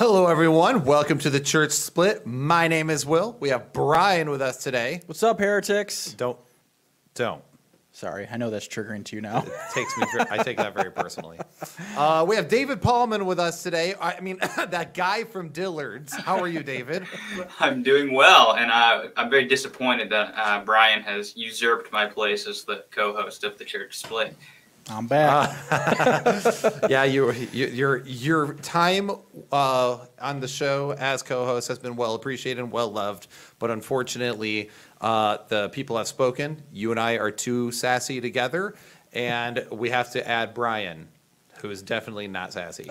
Hello, everyone. Welcome to the Church Split. My name is Will. We have Brian with us today. What's up, heretics? Don't, don't. Sorry, I know that's triggering to you now. It takes me. I take that very personally. Uh, we have David Pallmann with us today. I mean, that guy from Dillard's. How are you, David? I'm doing well, and uh, I'm very disappointed that uh, Brian has usurped my place as the co-host of the Church Split. I'm back. yeah, you, you, your your time uh, on the show as co-host has been well appreciated and well loved, but unfortunately, uh, the people have spoken. You and I are too sassy together, and we have to add Brian, who is definitely not sassy.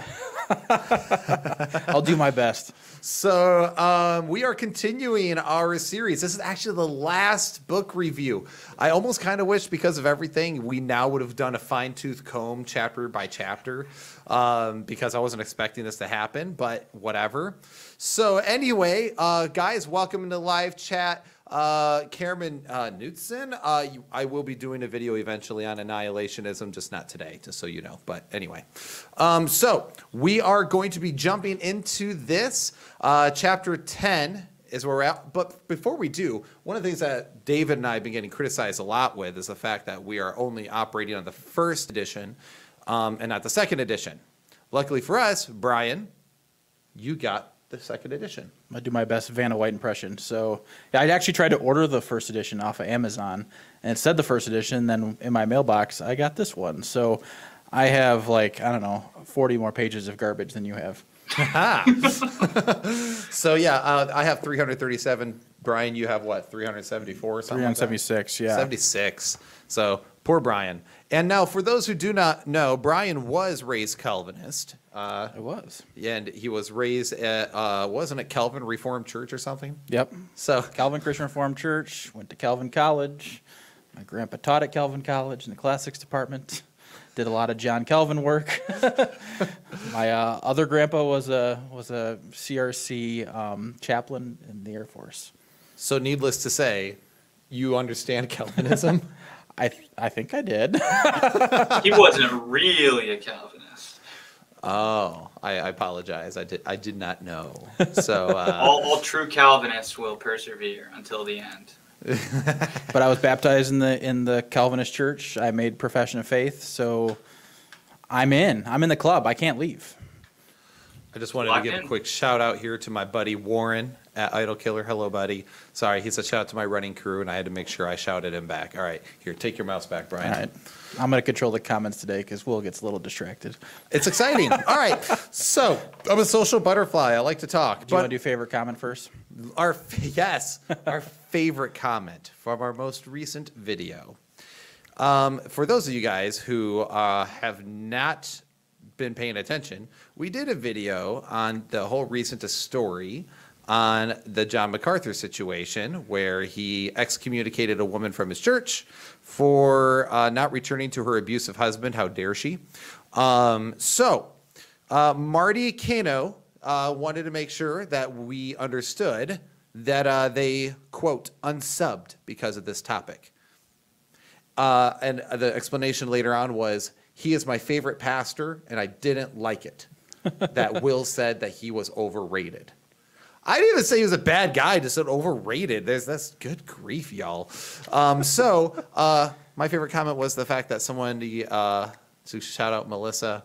I'll do my best. So um, we are continuing our series. This is actually the last book review. I almost kind of wish, because of everything, we now would have done a fine tooth comb chapter by chapter, um, because I wasn't expecting this to happen. But whatever. So anyway, uh, guys, welcome to live chat. Uh, Cameron uh, Knutson, uh, you, I will be doing a video eventually on annihilationism, just not today, just so you know. But anyway, um, so we are going to be jumping into this. Uh, chapter 10 is where we're at. But before we do, one of the things that David and I have been getting criticized a lot with is the fact that we are only operating on the first edition um, and not the second edition. Luckily for us, Brian, you got the second edition. I do my best Vanna White impression. So yeah, I actually tried to order the first edition off of Amazon, and it said the first edition. Then in my mailbox, I got this one. So I have like I don't know, 40 more pages of garbage than you have. So yeah, uh, I have 337. Brian, you have what? 374 or something? like 376, yeah. 76. So poor Brian. And now, for those who do not know, Brian was raised Calvinist. Uh, It was. Yeah, and he was raised at, uh, wasn't it Calvin Reformed Church or something? Yep. So, Calvin Christian Reformed Church. Went to Calvin College. My grandpa taught at Calvin College in the classics department. Did a lot of John Calvin work. My uh, other grandpa was a was a CRC um, chaplain in the Air Force. so needless to say, you understand Calvinism. I th- I think I did. He wasn't really a Calvinist. Oh, I, I apologize. I did, I did not know. So, uh, All, all true Calvinists will persevere until the end. but I was baptized in the in the Calvinist church. I made profession of faith, so I'm in. I'm in the club. I can't leave. I just wanted Locked to give in. a quick shout out here to my buddy Warren at Idol Killer. Hello, buddy. Sorry, he's a shout out to my running crew, and I had to make sure I shouted him back. All right, here, take your mouse back, Brian. All right. I'm going to control the comments today because Will gets a little distracted. It's exciting. All right, so I'm a social butterfly. I like to talk. Do you want to do favorite comment first? our yes, our favorite comment from our most recent video. Um, for those of you guys who uh, have not been paying attention, we did a video on the whole recent story on the John MacArthur situation where he excommunicated a woman from his church for uh, not returning to her abusive husband. How dare she? Um, so, uh, Marty Kano uh, wanted to make sure that we understood that uh, they, quote, unsubbed because of this topic. Uh, and the explanation later on was he is my favorite pastor, and I didn't like it that Will said that he was overrated. I didn't even say he was a bad guy, just said overrated. There's that's good grief, y'all. Um, so uh, my favorite comment was the fact that someone uh, to shout out Melissa.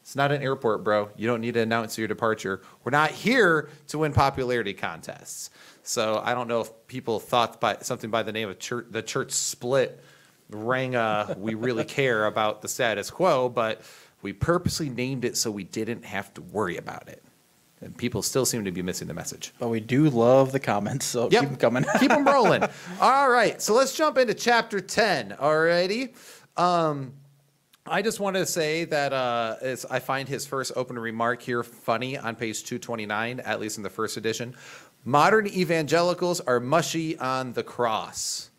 It's not an airport, bro. You don't need to announce your departure. We're not here to win popularity contests. So I don't know if people thought by something by the name of church, the church split rang a we really care about the status quo, but we purposely named it so we didn't have to worry about it. And people still seem to be missing the message. But we do love the comments, so Yep. keep them coming. Keep them rolling. All right, so let's jump into chapter 10. Alrighty. Um, I just wanted to say that uh, I find his first open remark here funny on page 229, at least in the first edition. Modern evangelicals are mushy on the cross.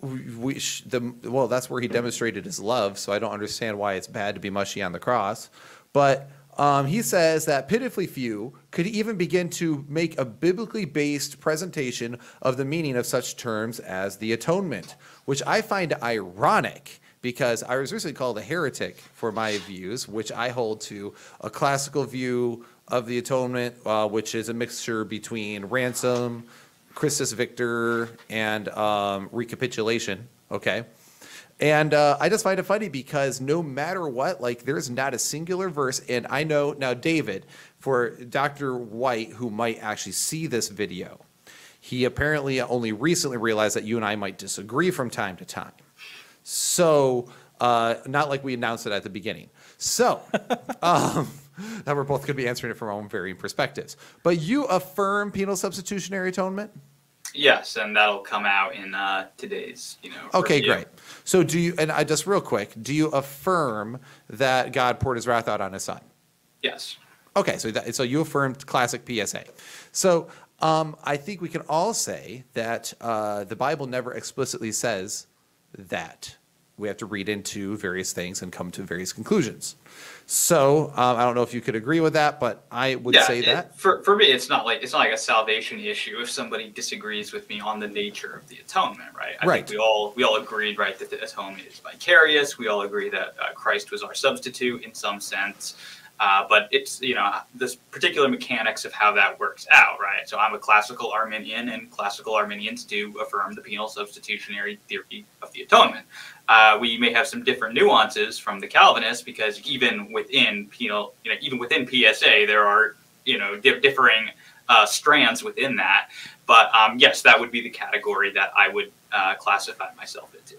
We, the, well, that's where he demonstrated his love, so I don't understand why it's bad to be mushy on the cross. But um, he says that pitifully few could even begin to make a biblically based presentation of the meaning of such terms as the atonement, which I find ironic because I was recently called a heretic for my views, which I hold to a classical view of the atonement, uh, which is a mixture between ransom, Christus Victor, and um, recapitulation. Okay. And uh, I just find it funny because no matter what, like there's not a singular verse. And I know now, David, for Dr. White, who might actually see this video, he apparently only recently realized that you and I might disagree from time to time. So, uh, not like we announced it at the beginning. So, um, now we're both going to be answering it from our own varying perspectives. But you affirm penal substitutionary atonement? Yes, and that'll come out in uh, today's, you know. Okay, review. great. So do you, and I just real quick, do you affirm that God poured his wrath out on his son? Yes. Okay, so that, so you affirmed classic PSA. So um, I think we can all say that uh, the Bible never explicitly says that. We have to read into various things and come to various conclusions. So um, I don't know if you could agree with that, but I would yeah, say it- that. for for me, it's not like it's not like a salvation issue if somebody disagrees with me on the nature of the atonement, right? I Right. think we all we all agreed, right, that the atonement is vicarious. We all agree that uh, Christ was our substitute in some sense. Uh, but it's you know this particular mechanics of how that works out, right? So I'm a classical Arminian, and classical Arminians do affirm the penal substitutionary theory of the atonement. Uh, we may have some different nuances from the Calvinists because even within penal, you know, even within PSA, there are you know di- differing uh, strands within that. But um, yes, that would be the category that I would uh, classify myself into.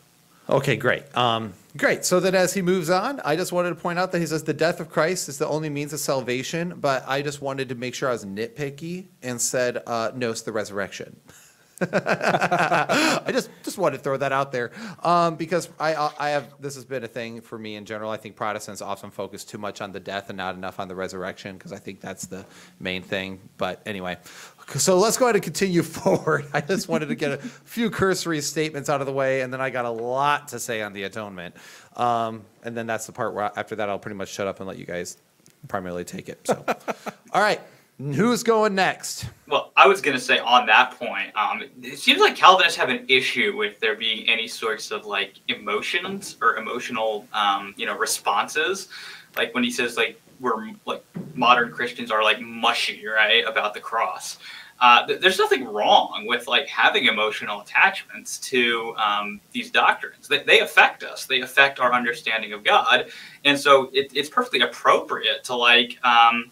Okay, great. Um, great. So then as he moves on, I just wanted to point out that he says the death of Christ is the only means of salvation, but I just wanted to make sure I was nitpicky and said, uh, no, it's the resurrection. I just just wanted to throw that out there um, because I I have this has been a thing for me in general. I think Protestants often focus too much on the death and not enough on the resurrection because I think that's the main thing. But anyway, so let's go ahead and continue forward. I just wanted to get a few cursory statements out of the way, and then I got a lot to say on the atonement. Um, and then that's the part where after that I'll pretty much shut up and let you guys primarily take it. So, all right, who's going next? Well, I was going to say on that point, um, it seems like Calvinists have an issue with there being any sorts of like emotions or emotional, um, you know, responses. Like when he says like we're like modern Christians are like mushy, right, about the cross. Uh, th- there's nothing wrong with like having emotional attachments to um, these doctrines. They, they affect us. They affect our understanding of God, and so it, it's perfectly appropriate to like. Um,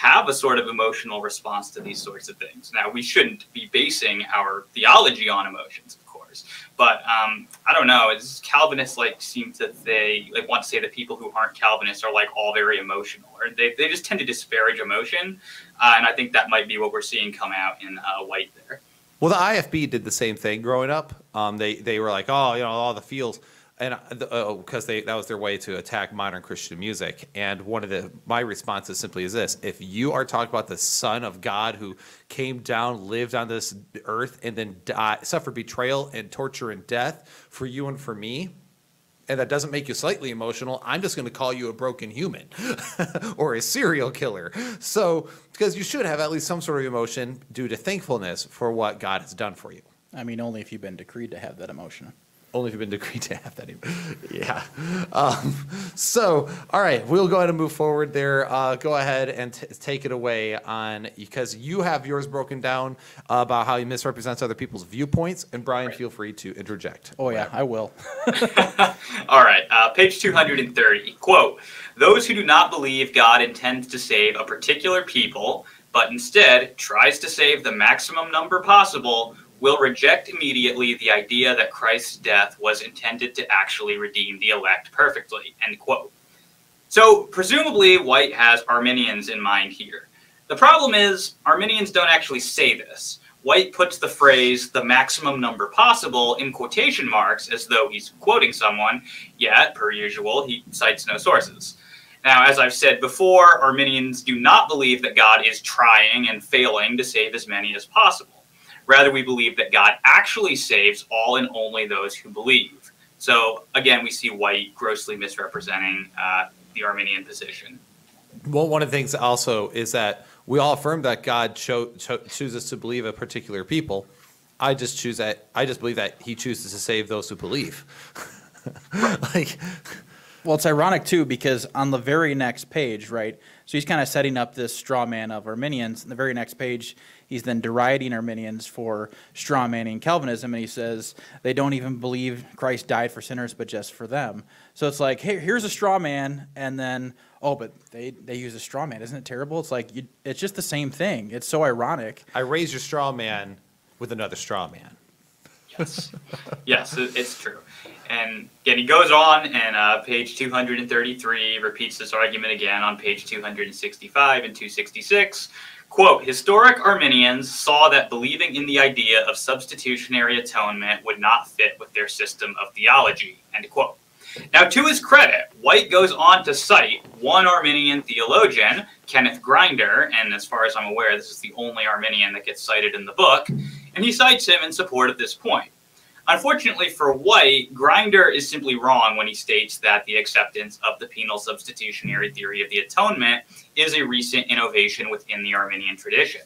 have a sort of emotional response to these sorts of things. Now, we shouldn't be basing our theology on emotions, of course, but um, I don't know. It's Calvinists like seem to they like want to say that people who aren't Calvinists are like all very emotional, or they, they just tend to disparage emotion, uh, and I think that might be what we're seeing come out in uh, White there. Well, the IFB did the same thing growing up. Um, they they were like, oh, you know, all the feels, and uh, because oh, they that was their way to attack modern Christian music. And one of the my responses simply is this: if you are talking about the Son of God who came down, lived on this earth, and then died, suffered betrayal and torture and death for you and for me. And that doesn't make you slightly emotional. I'm just going to call you a broken human or a serial killer. So, because you should have at least some sort of emotion due to thankfulness for what God has done for you. I mean, only if you've been decreed to have that emotion. Only if you've been decreed to have that. Even. Yeah. Um, so, all right, we'll go ahead and move forward there. Uh, go ahead and t- take it away on because you have yours broken down uh, about how he misrepresents other people's viewpoints. And Brian, Right. feel free to interject. Oh yeah, I will. All right, uh, page 230. Quote Those who do not believe God intends to save a particular people, but instead tries to save the maximum number possible, will reject immediately the idea that Christ's death was intended to actually redeem the elect perfectly. End quote. So, presumably, White has Arminians in mind here. The problem is, Arminians don't actually say this. White puts the phrase the maximum number possible in quotation marks as though he's quoting someone, yet, per usual, he cites no sources. Now, as I've said before, Arminians do not believe that God is trying and failing to save as many as possible. Rather, we believe that God actually saves all and only those who believe. So, again, we see White grossly misrepresenting uh, the Arminian position. Well, one of the things also is that we all affirm that God cho- cho- chooses to believe a particular people. I just choose that. I just believe that He chooses to save those who believe. like, Well, it's ironic too because on the very next page, right? So he's kind of setting up this straw man of Arminians. In the very next page, he's then deriding Arminians for straw manning Calvinism, and he says they don't even believe Christ died for sinners, but just for them. So it's like, hey, here's a straw man, and then oh, but they they use a straw man. Isn't it terrible? It's like you, it's just the same thing. It's so ironic. I raise your straw man with another straw man. Yes, yes, it's true. And again, he goes on, and uh, page 233 repeats this argument again on page 265 and 266. Quote, historic Arminians saw that believing in the idea of substitutionary atonement would not fit with their system of theology, end quote. Now, to his credit, White goes on to cite one Arminian theologian, Kenneth Grider, and as far as I'm aware, this is the only Arminian that gets cited in the book, and he cites him in support of this point. Unfortunately for White, Grider is simply wrong when he states that the acceptance of the penal substitutionary theory of the atonement is a recent innovation within the Arminian tradition.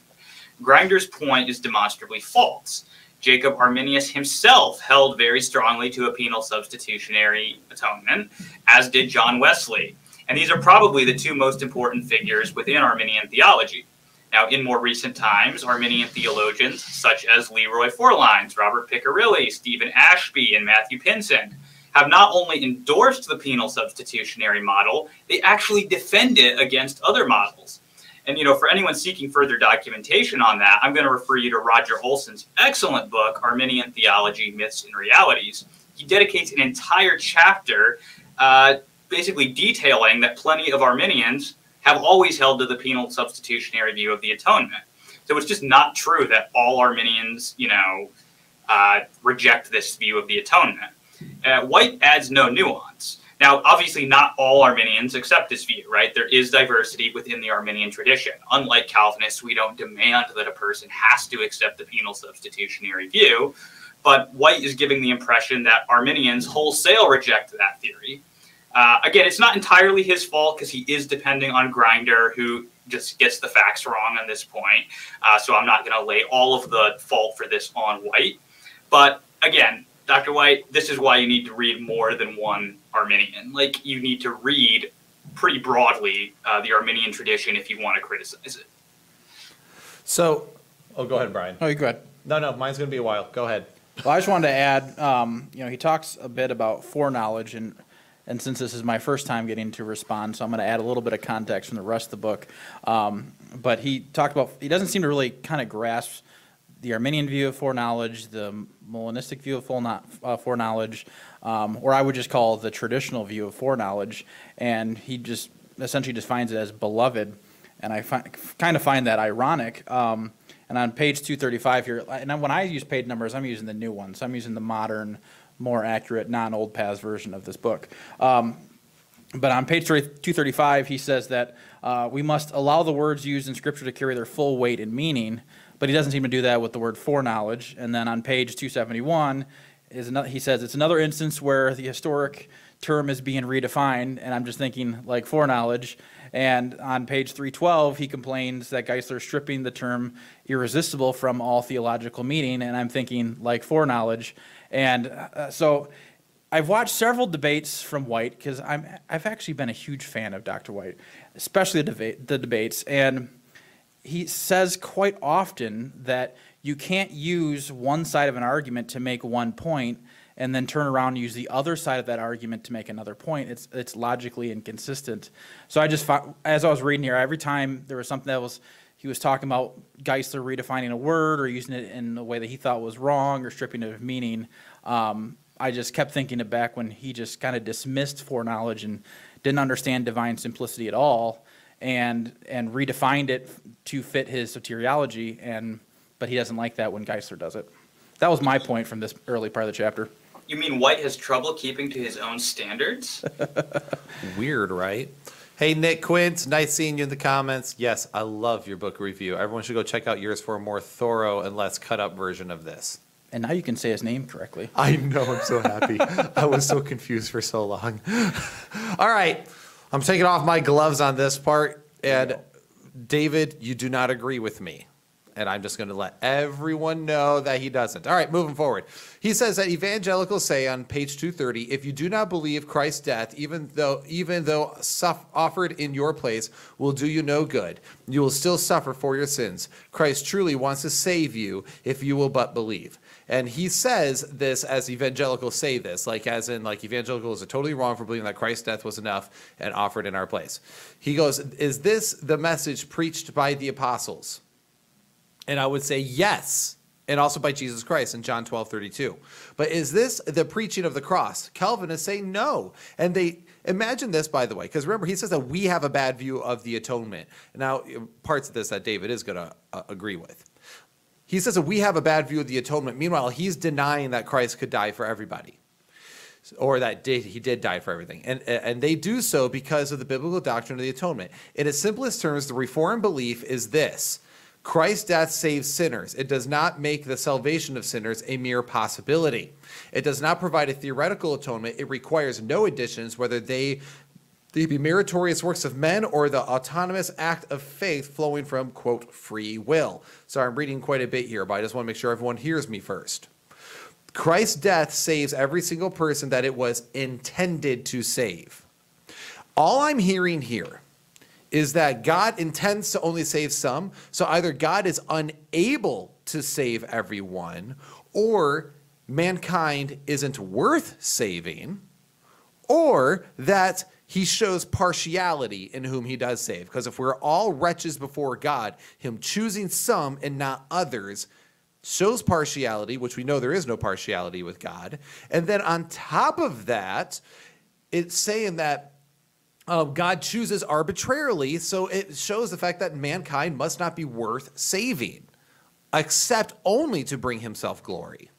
Grider's point is demonstrably false. Jacob Arminius himself held very strongly to a penal substitutionary atonement, as did John Wesley. And these are probably the two most important figures within Arminian theology. Now, in more recent times, Arminian theologians such as Leroy Forlines, Robert Picirilli, Stephen Ashby, and Matthew Pinson have not only endorsed the penal substitutionary model, they actually defend it against other models. And you know, for anyone seeking further documentation on that, I'm going to refer you to Roger Olson's excellent book, Arminian Theology, Myths and Realities. He dedicates an entire chapter uh, basically detailing that plenty of Arminians have always held to the penal substitutionary view of the atonement. So it's just not true that all Arminians, you know, uh, reject this view of the atonement. Uh, White adds no nuance. Now, obviously, not all Arminians accept this view, right? There is diversity within the Arminian tradition. Unlike Calvinists, we don't demand that a person has to accept the penal substitutionary view. But White is giving the impression that Arminians wholesale reject that theory. Uh, again, it's not entirely his fault because he is depending on Grider, who just gets the facts wrong on this point. Uh, so I'm not going to lay all of the fault for this on White. But again, Dr. White, this is why you need to read more than one Arminian. Like, you need to read pretty broadly uh, the Arminian tradition if you want to criticize it. So, oh, go ahead, Brian. Oh, you go ahead. No, no, mine's going to be a while. Go ahead. Well, I just wanted to add, um, you know, he talks a bit about foreknowledge, and and since this is my first time getting to respond, so I'm going to add a little bit of context from the rest of the book. Um, but he talked about he doesn't seem to really kind of grasp the Arminian view of foreknowledge, the Molinistic view of uh, foreknowledge, um, or I would just call the traditional view of foreknowledge, and he just essentially defines it as beloved, and I fi- kind of find that ironic. Um, and on page 235 here, and when I use page numbers, I'm using the new ones. I'm using the modern, more accurate, non-old paths version of this book. Um, but on page 235, he says that uh, we must allow the words used in Scripture to carry their full weight and meaning, but he doesn't seem to do that with the word foreknowledge. And then on page 271, is another, he says it's another instance where the historic term is being redefined, and I'm just thinking like foreknowledge. And on page 312, he complains that Geisler is stripping the term irresistible from all theological meaning, and I'm thinking like foreknowledge. And uh, so I've watched several debates from White because I've actually been a huge fan of Dr. White, especially the debate the debates, and he says quite often that you can't use one side of an argument to make one point and then turn around and use the other side of that argument to make another point. It's it's logically inconsistent. So I just as I was reading here, every time there was something that was he was talking about Geisler redefining a word or using it in a way that he thought was wrong or stripping it of meaning. Um, I just kept thinking it back when he just kind of dismissed foreknowledge and didn't understand divine simplicity at all, and and redefined it to fit his soteriology. And but he doesn't like that when Geisler does it. That was my point from this early part of the chapter. You mean White has trouble keeping to his own standards? Weird, right? Hey, Nick Quint, nice seeing you in the comments. Yes, I love your book review. Everyone should go check out yours for a more thorough and less cut up version of this. And now you can say his name correctly. I know, I'm so happy. I was so confused for so long. All right, I'm taking off my gloves on this part. And David, you do not agree with me. And I'm just going to let everyone know that he doesn't. All right, moving forward. He says that evangelicals say on page 230, if you do not believe Christ's death, even though even though suff- offered in your place, will do you no good, you will still suffer for your sins. Christ truly wants to save you if you will but believe. And he says this as evangelicals say this, like as in like evangelicals are totally wrong for believing that Christ's death was enough and offered in our place. He goes, Is this the message preached by the apostles? And I would say yes. And also by Jesus Christ in John 12, 32. But is this the preaching of the cross? Calvinists say no. And they imagine this, by the way, because remember, he says that we have a bad view of the atonement. Now, parts of this that David is going to uh, agree with. He says that we have a bad view of the atonement. Meanwhile, he's denying that Christ could die for everybody or that did, he did die for everything. And, and they do so because of the biblical doctrine of the atonement. In its simplest terms, the Reformed belief is this Christ's death saves sinners. It does not make the salvation of sinners a mere possibility. It does not provide a theoretical atonement. It requires no additions, whether they, they be meritorious works of men or the autonomous act of faith flowing from, quote, free will. Sorry, I'm reading quite a bit here, but I just want to make sure everyone hears me first. Christ's death saves every single person that it was intended to save. All I'm hearing here is that God intends to only save some. So either God is unable to save everyone, or mankind isn't worth saving, or that he shows partiality in whom he does save. Because if we're all wretches before God, him choosing some and not others shows partiality, which we know there is no partiality with God. And then on top of that, it's saying that um, God chooses arbitrarily, so it shows the fact that mankind must not be worth saving, except only to bring himself glory.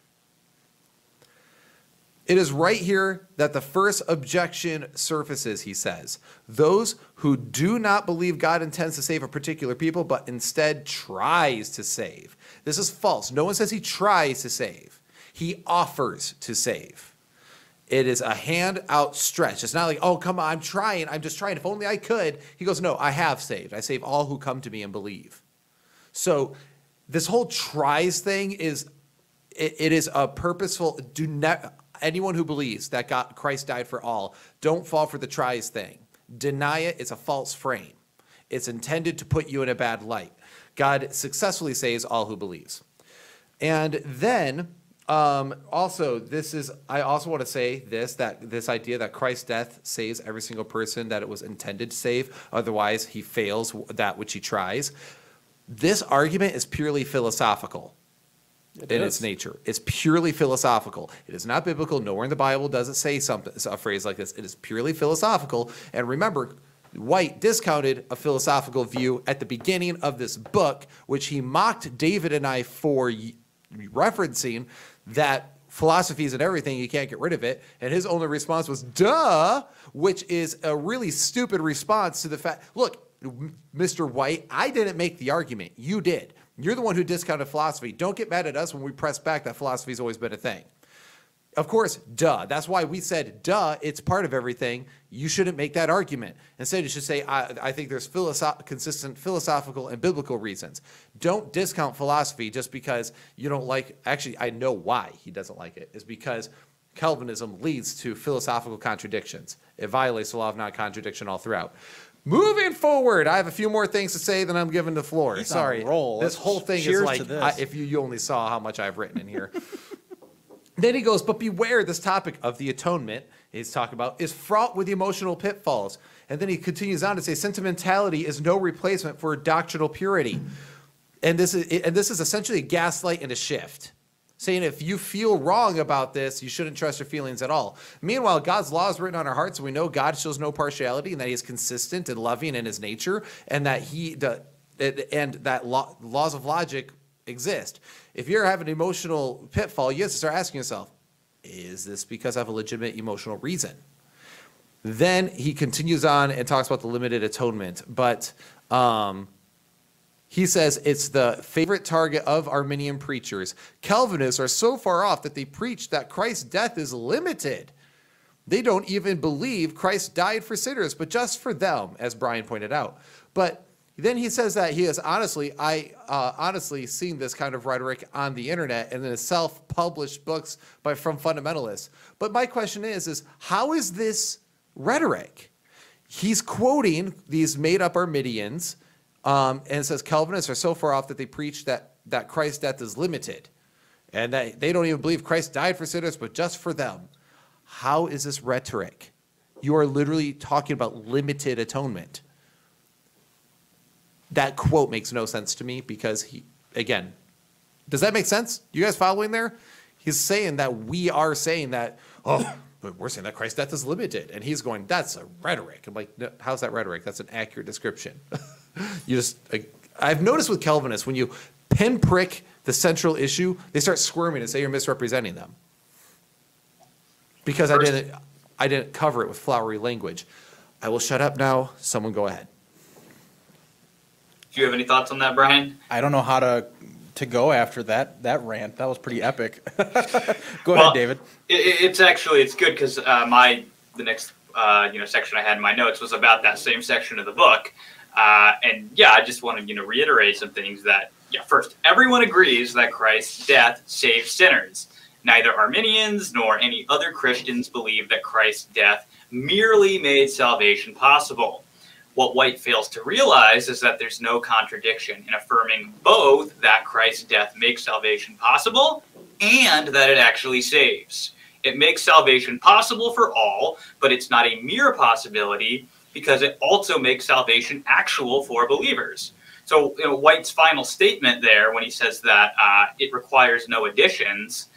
It is right here that the first objection surfaces, he says. Those who do not believe God intends to save a particular people, but instead tries to save. This is false. No one says he tries to save, he offers to save. It is a hand outstretched. It's not like, oh, come on, I'm trying. I'm just trying. If only I could. He goes, no, I have saved. I save all who come to me and believe. So this whole tries thing is, it, it is a purposeful, do not, anyone who believes that God, Christ died for all, don't fall for the tries thing. Deny it. It's a false frame. It's intended to put you in a bad light. God successfully saves all who believes. And then um, also, this is, I also want to say this, that this idea that Christ's death saves every single person that it was intended to save, otherwise he fails that which he tries. This argument is purely philosophical It in is. its nature. It's purely philosophical. It is not biblical. Nowhere in the Bible does it say something, a phrase like this. It is purely philosophical. And remember, White discounted a philosophical view at the beginning of this book, which he mocked David and I for referencing that philosophies and everything, you can't get rid of it. And his only response was, duh, which is a really stupid response to the fact, look, Mr. White, I didn't make the argument. You did. You're the one who discounted philosophy. Don't get mad at us when we press back that philosophy's always been a thing. Of course, duh. That's why we said, duh, it's part of everything. You shouldn't make that argument. Instead, you should say, I, I think there's philosoph- consistent philosophical and biblical reasons. Don't discount philosophy just because you don't like, actually, I know why he doesn't like it, is because Calvinism leads to philosophical contradictions. It violates the law of non contradiction all throughout. Moving forward, I have a few more things to say than I'm giving the floor. He's Sorry. roll. This whole thing is like. I, if you, you only saw how much I've written in here. Then he goes, but beware, this topic of the atonement he's talking about is fraught with emotional pitfalls. And then he continues on to say, sentimentality is no replacement for doctrinal purity. And this is and this is essentially a gaslight and a shift. Saying if you feel wrong about this, you shouldn't trust your feelings at all. Meanwhile, God's law is written on our hearts, and we know God shows no partiality, and that He is consistent and loving in His nature, and that He and that law, laws of logic exist. If you're having an emotional pitfall, you have to start asking yourself, is this because I have a legitimate emotional reason? Then he continues on and talks about the limited atonement, but um, he says it's the favorite target of Arminian preachers. Calvinists are so far off that they preach that Christ's death is limited. They don't even believe Christ died for sinners, but just for them, as Brian pointed out. But Then he says that he has honestly, I uh, honestly seen this kind of rhetoric on the internet and in self-published books by from fundamentalists. But my question is, is how is this rhetoric? He's quoting these made-up Arminians, um, and says Calvinists are so far off that they preach that that Christ's death is limited, and that they don't even believe Christ died for sinners, but just for them. How is this rhetoric? You are literally talking about limited atonement that quote makes no sense to me because he, again, does that make sense? You guys following there? He's saying that we are saying that, oh, we're saying that Christ's death is limited. And he's going, that's a rhetoric. I'm like, no, how's that rhetoric? That's an accurate description. you just, like, I've noticed with Calvinists, when you pinprick the central issue, they start squirming and say you're misrepresenting them. Because I didn't, I didn't cover it with flowery language. I will shut up now. Someone go ahead. Do you have any thoughts on that, Brian? I don't know how to to go after that that rant. That was pretty epic. go Well, ahead, David. It, it- it's actually it's good because uh, my the next uh, you know section I had in my notes was about that same section of the book, uh, and yeah, I just want to you know reiterate some things that yeah. First, everyone agrees that Christ's death saves sinners. Neither Arminians nor any other Christians believe that Christ's death merely made salvation possible. What White fails to realize is that there's no contradiction in affirming both that Christ's death makes salvation possible and that it actually saves. It makes salvation possible for all, but it's not a mere possibility because it also makes salvation actual for believers. So, you know, White's final statement there, when he says that uh, it requires no additions,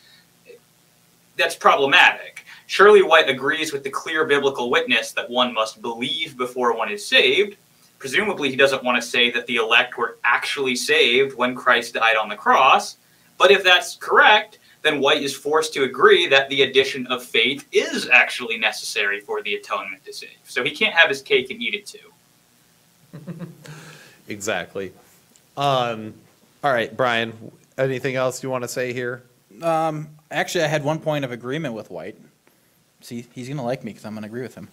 that's problematic. Surely White agrees with the clear biblical witness that one must believe before one is saved. Presumably, he doesn't want to say that the elect were actually saved when Christ died on the cross. But if that's correct, then White is forced to agree that the addition of faith is actually necessary for the atonement to save. So he can't have his cake and eat it too. Exactly. Um, all right, Brian, anything else you want to say here? Um, actually, I had one point of agreement with White. See, he's gonna like me because I'm gonna agree with him.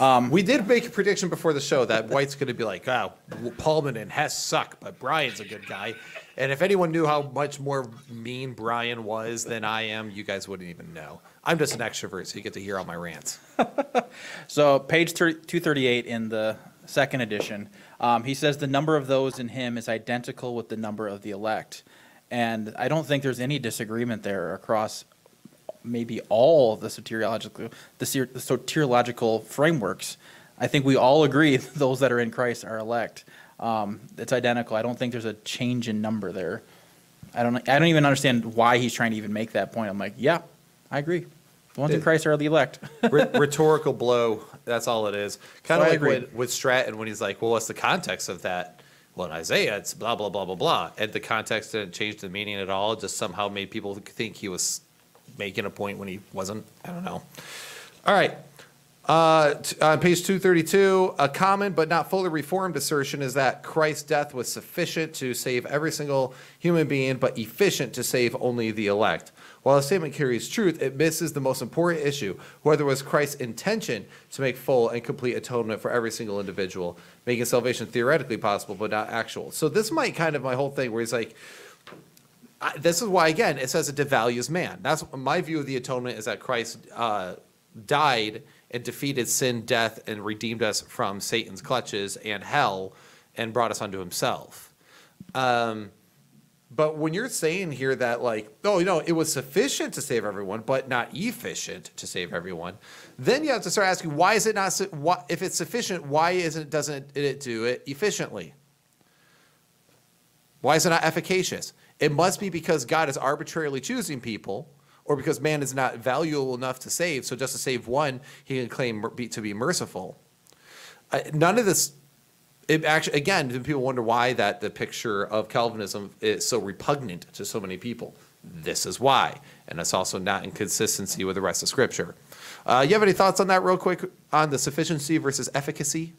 Um, We did make a prediction before the show that White's going to be like, oh, Pallmann and Hess suck, but Brian's a good guy. And if anyone knew how much more mean Brian was than I am, you guys wouldn't even know. I'm just an extrovert, so you get to hear all my rants. So page 30 238 in the second edition, um, he says the number of those in him is identical with the number of the elect. And I don't think there's any disagreement there across maybe all the soteriological, the, the soteriological frameworks. I think we all agree those that are in Christ are elect. Um, it's identical. I don't think there's a change in number there. I don't, I don't even understand why he's trying to even make that point. I'm like, yeah, I agree. The ones in Christ are the elect. Rhe- rhetorical blow. That's all it is. Kind So of like with, with Stratton when he's like, well, what's the context of that? Well, in Isaiah, it's blah, blah, blah, blah, blah. And the context didn't change the meaning at all. It just somehow made people think he was making a point when he wasn't. I don't know. All right. Uh, on page 232, a common but not fully reformed assertion is that Christ's death was sufficient to save every single human being, but efficient to save only the elect. While the statement carries truth, it misses the most important issue whether it was Christ's intention to make full and complete atonement for every single individual, making salvation theoretically possible but not actual. So, this might kind of my whole thing where he's like, I, this is why again it says it devalues man. That's my view of the atonement is that Christ uh, died and defeated sin, death, and redeemed us from Satan's clutches and hell, and brought us unto Himself. Um, but when you're saying here that like, oh, you know, it was sufficient to save everyone, but not efficient to save everyone, then you have to start asking why is it not? Why, if it's sufficient, why isn't doesn't it do it efficiently? Why is it not efficacious? It must be because God is arbitrarily choosing people, or because man is not valuable enough to save. So just to save one, he can claim to be merciful. Uh, none of this. It actually, again, people wonder why that the picture of Calvinism is so repugnant to so many people? This is why, and it's also not in consistency with the rest of Scripture. Uh, you have any thoughts on that, real quick, on the sufficiency versus efficacy?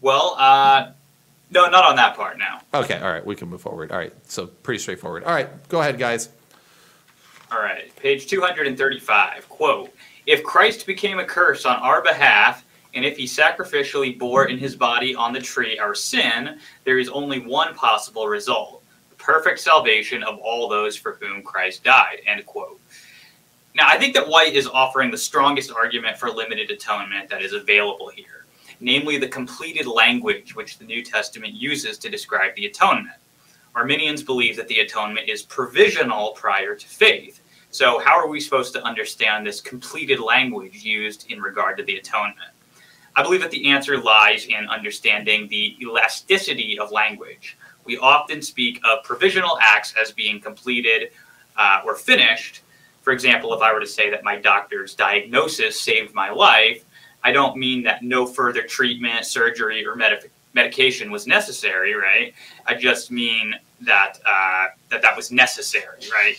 Well, uh, no, not on that part now. Okay, all right, we can move forward. All right, so pretty straightforward. All right, go ahead, guys. All right, page 235. Quote If Christ became a curse on our behalf, And if he sacrificially bore in his body on the tree our sin, there is only one possible result the perfect salvation of all those for whom Christ died. End quote. Now, I think that White is offering the strongest argument for limited atonement that is available here, namely the completed language which the New Testament uses to describe the atonement. Arminians believe that the atonement is provisional prior to faith. So, how are we supposed to understand this completed language used in regard to the atonement? I believe that the answer lies in understanding the elasticity of language. We often speak of provisional acts as being completed uh, or finished. For example, if I were to say that my doctor's diagnosis saved my life, I don't mean that no further treatment, surgery, or med- medication was necessary, right? I just mean that uh, that that was necessary, right?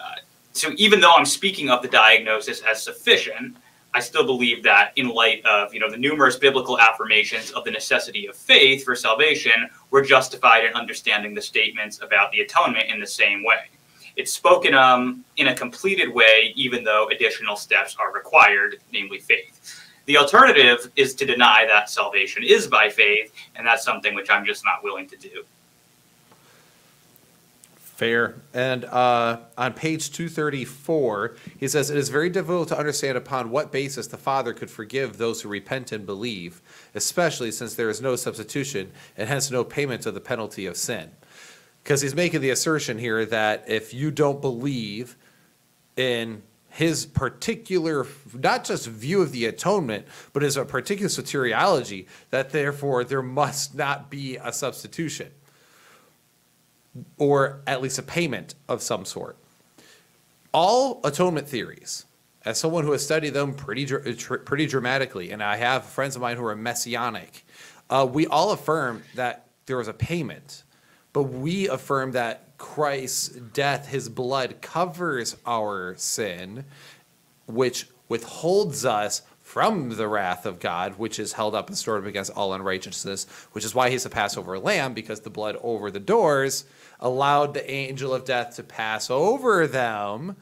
Uh, so even though I'm speaking of the diagnosis as sufficient, I still believe that in light of you know the numerous biblical affirmations of the necessity of faith for salvation, we're justified in understanding the statements about the atonement in the same way. It's spoken um, in a completed way, even though additional steps are required, namely faith. The alternative is to deny that salvation is by faith, and that's something which I'm just not willing to do. Fair. And uh, on page 234, he says, It is very difficult to understand upon what basis the Father could forgive those who repent and believe, especially since there is no substitution and hence no payment of the penalty of sin. Because he's making the assertion here that if you don't believe in his particular, not just view of the atonement, but his a particular soteriology, that therefore there must not be a substitution or at least a payment of some sort. All atonement theories, as someone who has studied them pretty pretty dramatically, and I have friends of mine who are messianic, uh, we all affirm that there was a payment, but we affirm that Christ's death, His blood, covers our sin, which withholds us from the wrath of God, which is held up and stored up against all unrighteousness, which is why he's the Passover lamb, because the blood over the doors allowed the angel of death to pass over them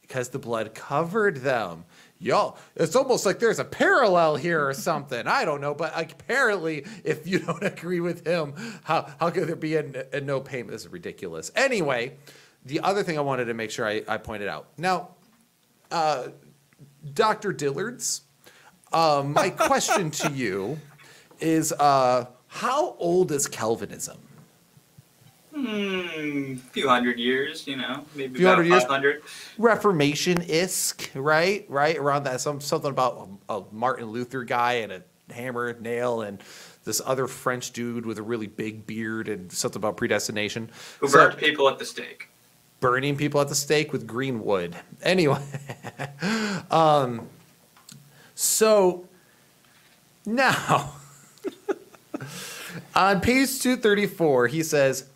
because the blood covered them. Y'all, it's almost like there's a parallel here or something. I don't know, but apparently, if you don't agree with him, how, how could there be a, a no payment? This is ridiculous. Anyway, the other thing I wanted to make sure I, I pointed out. Now, uh, Dr. Dillards, uh, my question to you is uh, how old is Calvinism? Hmm, a few hundred years, you know, maybe Few about hundred years? 500. Reformation isk, right? Right around that, some something about a, a Martin Luther guy and a hammer nail and this other French dude with a really big beard and something about predestination. Who So- burnt people at the stake. burning people at the stake with green wood. Anyway, um, so now on page 234, he says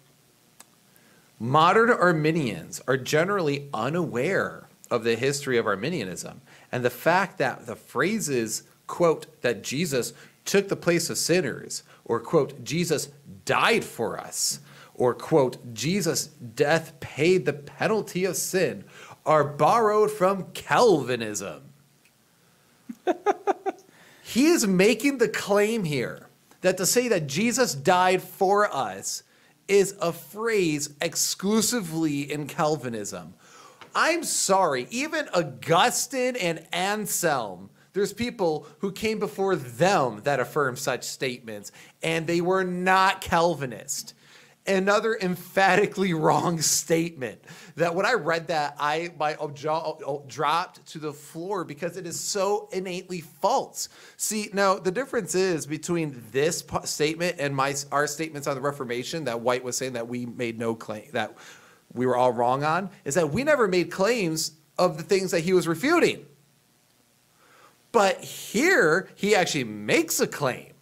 modern Arminians are generally unaware of the history of Arminianism and the fact that the phrases, quote, that Jesus took the place of sinners, or quote, Jesus died for us, or quote, Jesus' death paid the penalty of sin, are borrowed from Calvinism. he is making the claim here that to say that Jesus died for us is a phrase exclusively in Calvinism. I'm sorry, even Augustine and Anselm, there's people who came before them that affirm such statements, and they were not Calvinist. Another emphatically wrong statement that when I read that, I my jaw dropped to the floor because it is so innately false. See, now the difference is between this statement and my our statements on the Reformation that White was saying that we made no claim that we were all wrong on is that we never made claims of the things that he was refuting. But here, he actually makes a claim,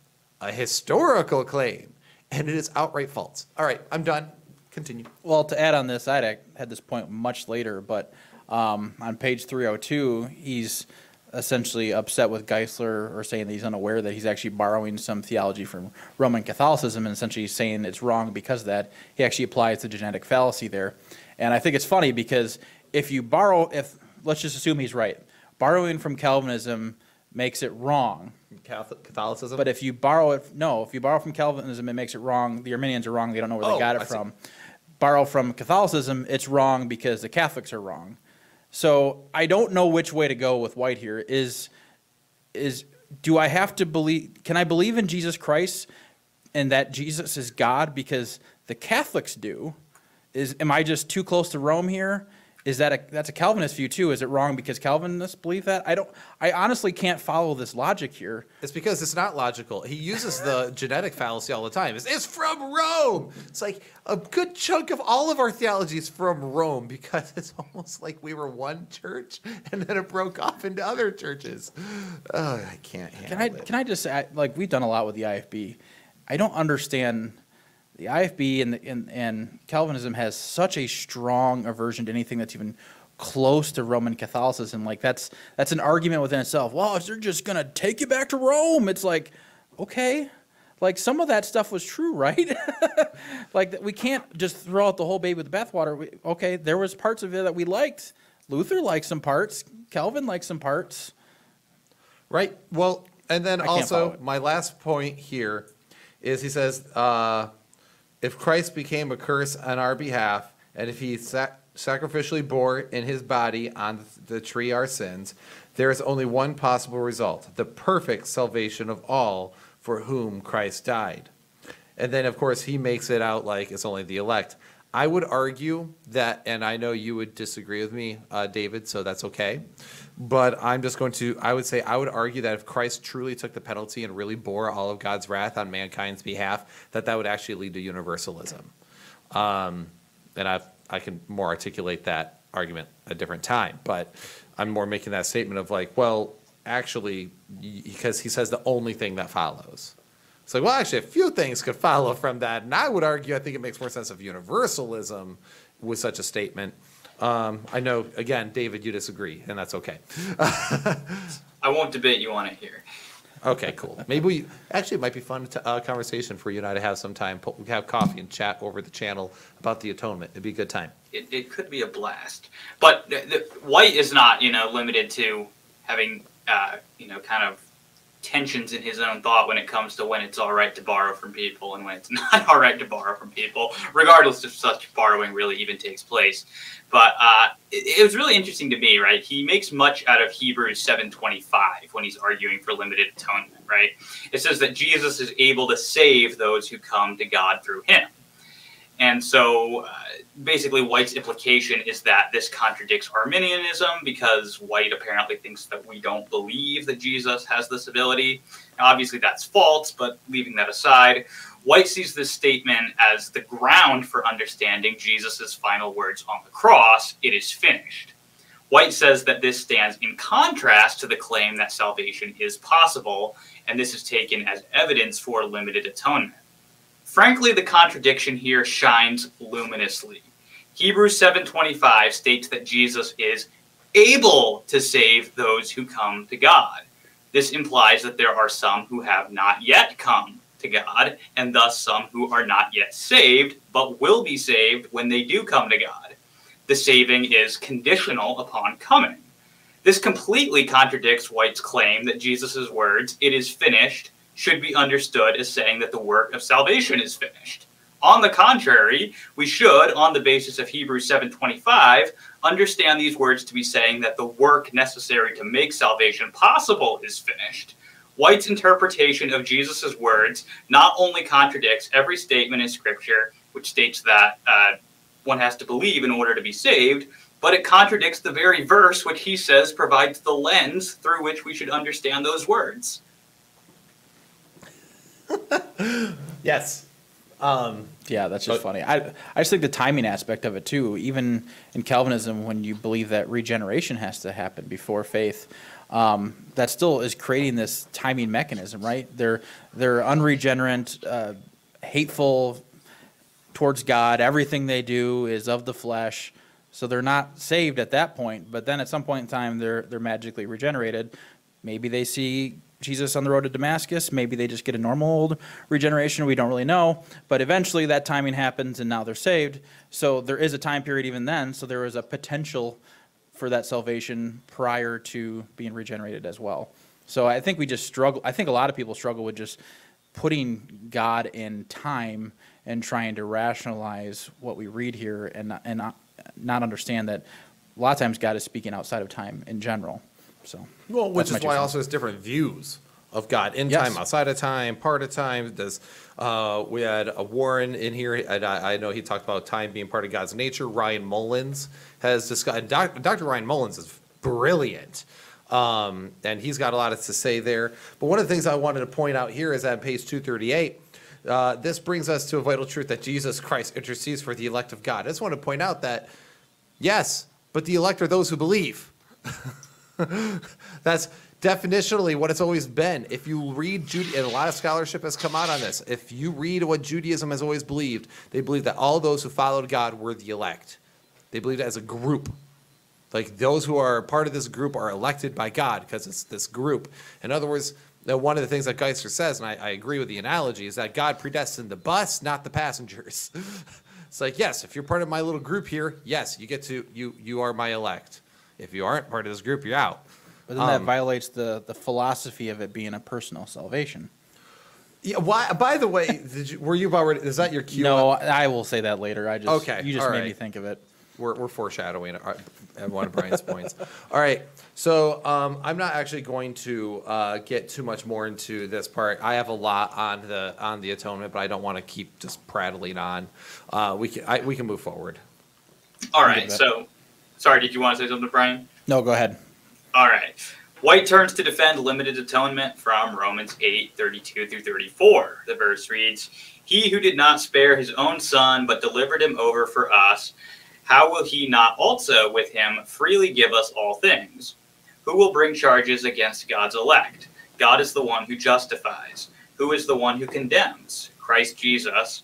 a historical claim, and it is outright false. All right, I'm done. Continue. Well, to add on this, I had this point much later, but um, on page 302, he's essentially upset with Geisler or saying that he's unaware that he's actually borrowing some theology from Roman Catholicism and essentially saying it's wrong because of that. He actually applies the genetic fallacy there. And I think it's funny because if you borrow, if let's just assume he's right, borrowing from Calvinism makes it wrong. Catholic, Catholicism? But if you borrow it, no, if you borrow from Calvinism, it makes it wrong. The Arminians are wrong. They don't know where Oh, they got I it see. from. Borrow from Catholicism, it's wrong because the Catholics are wrong. So I don't know which way to go with White here. Is is do I have to believe? Can I believe in Jesus Christ and that Jesus is God because the Catholics do? Is am I just too close to Rome here? Is that a that's a Calvinist view too? Is it wrong because Calvinists believe that? I don't. I honestly can't follow this logic here. It's because it's not logical. He uses the genetic fallacy all the time. It's, it's from Rome. It's like a good chunk of all of our theology is from Rome because it's almost like we were one church and then it broke off into other churches. Ugh, I can't handle Can I it. can I just add, like we've done a lot with the IFB. I don't understand the IFB and, the, and and Calvinism has such a strong aversion to anything that's even close to Roman Catholicism. Like that's that's an argument within itself. Well, if they're just gonna take you back to Rome. It's like, okay, like some of that stuff was true, right? like we can't just throw out the whole baby with the bathwater. We, okay, there was parts of it that we liked. Luther liked some parts. Calvin liked some parts. Right. Well, and then I also my last point here is he says, uh, if Christ became a curse on our behalf, and if he sac- sacrificially bore in his body on the tree our sins, there is only one possible result: the perfect salvation of all for whom Christ died. And then, of course, he makes it out like it's only the elect. I would argue that, and I know you would disagree with me, uh, David, so that's okay. But I'm just going to, I would say, I would argue that if Christ truly took the penalty and really bore all of God's wrath on mankind's behalf, that that would actually lead to universalism. Um, and I've, I can more articulate that argument a different time, but I'm more making that statement of like, well, actually, because he says the only thing that follows. It's like, well, actually, a few things could follow from that, and I would argue, I think it makes more sense of universalism with such a statement. Um, I know, again, David, you disagree, and that's okay. I won't debate you on it here. Okay, cool. Maybe we, actually, it might be fun to, uh, conversation for you and I to have some time, pu- have coffee and chat over the channel about the atonement. It'd be a good time. It, it could be a blast. But the, the, White is not, you know, limited to having, uh, you know, kind of tensions in his own thought when it comes to when it's all right to borrow from people and when it's not all right to borrow from people, regardless if such borrowing really even takes place. But uh, it, it was really interesting to me, right? He makes much out of Hebrews 7:25 when he's arguing for limited atonement, right? It says that Jesus is able to save those who come to God through him. And so uh, basically, White's implication is that this contradicts Arminianism because White apparently thinks that we don't believe that Jesus has this ability. Now, obviously, that's false, but leaving that aside, White sees this statement as the ground for understanding Jesus' final words on the cross it is finished. White says that this stands in contrast to the claim that salvation is possible, and this is taken as evidence for limited atonement. Frankly, the contradiction here shines luminously. Hebrews 7:25 states that Jesus is able to save those who come to God. This implies that there are some who have not yet come to God, and thus some who are not yet saved, but will be saved when they do come to God. The saving is conditional upon coming. This completely contradicts White's claim that Jesus' words, it is finished, should be understood as saying that the work of salvation is finished. On the contrary, we should, on the basis of Hebrews 7:25, understand these words to be saying that the work necessary to make salvation possible is finished. White's interpretation of Jesus' words not only contradicts every statement in Scripture, which states that uh, one has to believe in order to be saved, but it contradicts the very verse which he says provides the lens through which we should understand those words. Yes. Um, Yeah, that's just But- funny. I I just think the timing aspect of it too. Even in Calvinism, when you believe that regeneration has to happen before faith, um, that still is creating this timing mechanism, right? They're they're unregenerate, uh, hateful towards God. Everything they do is of the flesh, so they're not saved at that point. But then at some point in time, they're they're magically regenerated. Maybe they see Jesus on the road to Damascus. Maybe they just get a normal old regeneration. We don't really know. But eventually that timing happens and now they're saved. So there is a time period even then. So there is a potential for that salvation prior to being regenerated as well. So I think we just struggle. I think a lot of people struggle with just putting God in time and trying to rationalize what we read here and and not, not understand that a lot of times God is speaking outside of time in general. So Well, which is why also there's different views of God in Yes. time, outside of time, part of time. Does uh, we had a Warren in here, and I, I know he talked about time being part of God's nature. Ryan Mullins has discussed. Doc, Dr. Ryan Mullins is brilliant, um, and he's got a lot to say there. But one of the things I wanted to point out here is at page two thirty eight. Uh, this brings us to a vital truth that Jesus Christ intercedes for the elect of God. I just want to point out that, yes, but the elect are those who believe. That's definitionally what it's always been. If you read Jude, and a lot of scholarship has come out on this. If you read what Judaism has always believed, they believe that all those who followed God were the elect. They believed as a group. Like those who are part of this group are elected by God because it's this group. In other words, uh, one of the things that Geisler says, and I, I agree with the analogy, is that God predestined the bus, not the passengers. it's like, yes, if you're part of my little group here, yes, you get to you you are my elect. If you aren't part of this group, you're out. But then that Um, violates the, the philosophy of it being a personal salvation. Yeah. Why? By the way, did you, were you about ready? Is that your cue? No, I will say that later. I just Okay, you just all made me right. think of it. We're, we're foreshadowing our- at one of Brian's points. All right, so um, I'm not actually going to uh, get too much more into this part. I have a lot on the on the atonement, but I don't want to keep just prattling on. Uh, we can I, we can move forward. All right, I'll right. give that. So, sorry. Did you want to say something, Brian? No, go ahead. All right. White turns to defend limited atonement from Romans 8, 32 through 34. The verse reads, He who did not spare his own son, but delivered him over for us, how will he not also with him freely give us all things? Who will bring charges against God's elect? God is the one who justifies. Who is the one who condemns? Christ Jesus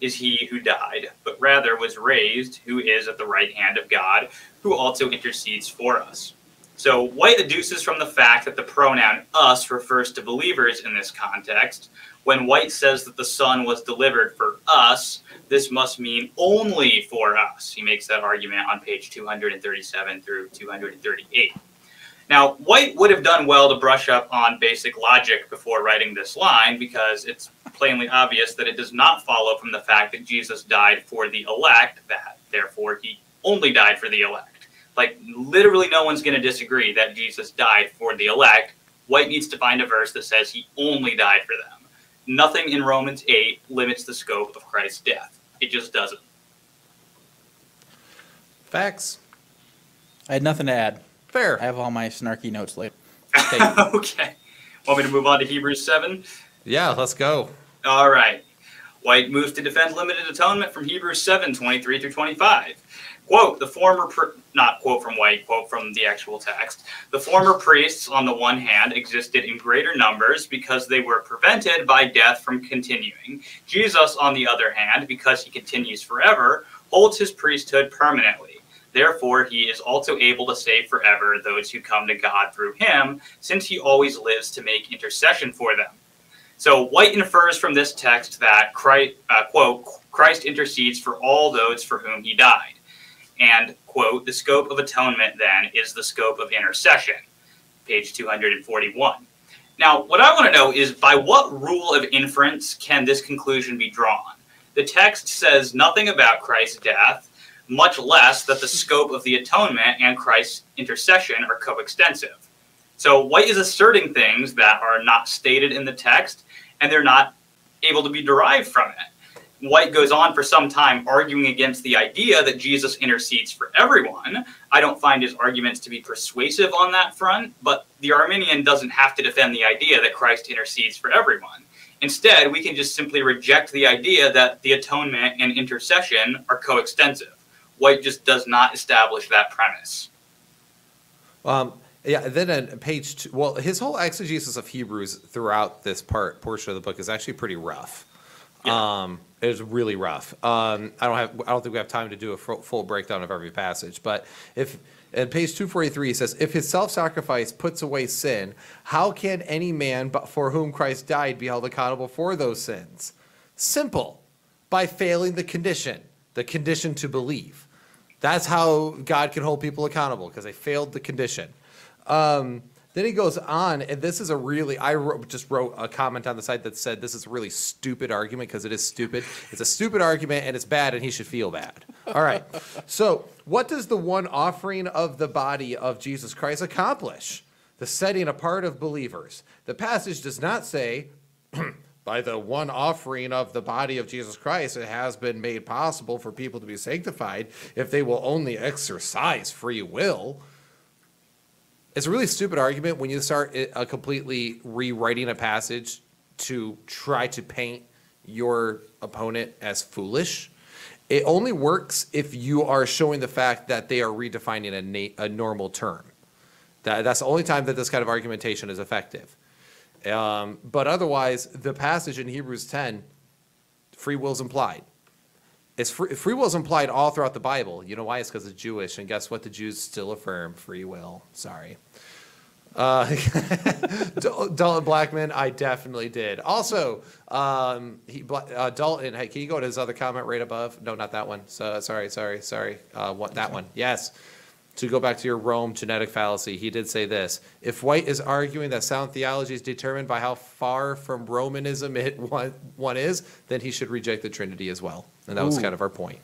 is he who died, but rather was raised, who is at the right hand of God, who also intercedes for us. So White deduces from the fact that the pronoun us refers to believers in this context. When White says that the Son was delivered for us, this must mean only for us. He makes that argument on page 237 through 238. Now, White would have done well to brush up on basic logic before writing this line because it's plainly obvious that it does not follow from the fact that Jesus died for the elect, that therefore he only died for the elect. Like, literally, no one's going to disagree that Jesus died for the elect. White needs to find a verse that says he only died for them. Nothing in Romans 8 limits the scope of Christ's death. It just doesn't. Facts. I had nothing to add. Fair. I have all my snarky notes later. Okay. okay. Want me to move on to Hebrews 7? yeah. Let's go. All right. White moves to defend limited atonement from Hebrews 7 23 through 25. Quote, the former, pr- not quote from White, quote from the actual text. The former priests, on the one hand, existed in greater numbers because they were prevented by death from continuing. Jesus, on the other hand, because he continues forever, holds his priesthood permanently. Therefore, he is also able to save forever those who come to God through him, since he always lives to make intercession for them. So White infers from this text that Christ, uh, quote, Christ intercedes for all those for whom he died. And, quote, the scope of atonement then is the scope of intercession, page 241. Now, what I want to know is by what rule of inference can this conclusion be drawn? The text says nothing about Christ's death, much less that the scope of the atonement and Christ's intercession are coextensive. So White is asserting things that are not stated in the text, and they're not able to be derived from it. White goes on for some time arguing against the idea that Jesus intercedes for everyone. I don't find his arguments to be persuasive on that front, but the Arminian doesn't have to defend the idea that Christ intercedes for everyone. Instead, we can just simply reject the idea that the atonement and intercession are coextensive. White just does not establish that premise. Um, yeah, then on page two, well, his whole exegesis of Hebrews throughout this part portion of the book is actually pretty rough. Yeah. Um, it is really rough. Um, I don't have, I don't think we have time to do a full, full breakdown of every passage, but if at page two forty three, he says, "If his self sacrifice puts away sin, how can any man but for whom Christ died be held accountable for those sins? Simple, by failing the condition, the condition to believe." That's how God can hold people accountable because they failed the condition. Um, Then he goes on, and this is a really, I wrote, just wrote a comment on the site that said this is a really stupid argument because it is stupid. It's a stupid argument and it's bad and he should feel bad. All right. So, what does the one offering of the body of Jesus Christ accomplish? The setting apart of believers. The passage does not say, by the one offering of the body of Jesus Christ, it has been made possible for people to be sanctified if they will only exercise free will. It's a really stupid argument when you start it- uh, completely rewriting a passage to try to paint your opponent as foolish. It only works if you are showing the fact that they are redefining a, na- a normal term. That, that's the only time that this kind of argumentation is effective. Um, but otherwise, the passage in Hebrews 10, free will is implied. It's free, free will is implied all throughout the Bible. You know why? It's because it's Jewish, and guess what? The Jews still affirm free will. Sorry. Uh, Dal- Dalton Blackman, I definitely did. Also, um, he, uh, Dalton, hey, can you go to his other comment right above? No, not that one. So sorry, sorry, sorry. Uh, what that one? Yes. To go back to your Rome genetic fallacy, he did say this: If White is arguing that sound theology is determined by how far from Romanism it one, one is, then he should reject the Trinity as well. And that was kind of our point.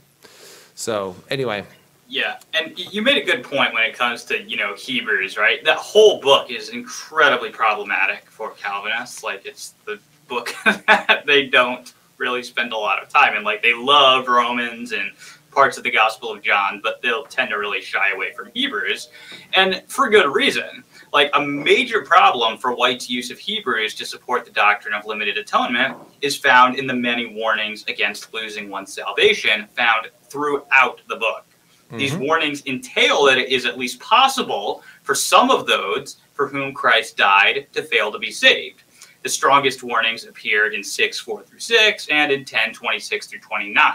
So anyway, Yeah, and you made a good point when it comes to you know Hebrews, right? That whole book is incredibly problematic for Calvinists. Like it's the book that they don't really spend a lot of time in. Like they love Romans and parts of the Gospel of John, but they'll tend to really shy away from Hebrews, and for good reason. Like a major problem for White's use of Hebrews to support the doctrine of limited atonement is found in the many warnings against losing one's salvation found throughout the book. These mm-hmm. warnings entail that it is at least possible for some of those for whom Christ died to fail to be saved. The strongest warnings appeared in 6, 4 through 6, and in 10, 26 through 29.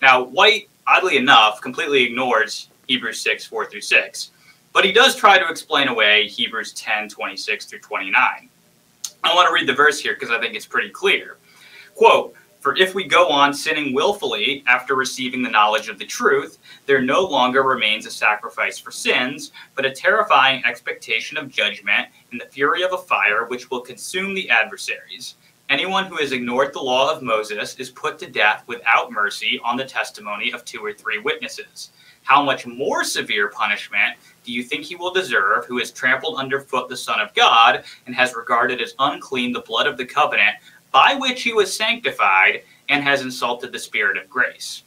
Now, White, oddly enough, completely ignores Hebrews 6, 4 through 6, but he does try to explain away Hebrews 10, 26 through 29. I want to read the verse here because I think it's pretty clear. Quote, For if we go on sinning willfully after receiving the knowledge of the truth, there no longer remains a sacrifice for sins, but a terrifying expectation of judgment and the fury of a fire which will consume the adversaries. Anyone who has ignored the law of Moses is put to death without mercy on the testimony of two or three witnesses. How much more severe punishment do you think he will deserve who has trampled underfoot the Son of God and has regarded as unclean the blood of the covenant by which he was sanctified and has insulted the Spirit of grace?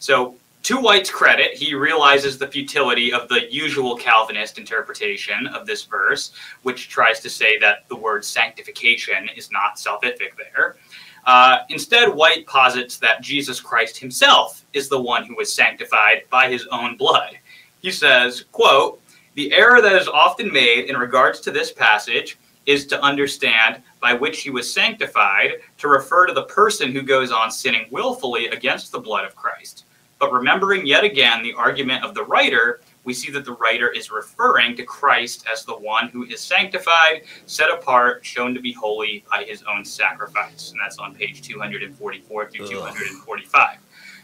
So, to White's credit, he realizes the futility of the usual Calvinist interpretation of this verse, which tries to say that the word sanctification is not salvific there. Uh, instead, White posits that Jesus Christ himself is the one who was sanctified by his own blood. He says, quote, the error that is often made in regards to this passage is to understand by which he was sanctified to refer to the person who goes on sinning willfully against the blood of Christ. But remembering yet again the argument of the writer, we see that the writer is referring to Christ as the one who is sanctified, set apart, shown to be holy by his own sacrifice. And that's on page 244 through Ugh. 245.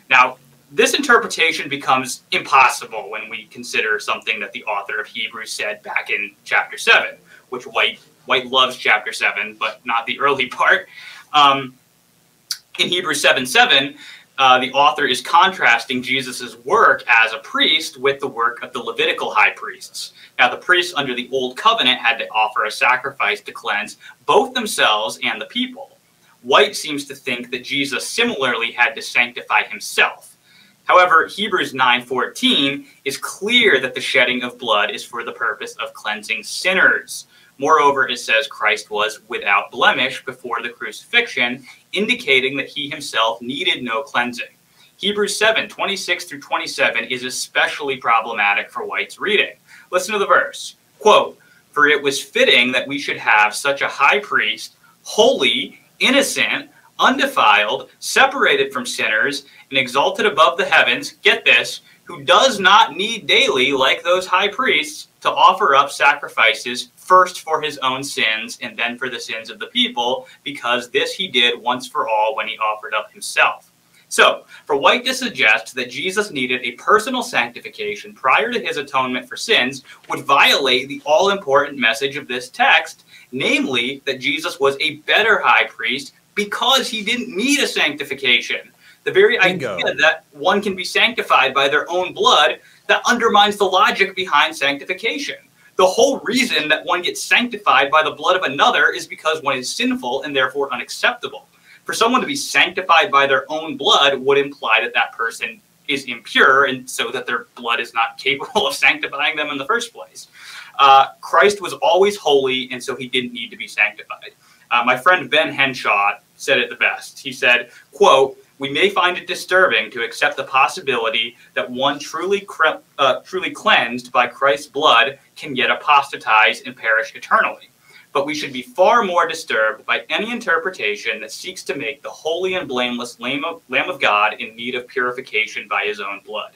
Now, this interpretation becomes impossible when we consider something that the author of Hebrews said back in chapter 7, which White, White loves chapter 7, but not the early part. Um, in Hebrews 7 7, uh, the author is contrasting Jesus' work as a priest with the work of the Levitical high priests. Now, the priests under the Old Covenant had to offer a sacrifice to cleanse both themselves and the people. White seems to think that Jesus similarly had to sanctify himself. However, Hebrews 9:14 is clear that the shedding of blood is for the purpose of cleansing sinners. Moreover, it says Christ was without blemish before the crucifixion, indicating that he himself needed no cleansing. Hebrews 7 26 through 27 is especially problematic for White's reading. Listen to the verse. Quote, For it was fitting that we should have such a high priest, holy, innocent, undefiled, separated from sinners, and exalted above the heavens. Get this, who does not need daily, like those high priests, to offer up sacrifices first for his own sins and then for the sins of the people, because this he did once for all when he offered up himself. So, for White to suggest that Jesus needed a personal sanctification prior to his atonement for sins would violate the all important message of this text, namely that Jesus was a better high priest because he didn't need a sanctification. The very Bingo. idea that one can be sanctified by their own blood that undermines the logic behind sanctification. The whole reason that one gets sanctified by the blood of another is because one is sinful and therefore unacceptable. For someone to be sanctified by their own blood would imply that that person is impure and so that their blood is not capable of sanctifying them in the first place. Uh, Christ was always holy and so he didn't need to be sanctified. Uh, my friend Ben Henshaw said it the best. He said, quote, we may find it disturbing to accept the possibility that one truly uh, truly cleansed by Christ's blood can yet apostatize and perish eternally. But we should be far more disturbed by any interpretation that seeks to make the holy and blameless Lamb of, Lamb of God in need of purification by his own blood.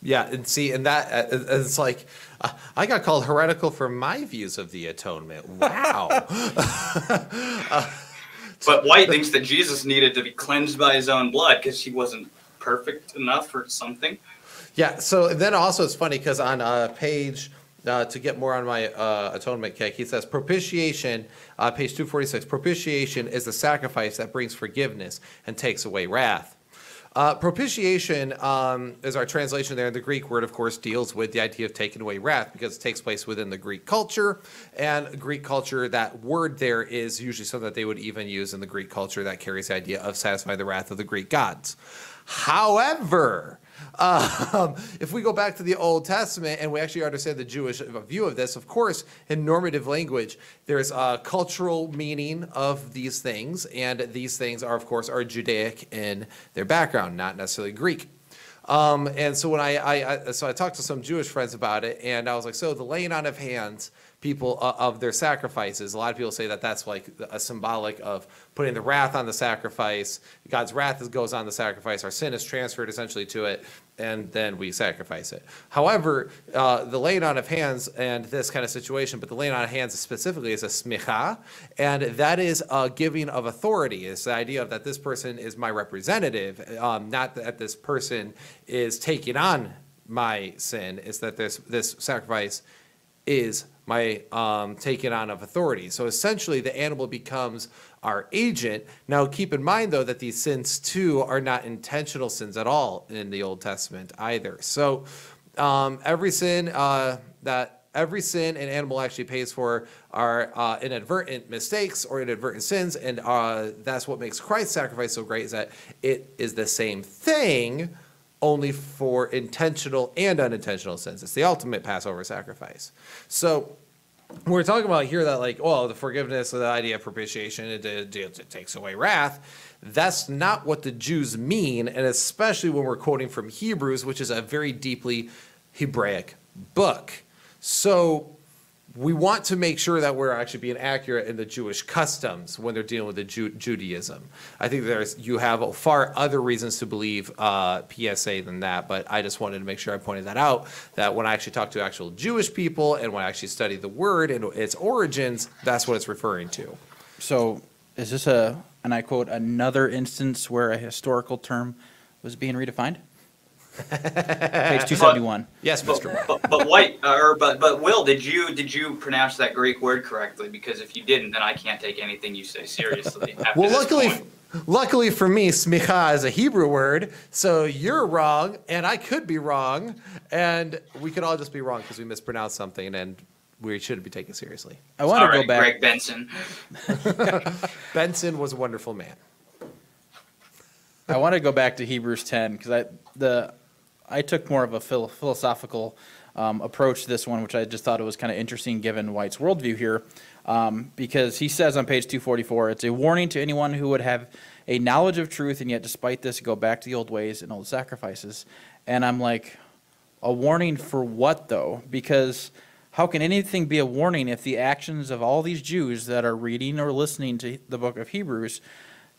Yeah, and see, and that uh, uh, it's like uh, I got called heretical for my views of the atonement. Wow. But White thinks that Jesus needed to be cleansed by his own blood because he wasn't perfect enough or something. Yeah. So then also it's funny because on uh, page uh, to get more on my uh, atonement kick, he says propitiation, uh, page two forty six. Propitiation is the sacrifice that brings forgiveness and takes away wrath. Uh, propitiation um, is our translation there. The Greek word, of course, deals with the idea of taking away wrath because it takes place within the Greek culture. And Greek culture, that word there is usually something that they would even use in the Greek culture that carries the idea of satisfying the wrath of the Greek gods. However, um, if we go back to the Old Testament and we actually understand the Jewish view of this, of course, in normative language, there's a cultural meaning of these things, and these things are, of course, are Judaic in their background, not necessarily Greek. Um, and so when I, I, I, so I talked to some Jewish friends about it, and I was like, so the laying on of hands, people uh, of their sacrifices. A lot of people say that that's like a symbolic of putting the wrath on the sacrifice. God's wrath goes on the sacrifice. Our sin is transferred essentially to it, and then we sacrifice it. However, uh, the laying on of hands and this kind of situation, but the laying on of hands specifically is a smicha, and that is a giving of authority. It's the idea of that this person is my representative, um, not that this person is taking on my sin. It's that this this sacrifice is my um, taking on of authority. So essentially, the animal becomes our agent. Now, keep in mind, though, that these sins, too, are not intentional sins at all in the Old Testament either. So um, every sin uh, that every sin an animal actually pays for are uh, inadvertent mistakes or inadvertent sins, and uh, that's what makes Christ's sacrifice so great is that it is the same thing only for intentional and unintentional sins. It's the ultimate Passover sacrifice. So we're talking about here that like, well, the forgiveness of the idea of propitiation, it, it, it takes away wrath. That's not what the Jews mean, and especially when we're quoting from Hebrews, which is a very deeply Hebraic book. So we want to make sure that we're actually being accurate in the Jewish customs when they're dealing with the Ju- Judaism. I think there's you have far other reasons to believe uh, PSA than that, but I just wanted to make sure I pointed that out. That when I actually talk to actual Jewish people and when I actually study the word and its origins, that's what it's referring to. So is this a, and I quote, another instance where a historical term was being redefined? Page two seventy-one. Yes, But, Mr. Moore. but, but White, uh, or but but Will, did you did you pronounce that Greek word correctly? Because if you didn't, then I can't take anything you say seriously. Well, luckily, point. luckily for me, smicha is a Hebrew word, so you're wrong, and I could be wrong, and we could all just be wrong because we mispronounced something, and we shouldn't be taken seriously. I want to Sorry, go back. Greg Benson. Benson was a wonderful man. I want to go back to Hebrews 10 because I the I took more of a phil- philosophical um, approach to this one, which I just thought it was kind of interesting given White's worldview here, um, because he says on page 244, it's a warning to anyone who would have a knowledge of truth and yet, despite this, go back to the old ways and old sacrifices. And I'm like, a warning for what though? Because how can anything be a warning if the actions of all these Jews that are reading or listening to the book of Hebrews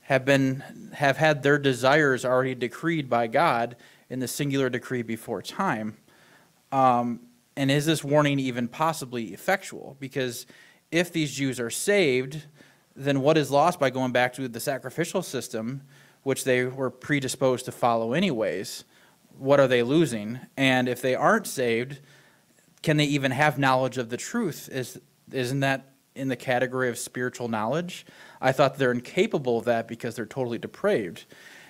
have been have had their desires already decreed by God in the singular decree before time. Um, and is this warning even possibly effectual? Because if these Jews are saved, then what is lost by going back to the sacrificial system which they were predisposed to follow anyways, what are they losing? And if they aren't saved, can they even have knowledge of the truth? Is isn't that in the category of spiritual knowledge? I thought they're incapable of that because they're totally depraved.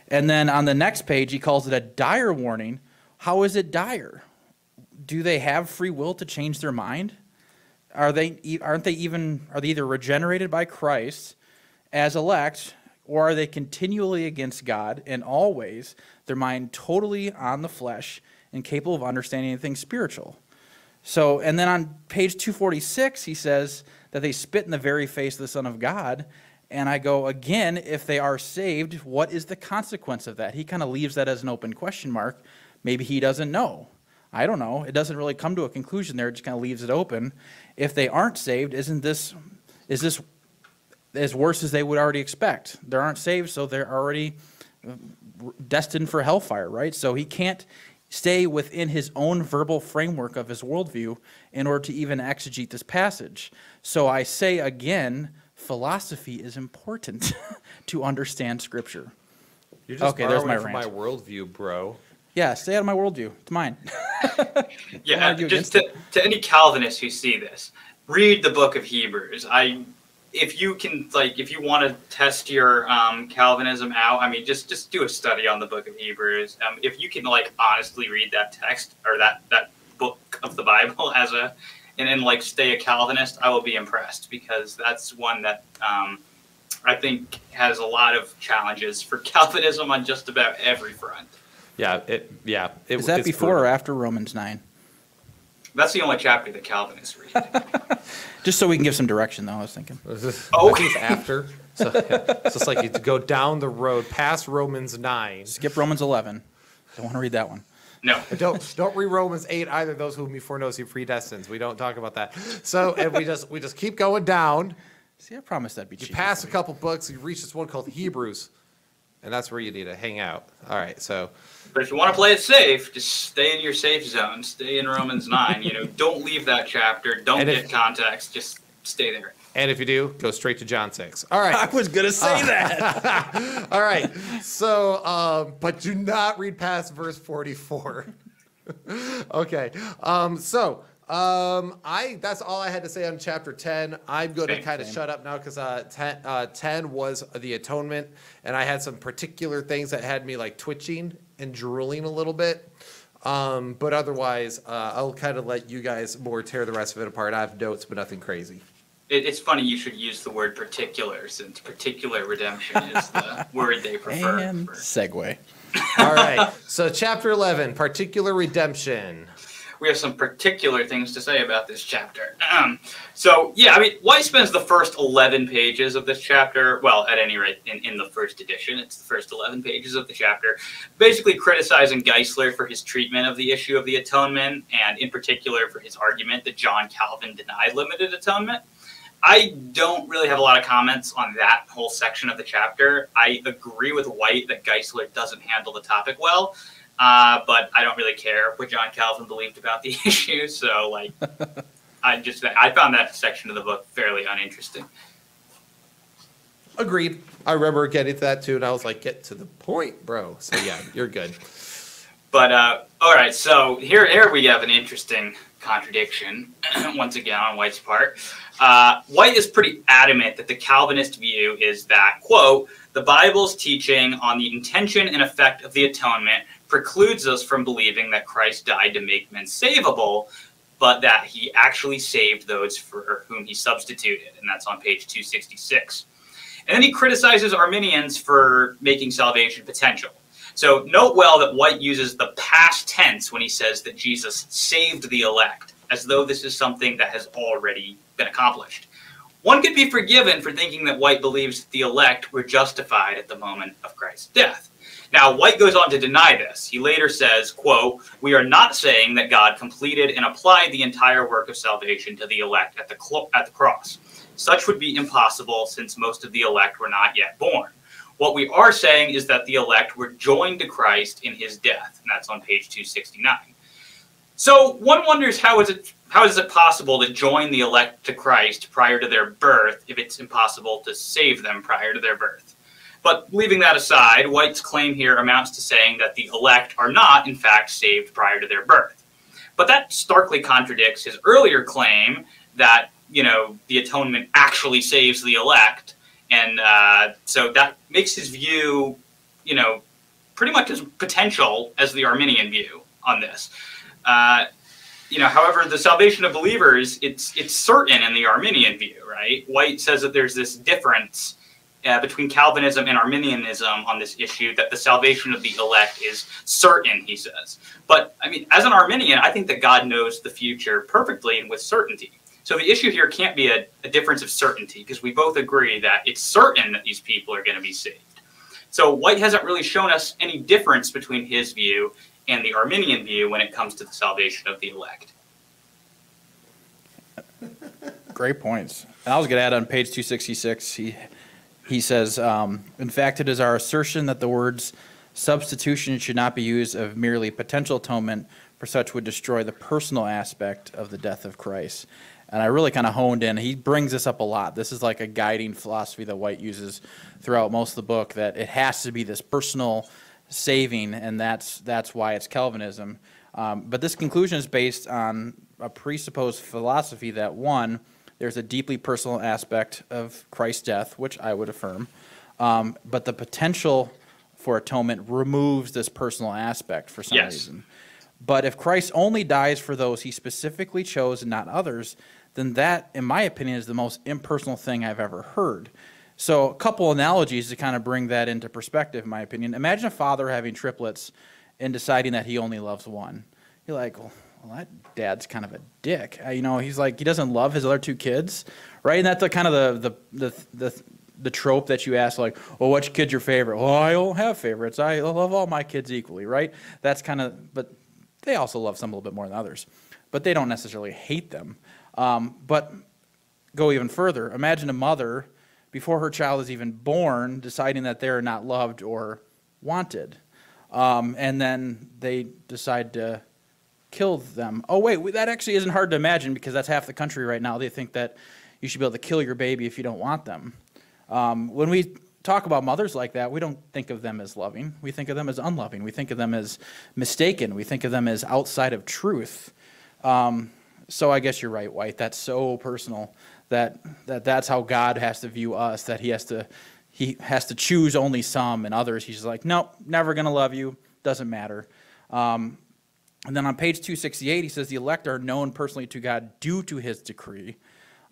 And then on the next page, he calls it a dire warning. How is it dire? Do they have free will to change their mind? Are they aren't they even are they either regenerated by Christ as elect or are they continually against God and always their mind totally on the flesh and capable of understanding anything spiritual? So, and then on page 246, he says that they spit in the very face of the Son of God. And I go, again, if they are saved, what is the consequence of that? He kind of leaves that as an open question mark. Maybe he doesn't know. I don't know. It doesn't really come to a conclusion there. It just kind of leaves it open. If they aren't saved, isn't this, is this as worse as they would already expect? They aren't saved, so they're already uh, destined for hellfire, right? So he can't stay within his own verbal framework of his worldview in order to even exegete this passage. So I say again, philosophy is important to understand Scripture. You're just Okay, there's my from my worldview, bro. Yeah, stay out of my worldview. It's mine. Yeah, just to, to any Calvinists who see this, read the book of Hebrews. I, if you can, like, if you want to test your um, Calvinism out, I mean, just just do a study on the book of Hebrews. Um, if you can, like, honestly read that text or that that book of the Bible as a, and then like stay a Calvinist, I will be impressed because that's one that um, I think has a lot of challenges for Calvinism on just about every front. Yeah, it. Yeah, it, Is that it's before or after Romans 9? That's the only chapter that Calvinists read. Just so we can give some direction, though, I was thinking. Oh. I think it's after. So, yeah. so it's like you go down the road past Romans nine. Skip Romans 11. Don't want to read that one. No. Don't don't read Romans eight either. Those whom before knows he predestines. We don't talk about that. So and we just we just keep going down. See, I promised that'd be You pass a couple books. You reach this one called Hebrews, and that's where you need to hang out. All right. So But if you want to play it safe, just stay in your safe zone. Stay in Romans 9. You know, don't leave that chapter. Don't And get if- context. Just stay there. And if you do, go straight to John six. All right. I was going to say that. All right. So, um, but do not read past verse 44. okay. Um, so, um, I that's all I had to say on chapter 10. I'm going to kind of shut up now because uh, 10, uh, 10 was the atonement, and I had some particular things that had me like twitching and drooling a little bit. Um, but otherwise, uh, I'll kind of let you guys more tear the rest of it apart. I have notes, but nothing crazy. It, it's funny you should use the word particular since particular redemption is the word they prefer. and for- segue. All right. So, chapter 11, particular redemption. we have some particular things to say about this chapter. Um, so, yeah, I mean, White spends the first 11 pages of this chapter, well, at any rate, in, in the first edition, it's the first 11 pages of the chapter, basically criticizing Geisler for his treatment of the issue of the atonement, and in particular for his argument that John Calvin denied limited atonement. I don't really have a lot of comments on that whole section of the chapter. I agree with White that Geisler doesn't handle the topic well, uh, but I don't really care what John Calvin believed about the issue. So, like, I just I found that section of the book fairly uninteresting. Agreed. I remember getting to that too, and I was like, "Get to the point, bro." So yeah, you're good. But uh, all right, so here here we have an interesting contradiction once again on White's part. Uh, White is pretty adamant that the Calvinist view is that quote the Bible's teaching on the intention and effect of the atonement precludes us from believing that Christ died to make men savable, but that he actually saved those for whom he substituted, and that's on page 266. And then he criticizes Arminians for making salvation potential. So note well that White uses the past tense when he says that Jesus saved the elect, as though this is something that has already been accomplished. One could be forgiven for thinking that White believes that the elect were justified at the moment of Christ's death. Now, White goes on to deny this. He later says, quote, We are not saying that God completed and applied the entire work of salvation to the elect at the, at the cross. Such would be impossible since most of the elect were not yet born. What we are saying is that the elect were joined to Christ in his death, and that's on page 269. So one wonders how is it how is it possible to join the elect to Christ prior to their birth if it's impossible to save them prior to their birth? But leaving that aside, White's claim here amounts to saying that the elect are not, in fact, saved prior to their birth. But that starkly contradicts his earlier claim that you know the atonement actually saves the elect, and uh, so that makes his view, you know, pretty much as potential as the Arminian view on this. Uh, you know, however, the salvation of believers, it's it's certain in the Arminian view, right? White says that there's this difference uh, between Calvinism and Arminianism on this issue that the salvation of the elect is certain, he says. But I mean, as an Arminian, I think that God knows the future perfectly and with certainty. So the issue here can't be a, a difference of certainty because we both agree that it's certain that these people are going to be saved. So White hasn't really shown us any difference between his view and the Arminian view when it comes to the salvation of the elect. Great points. And I was going to add on page 266, he, he says, um, in fact, it is our assertion that the words substitution should not be used of merely potential atonement, for such would destroy the personal aspect of the death of Christ. And I really kind of honed in. He brings this up a lot. This is like a guiding philosophy that White uses throughout most of the book that it has to be this personal saving, and that's, that's why it's Calvinism. Um, but this conclusion is based on a presupposed philosophy that one, there's a deeply personal aspect of Christ's death, which I would affirm, um, but the potential for atonement removes this personal aspect for some Yes. reason. But if Christ only dies for those he specifically chose and not others, then that, in my opinion, is the most impersonal thing I've ever heard. So, a couple analogies to kind of bring that into perspective, in my opinion. Imagine a father having triplets and deciding that he only loves one. You're like, well, well that dad's kind of a dick. You know, he's like, he doesn't love his other two kids, right? And that's the kind of the, the, the, the, the trope that you ask, like, well, which kid's your favorite? Well, I don't have favorites. I love all my kids equally, right? That's kind of, but they also love some a little bit more than others, but they don't necessarily hate them. Um, but go even further. Imagine a mother, before her child is even born, deciding that they're not loved or wanted. Um, and then they decide to kill them. Oh, wait, that actually isn't hard to imagine because that's half the country right now. They think that you should be able to kill your baby if you don't want them. Um, when we talk about mothers like that, we don't think of them as loving. We think of them as unloving. We think of them as mistaken. We think of them as outside of truth. Um, so I guess you're right, White. That's so personal that, that that's how God has to view us. That He has to He has to choose only some, and others He's like, nope, never gonna love you. Doesn't matter. Um, and then on page 268, he says the elect are known personally to God due to His decree.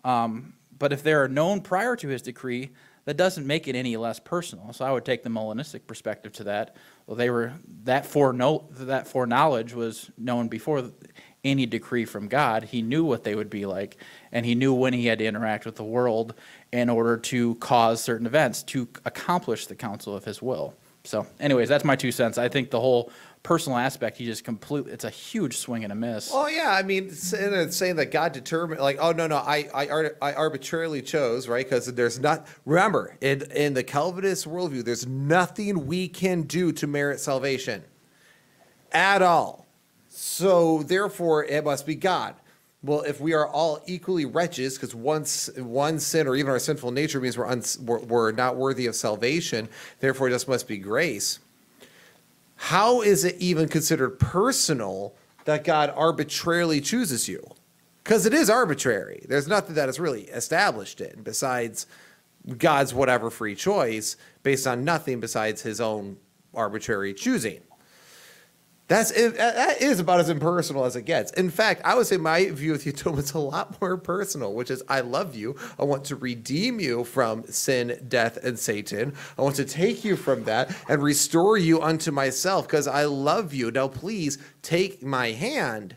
Um, but if they are known prior to His decree, that doesn't make it any less personal. So I would take the Molinistic perspective to that. Well, they were that foreknow that foreknowledge was known before any decree from God. He knew what they would be like, and he knew when he had to interact with the world in order to cause certain events to accomplish the counsel of his will. So, anyways, that's my two cents. I think the whole personal aspect, he just completely, it's a huge swing and a miss. Oh yeah, I mean, saying that God determined, like, oh no, no, I, I, I arbitrarily chose, right? Because there's not. Remember, in in the Calvinist worldview, there's nothing we can do to merit salvation, at all. So therefore, it must be God. Well, if we are all equally wretches, because one, s- one sin or even our sinful nature means we're, uns, we're, we're not worthy of salvation, therefore, it just must be grace how is it even considered personal that God arbitrarily chooses you? Because it is arbitrary. There's nothing that is really established in besides God's whatever free choice based on nothing besides his own arbitrary choosing. That's it, that is about as impersonal as it gets. In fact, I would say my view of the atonement's a lot more personal, which is I love you. I want to redeem you from sin, death, and Satan. I want to take you from that and restore you unto myself because I love you. Now, please take my hand.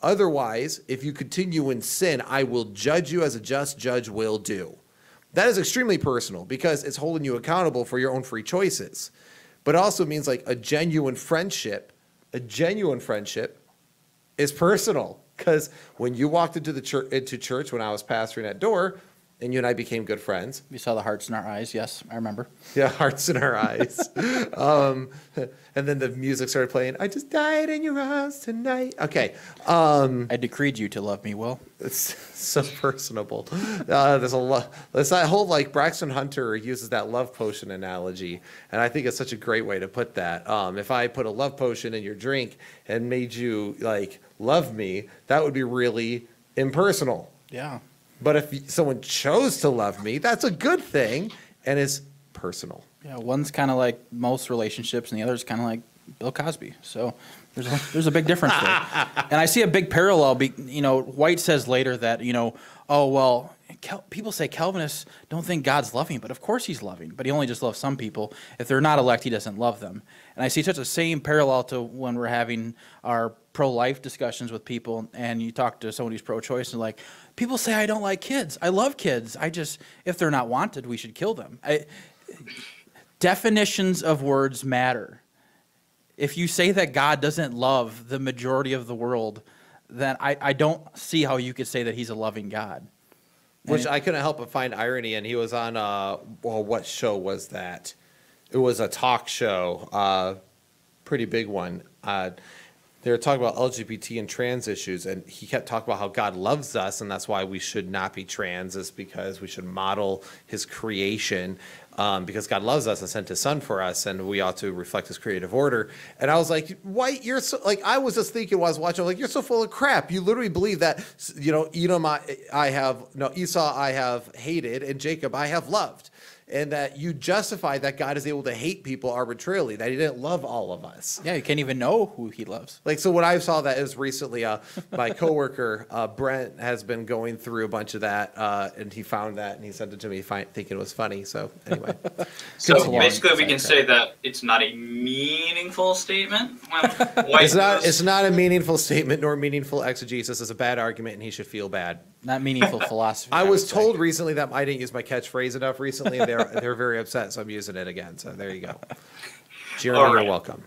Otherwise, if you continue in sin, I will judge you as a just judge will do. That is extremely personal because it's holding you accountable for your own free choices. But it also means like a genuine friendship, a genuine friendship is personal. Because when you walked into the church into church when I was pastoring at door, and you and I became good friends. We saw the hearts in our eyes. Yes, I remember. Yeah, hearts in our eyes. um, and then the music started playing. I just died in your arms tonight. Okay. Um, I decreed you to love me, Will. it's so personable. Uh, there's a lot. There's that whole like Braxton Hunter uses that love potion analogy, and I think it's such a great way to put that. Um, if I put a love potion in your drink and made you like love me, that would be really impersonal. Yeah. But if someone chose to love me, that's a good thing and is personal. Yeah, one's kind of like most relationships, and the other's kind of like Bill Cosby. So there's a, there's a big difference there. and I see a big parallel. Be, you know, White says later that you know, oh well, Cal- people say Calvinists don't think God's loving, but of course He's loving. But He only just loves some people. If they're not elect, He doesn't love them. And I see such a same parallel to when we're having our pro-life discussions with people, and you talk to someone who's pro-choice, and like, people say I don't like kids. I love kids. I just if they're not wanted, we should kill them. I, definitions of words matter. If you say that God doesn't love the majority of the world, then I, I don't see how you could say that he's a loving God. Which I couldn't help but find irony And He was on, uh, well, what show was that? It was a talk show, uh, pretty big one. Uh, they were talking about LGBT and trans issues, and he kept talking about how God loves us, and that's why we should not be trans, is because we should model his creation, um, because God loves us and sent his son for us, and we ought to reflect his creative order. And I was like, White, you're so, like, I was just thinking while I was watching, like, you're so full of crap. You literally believe that, you know, Edom, I, I have, no, Esau, I have hated, and Jacob, I have loved. And that you justify that God is able to hate people arbitrarily, that he didn't love all of us. Yeah, you can't even know who he loves. Like so, when I saw that is recently, uh, my coworker uh, Brent has been going through a bunch of that, uh, and he found that and he sent it to me, fi- thinking it was funny. So anyway, So Continue. basically, we Sorry, can say that it's not a meaningful statement. It's not it's not a meaningful statement nor meaningful exegesis. It's a bad argument, and he should feel bad. Not meaningful philosophy. I would was say. told recently that I didn't use my catchphrase enough recently, and they're they're very upset, so I'm using it again. So there you go, Jeremy, All right. you're welcome.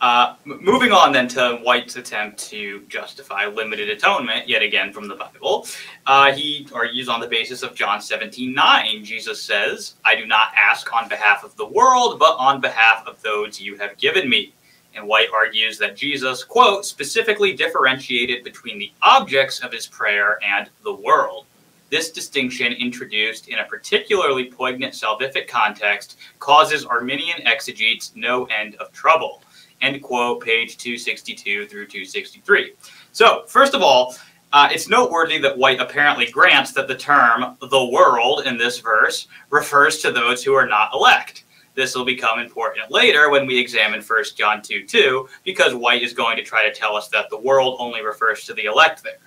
Uh, m- moving on then to White's attempt to justify limited atonement, yet again from the Bible. Uh, he argues on the basis of John 17 9. Jesus says, I do not ask on behalf of the world, but on behalf of those you have given me. And White argues that Jesus, quote, specifically differentiated between the objects of his prayer and the world. This distinction, introduced in a particularly poignant salvific context, causes Arminian exegetes no end of trouble end quote, page 262 through 263. So, first of all, uh, it's noteworthy that White apparently grants that the term the world in this verse refers to those who are not elect. This will become important later when we examine 1 John 2 2, because White is going to try to tell us that the world only refers to the elect there.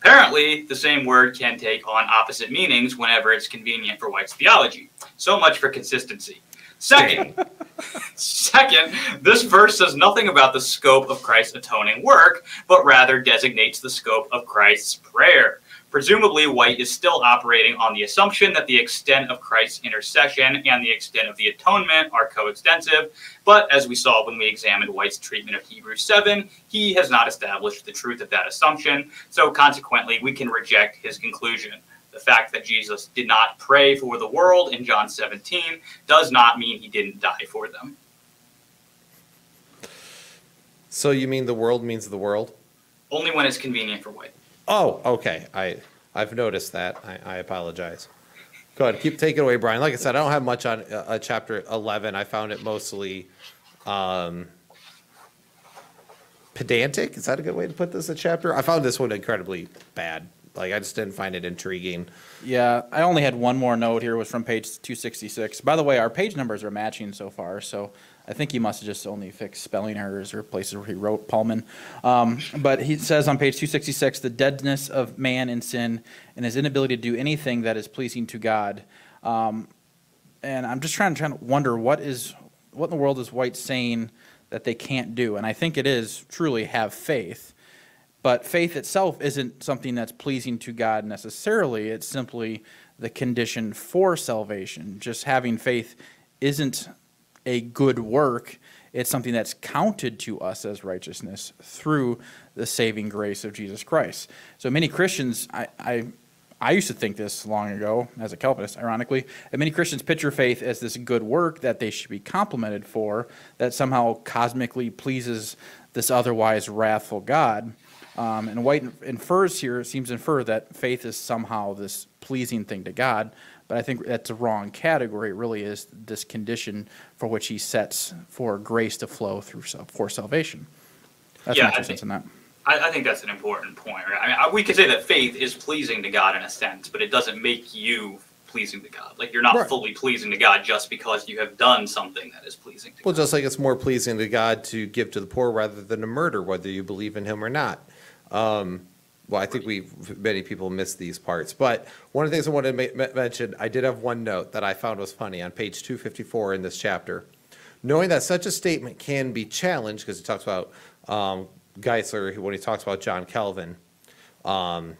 Apparently, the same word can take on opposite meanings whenever it's convenient for White's theology. So much for consistency. Second, Second, this verse says nothing about the scope of Christ's atoning work, but rather designates the scope of Christ's prayer. Presumably, White is still operating on the assumption that the extent of Christ's intercession and the extent of the atonement are coextensive, but as we saw when we examined White's treatment of Hebrews 7, he has not established the truth of that assumption, so consequently, we can reject his conclusion. The fact that Jesus did not pray for the world in John 17 does not mean he didn't die for them. So you mean the world means the world? Only when it's convenient for White. Oh, okay. I I've noticed that. I, I apologize. Go ahead, keep take it away, Brian. Like I said, I don't have much on uh, chapter eleven. I found it mostly um, pedantic. Is that a good way to put this? A chapter? I found this one incredibly bad. Like I just didn't find it intriguing. Yeah, I only had one more note here. Was from page 266. By the way, our page numbers are matching so far, so I think he must have just only fixed spelling errors or places where he wrote Pallmann. Um, but he says on page 266 the deadness of man in sin and his inability to do anything that is pleasing to God. Um, and I'm just trying, trying to wonder what is what in the world is White saying that they can't do? And I think it is truly have faith. But faith itself isn't something that's pleasing to God necessarily. It's simply the condition for salvation. Just having faith isn't a good work. It's something that's counted to us as righteousness through the saving grace of Jesus Christ. So many Christians, I, I, I used to think this long ago as a Calvinist, ironically, many Christians picture faith as this good work that they should be complimented for, that somehow cosmically pleases this otherwise wrathful God. Um, and White infers here, seems to infer that faith is somehow this pleasing thing to God, but I think that's a wrong category. It really is this condition for which he sets for grace to flow through for salvation. That's Yeah, my I think- cents on that. I, I think that's an important point. Right? I mean, I- we could say that faith is pleasing to God in a sense, but it doesn't make you pleasing to God. Like you're not Right. fully pleasing to God just because you have done something that is pleasing to Well, God. just like it's more pleasing to God to give to the poor rather than to murder, whether you believe in Him or not. Um, well, I think we many people miss these parts. But one of the things I wanted to ma- mention, I did have one note that I found was funny on page 254 in this chapter. Knowing that such a statement can be challenged, because he talks about um, Geisler when he talks about John Calvin. Um,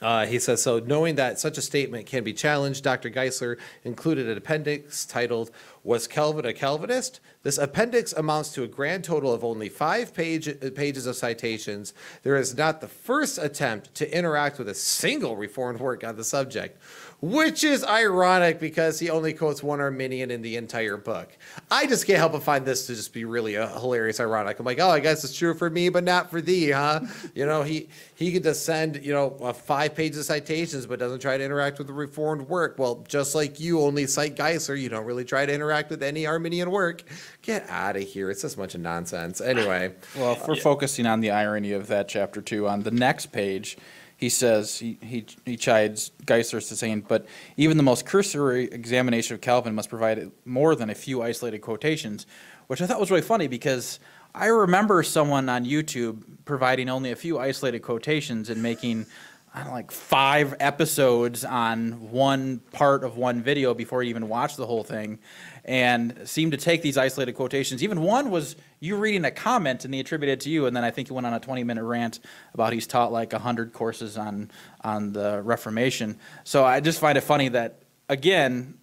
uh, he says, so knowing that such a statement can be challenged, Dr. Geisler included an appendix titled, Was Calvin a Calvinist? This appendix amounts to a grand total of only five page, pages of citations. There is not the first attempt to interact with a single Reformed work on the subject, which is ironic because he only quotes one Arminian in the entire book. I just can't help but find this to just be really a hilarious ironic. I'm like, oh, I guess it's true for me, but not for thee, huh? You know, he he could just send you know uh, five pages of citations, but doesn't try to interact with the Reformed work. Well, just like you only cite Geisler, you don't really try to interact with any Arminian work. Get out of here! It's just a bunch of nonsense. Anyway, Well, if we're focusing on the irony of that chapter two, on the next page, he says, he, he, he chides Geisler to saying, but even the most cursory examination of Calvin must provide more than a few isolated quotations, which I thought was really funny because I remember someone on YouTube providing only a few isolated quotations and making, I don't know, like five episodes on one part of one video before you even watch the whole thing and seemed to take these isolated quotations. Even one was you reading a comment and they attributed it to you, and then I think he went on a 20 minute rant about he's taught like 100 courses on, on the Reformation. So I just find it funny that, again,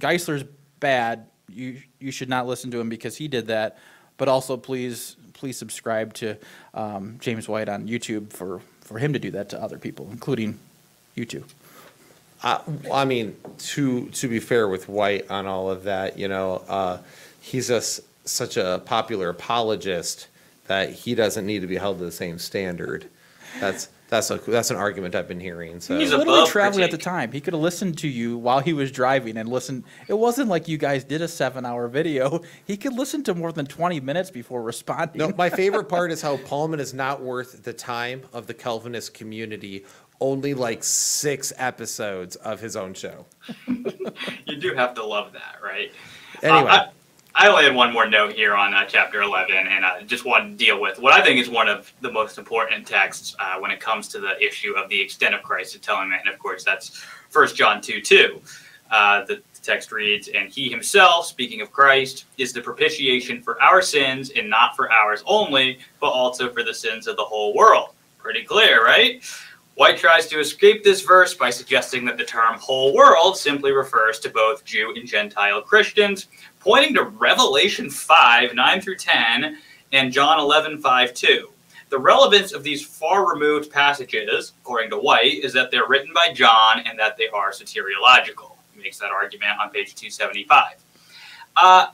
Geisler's bad. You, you should not listen to him because he did that. But also, please, please subscribe to um, James White on YouTube for, for him to do that to other people, including you two. Uh, well, I mean, to to be fair with White on all of that, you know, uh, he's just such a popular apologist that he doesn't need to be held to the same standard. That's that's a that's an argument I've been hearing. So He was He's literally above traveling at the time. He could have listened to you while he was driving and listened. It wasn't like you guys did a seven-hour video. He could listen to more than 20 minutes before responding. no, my favorite part is how Pallmann is not worth the time of the Calvinist community. Only like six episodes of his own show. You do have to love that, right? Anyway. Uh, I, I only had one more note here on uh, chapter 11, and I just wanted to deal with what I think is one of the most important texts uh, when it comes to the issue of the extent of Christ's atonement. And of course, that's 1 John 2 2. Uh, the text reads, And he himself, speaking of Christ, is the propitiation for our sins, and not for ours only, but also for the sins of the whole world. Pretty clear, right? White tries to escape this verse by suggesting that the term whole world simply refers to both Jew and Gentile Christians, pointing to Revelation 5 9 through 10 and John 11 5 2. The relevance of these far removed passages, according to White, is that they're written by John and that they are soteriological. He makes that argument on page 275. Uh,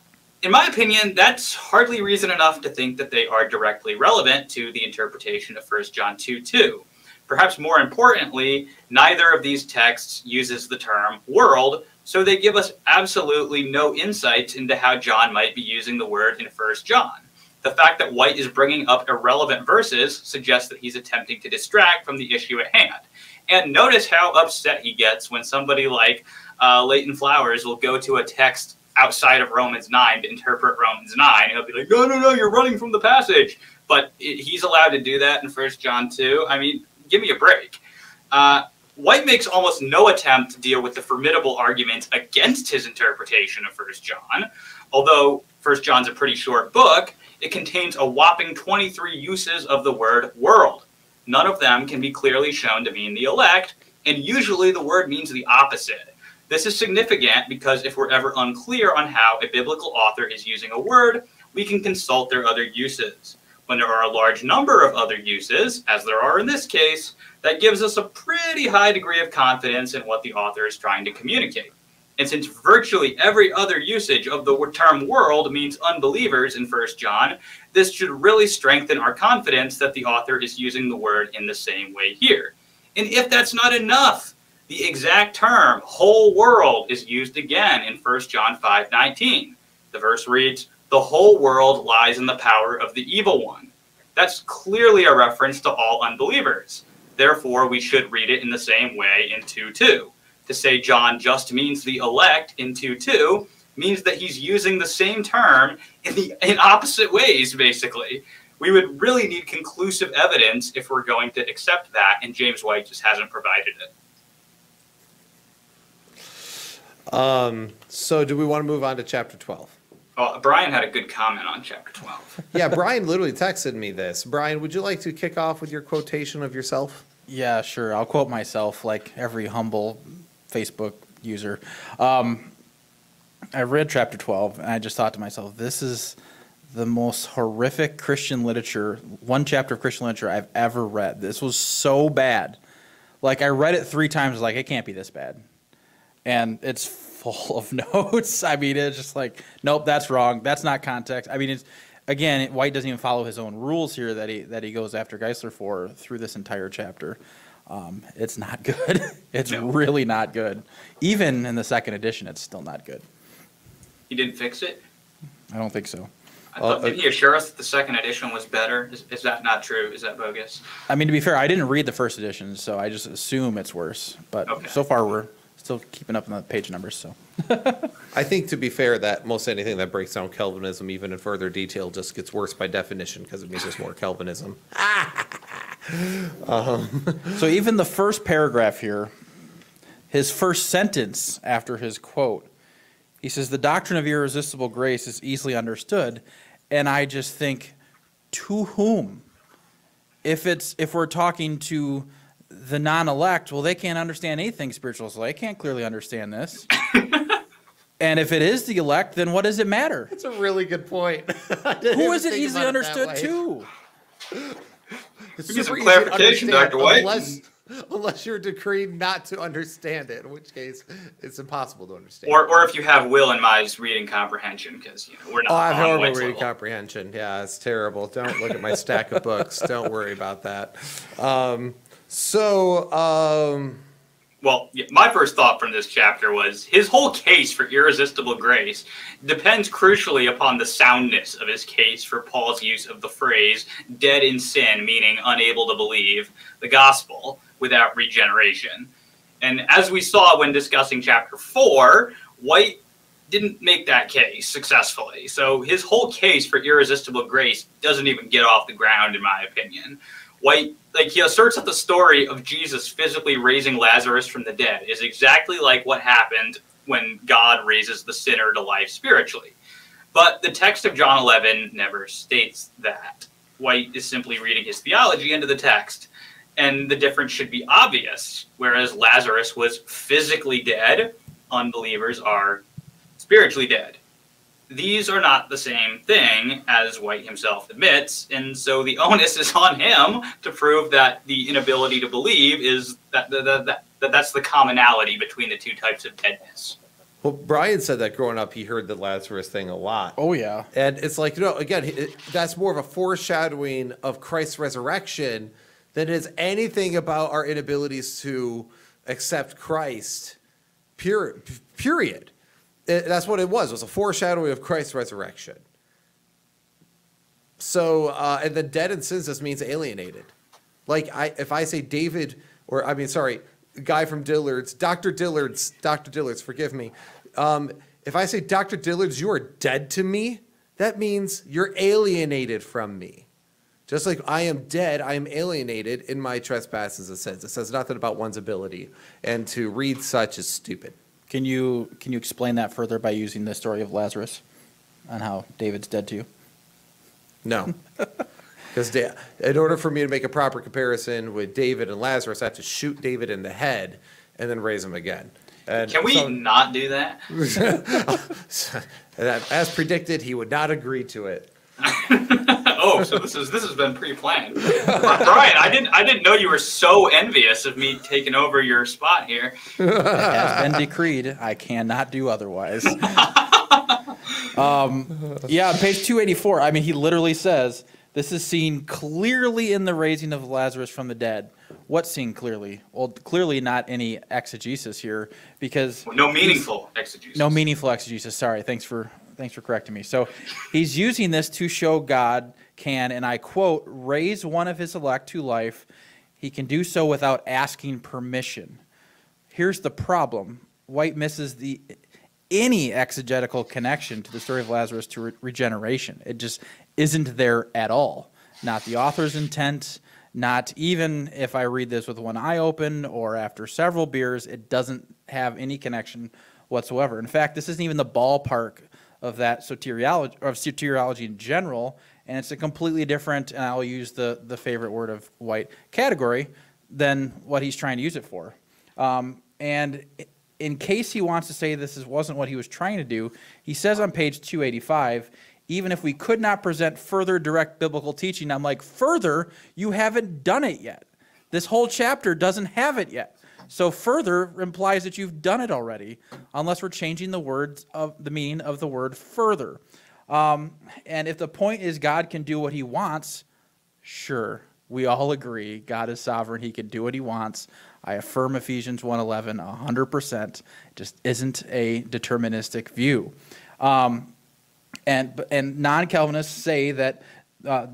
in my opinion, that's hardly reason enough to think that they are directly relevant to the interpretation of 1 John 2 2. Perhaps more importantly, neither of these texts uses the term world, so they give us absolutely no insight into how John might be using the word in 1 John. The fact that White is bringing up irrelevant verses suggests that he's attempting to distract from the issue at hand. And notice how upset he gets when somebody like uh, Leighton Flowers will go to a text outside of Romans 9 to interpret Romans 9. He'll be like, no, no, no, you're running from the passage. But it, he's allowed to do that in 1 John 2. I mean, give me a break. Uh, White makes almost no attempt to deal with the formidable arguments against his interpretation of 1 John. Although 1 John's a pretty short book, it contains a whopping 23 uses of the word world. None of them can be clearly shown to mean the elect, and usually the word means the opposite. This is significant because if we're ever unclear on how a biblical author is using a word, we can consult their other uses. When there are a large number of other uses, as there are in this case, that gives us a pretty high degree of confidence in what the author is trying to communicate. And since virtually every other usage of the term world means unbelievers in 1 John, this should really strengthen our confidence that the author is using the word in the same way here. And if that's not enough, the exact term whole world is used again in 1 John 5:19. The verse reads, "The whole world lies in the power of the evil one." That's clearly a reference to all unbelievers. Therefore, we should read it in the same way in 2:2 to say John just means the elect in 2 2 means that he's using the same term in the in opposite ways, basically. We would really need conclusive evidence if we're going to accept that, and James White just hasn't provided it. Um, so do we want to move on to chapter 12? Well, Brian had a good comment on chapter 12. Yeah, Brian literally texted me this. Brian, would you like to kick off with your quotation of yourself? Yeah, sure. I'll quote myself like every humble Facebook user. Um, I read chapter 12 and I just thought to myself, this is the most horrific Christian literature, one chapter of Christian literature I've ever read. This was so bad. Like I read it three times, like it can't be this bad. And it's full of notes. I mean, it's just like, nope, that's wrong. That's not context. I mean, it's again, White doesn't even follow his own rules here that he that he goes after Geisler for through this entire chapter. Um, it's not good. it's No. really not good. Even in the second edition, it's still not good. He didn't fix it? I don't think so. I Uh, thought, did he assure us that the second edition was better? Is, is that not true? Is that bogus? I mean, to be fair, I didn't read the first edition, so I just assume it's worse. But Okay. so far, we're still keeping up on the page numbers. So I think, to be fair, that most anything that breaks down Calvinism, even in further detail, just gets worse by definition because it means there's more Calvinism. Um, so even the first paragraph here, his first sentence after his quote, he says, The doctrine of irresistible grace is easily understood. And I just think, to whom? If it's if we're talking to the non-elect, well, they can't understand anything spiritual, so they can't clearly understand this. and if it is the elect, then what does it matter? That's a really good point. Who is it easily understood to? It's We need some super easy to clarification, Dr. White. Unless, unless you're decreed not to understand it, in which case it's impossible to understand. Or, or if you have Will and Mai's reading comprehension, because you know we're not. Oh, I have horrible reading level. comprehension. Yeah, it's terrible. Don't look at my stack of books. Don't worry about that. Um, so, um, Well, my first thought from this chapter was his whole case for irresistible grace depends crucially upon the soundness of his case for Paul's use of the phrase dead in sin, meaning unable to believe the gospel without regeneration. And as we saw when discussing chapter 4, White didn't make that case successfully. So his whole case for irresistible grace doesn't even get off the ground, in my opinion. White, like he asserts that the story of Jesus physically raising Lazarus from the dead is exactly like what happened when God raises the sinner to life spiritually. But the text of John 11 never states that. White is simply reading his theology into the text, and the difference should be obvious. Whereas Lazarus was physically dead, unbelievers are spiritually dead. These are not the same thing, as White himself admits, and so the onus is on him to prove that the inability to believe is that, that, that, that, that that's the commonality between the two types of deadness. well, Brian said that growing up, he heard the Lazarus thing a lot. Oh yeah. And it's like, you know, again, it, that's more of a foreshadowing of Christ's resurrection than it is anything about our inabilities to accept Christ, pure, period. It- that's what it was. It was a foreshadowing of Christ's resurrection. So, uh, and the dead in sins just means alienated. Like, I, if I say David, or I mean, sorry, guy from Dillard's, Dr. Dillard's, Dr. Dillard's, forgive me. Um, if I say, Dr. Dillard's, you are dead to me, that means you're alienated from me. Just like I am dead, I am alienated in my trespasses and sins. It says nothing about one's ability. And to read such is stupid. Can you can you explain that further by using the story of Lazarus on how David's dead to you? No. Because in order for me to make a proper comparison with David and Lazarus, I have to shoot David in the head and then raise him again. And Can we so- not do that? and as predicted, he would not agree to it. Oh, so this is this has been pre-planned. Brian, I didn't I didn't know you were so envious of me taking over your spot here. It has been decreed. I cannot do otherwise. um, yeah, page 284, I mean, he literally says, This is seen clearly in the raising of Lazarus from the dead. What's seen clearly? Well, clearly not any exegesis here because No meaningful exegesis. no meaningful exegesis. Sorry, thanks for thanks for correcting me. So he's using this to show God can, and I quote, raise one of his elect to life. He can do so without asking permission. Here's the problem: White misses the any exegetical connection to the story of Lazarus to re- regeneration. It just isn't there at all. Not the author's intent. Not even if I read this with one eye open or after several beers, it doesn't have any connection whatsoever. In fact, this isn't even the ballpark of that soteriology of soteriology in general, and it's a completely different, and I'll use the the favorite word of white category than what he's trying to use it for. Um, and in case he wants to say this is, wasn't what he was trying to do, he says on page 285, even if we could not present further direct biblical teaching, I'm like, further, you haven't done it yet. This whole chapter doesn't have it yet. So further implies that you've done it already, unless we're changing the words of the meaning of the word further. Um, and if the point is God can do what he wants, sure, we all agree God is sovereign. He can do what he wants. I affirm Ephesians 1:11 100%. It just isn't a deterministic view. Um, and and non-Calvinists say that uh,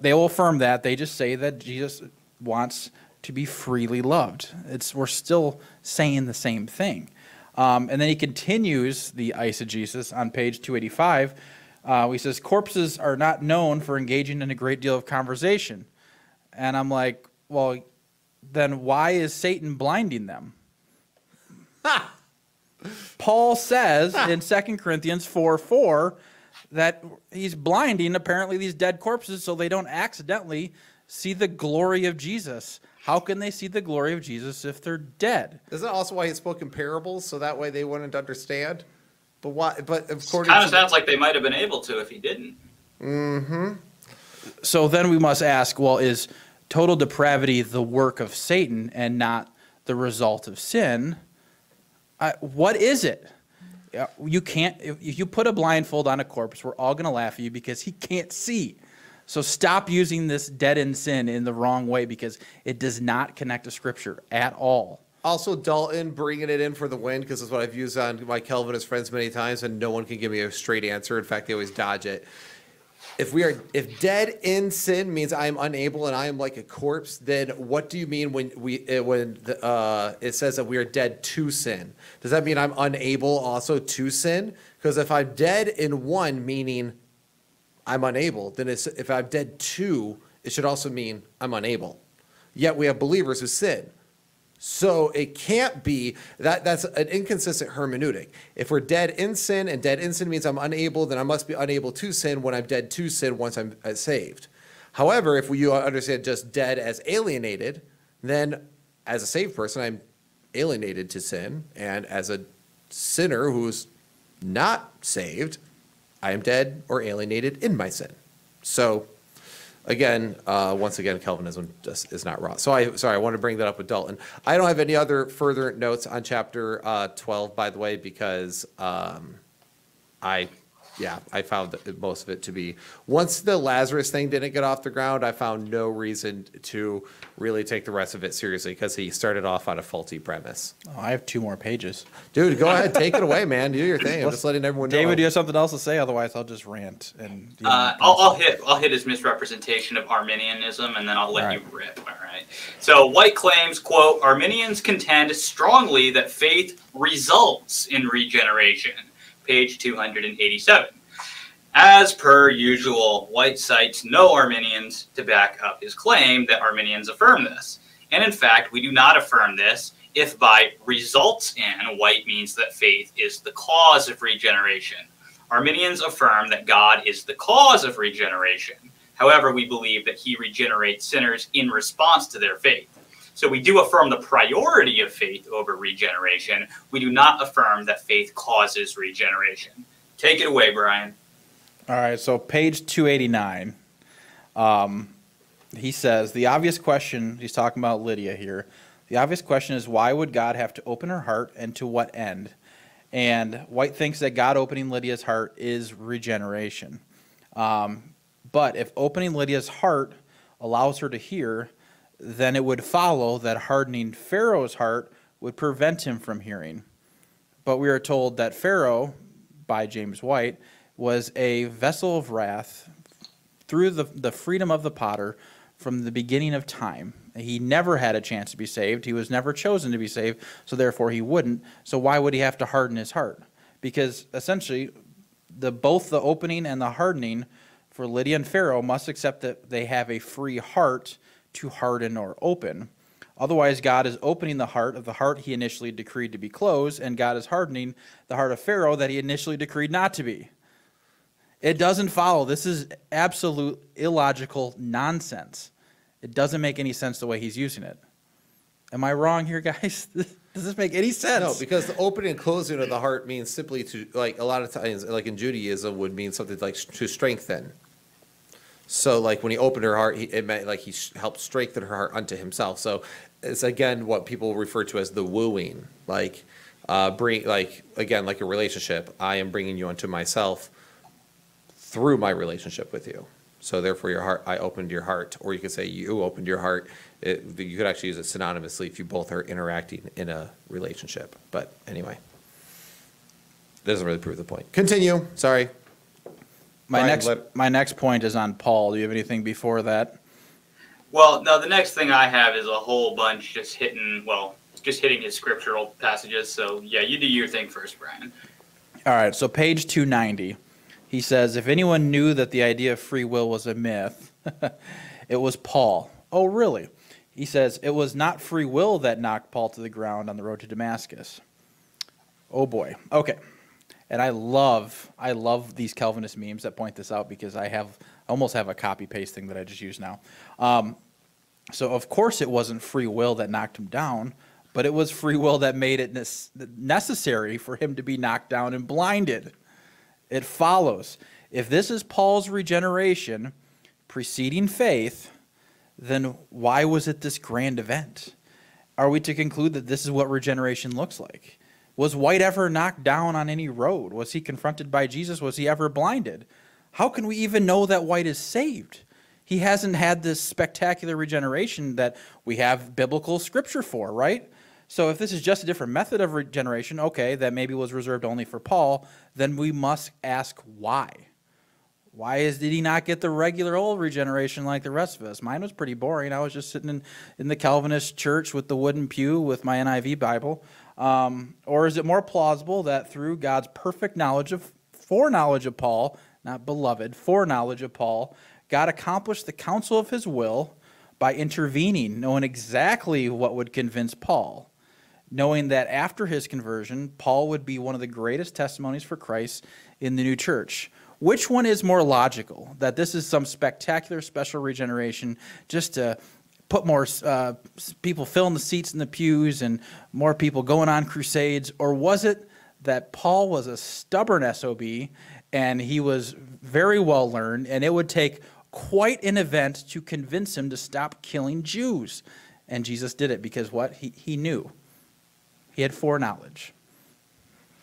they will affirm that. They just say that Jesus wants to be freely loved. It's we're still saying the same thing. Um, and then he continues the eisegesis on page 285. Uh, he says corpses are not known for engaging in a great deal of conversation, and I'm like, well, then why is Satan blinding them? Paul says in 2 Corinthians 4 4 that he's blinding apparently these dead corpses so they don't accidentally see the glory of Jesus. How can they see the glory of Jesus if they're dead? Isn't that also why he spoke in parables so that way they wouldn't understand? But why? But according Kind of sounds like they might have been able to if he didn't. Mm-hmm. So then we must ask well, is total depravity the work of Satan and not the result of sin? Uh, what is it? You can't, if if you put a blindfold on a corpse, we're all going to laugh at you because he can't see. So stop using this dead in sin in the wrong way because it does not connect to Scripture at all. Also, Dalton bringing it in for the win because it's what I've used on my Kelvin Calvinist friends many times, and no one can give me a straight answer. In fact, they always dodge it. If we are, if dead in sin means I am unable and I am like a corpse, then what do you mean when we uh, when the, uh, it says that we are dead to sin? Does that mean I'm unable also to sin? Because if I'm dead in one, meaning I'm unable, then if I'm dead to, it should also mean I'm unable. Yet we have believers who sin. So it can't be that that's an inconsistent hermeneutic. If we're dead in sin and dead in sin means I'm unable, then I must be unable to sin when I'm dead to sin once I'm uh, saved. However, if you understand just dead as alienated, then as a saved person, I'm alienated to sin, and as a sinner who's not saved, I am dead or alienated in my sin. So again, uh, once again, Calvinism just is not wrong. So I, sorry, I want to bring that up with Dalton. I don't have any other further notes on chapter uh, 12, by the way, because um, I, yeah, I found that most of it to be, once the Lazarus thing didn't get off the ground, I found no reason to really take the rest of it seriously because he started off on a faulty premise. Oh, I have two more pages. Dude, go ahead, take it away, man. Do your thing. I'm just letting everyone know. David, do you have something else to say? Otherwise, I'll just rant. And you know, Uh, I'll, I'll hit I'll hit his misrepresentation of Arminianism, and then I'll let All you rip. All right. So White claims, quote, Arminians contend strongly that faith results in regeneration. Page 287. As per usual, White cites no Arminians to back up his claim that Arminians affirm this. And in fact, we do not affirm this if by results in White means that faith is the cause of regeneration. Arminians affirm that God is the cause of regeneration. However, we believe that he regenerates sinners in response to their faith. So we do affirm the priority of faith over regeneration. We do not affirm that faith causes regeneration. Take it away, Brian. All right, so page 289. Um, he says the obvious question. He's talking about Lydia here. The obvious question is why would God have to open her heart and to what end? And White thinks that God opening Lydia's heart is regeneration. Um, but if opening Lydia's heart allows her to hear, then it would follow that hardening Pharaoh's heart would prevent him from hearing. But we are told that Pharaoh, by James White, was a vessel of wrath through the, the freedom of the potter from the beginning of time. He never had a chance to be saved. He was never chosen to be saved, so therefore he wouldn't. So why would he have to harden his heart? Because essentially, the both the opening and the hardening for Lydia and Pharaoh must accept that they have a free heart to harden or open. Otherwise, God is opening the heart of the heart he initially decreed to be closed, and God is hardening the heart of Pharaoh that he initially decreed not to be. It doesn't follow. This is absolute illogical nonsense. It doesn't make any sense the way he's using it. Am I wrong here, guys? Does this make any sense? No, because the opening and closing of the heart means simply to, like, a lot of times, like in Judaism, would mean something like to strengthen. So, like, when he opened her heart, he, it meant like he helped strengthen her heart unto himself. So, it's again what people refer to as the wooing. Like, uh, bring, like, again, like a relationship. I am bringing you unto myself through my relationship with you. So therefore, your heart, I opened your heart, or you could say you opened your heart. It, you could actually use it synonymously if you both are interacting in a relationship. But anyway, that doesn't really prove the point. Continue. Sorry. My next let- my next point is on Paul. Do you have anything before that? Well, no, the next thing I have is a whole bunch just hitting, well, just hitting his scriptural passages. So, yeah, you do your thing first, Brian. All right, so page 290. He says, If anyone knew that the idea of free will was a myth, it was Paul. Oh, really? He says, It was not free will that knocked Paul to the ground on the road to Damascus. Oh, boy. Okay. And I love, I love these Calvinist memes that point this out because I have, I almost have a copy paste thing that I just use now. Um, so, of course, it wasn't free will that knocked him down, but it was free will that made it nes- necessary for him to be knocked down and blinded. It follows if this is Paul's regeneration preceding faith, then why was it this grand event? Are we to conclude that this is what regeneration looks like? Was White ever knocked down on any road? Was he confronted by Jesus? Was he ever blinded? How can we even know that White is saved? He hasn't had this spectacular regeneration that we have biblical scripture for, right? So if this is just a different method of regeneration, okay, that maybe was reserved only for Paul, then we must ask why. Why is did he not get the regular old regeneration like the rest of us? Mine was pretty boring. I was just sitting in, in the Calvinist church with the wooden pew with my NIV Bible. Um, or is it more plausible that through God's perfect knowledge of foreknowledge of Paul, not beloved, foreknowledge of Paul, God accomplished the counsel of his will by intervening, knowing exactly what would convince Paul? knowing that after his conversion, Paul would be one of the greatest testimonies for Christ in the new church. Which one is more logical? That this is some spectacular special regeneration just to put more uh, people filling the seats in the pews and more people going on crusades? Or was it that Paul was a stubborn SOB and he was very well learned and it would take quite an event to convince him to stop killing Jews? And Jesus did it because what? He, he knew. He had foreknowledge.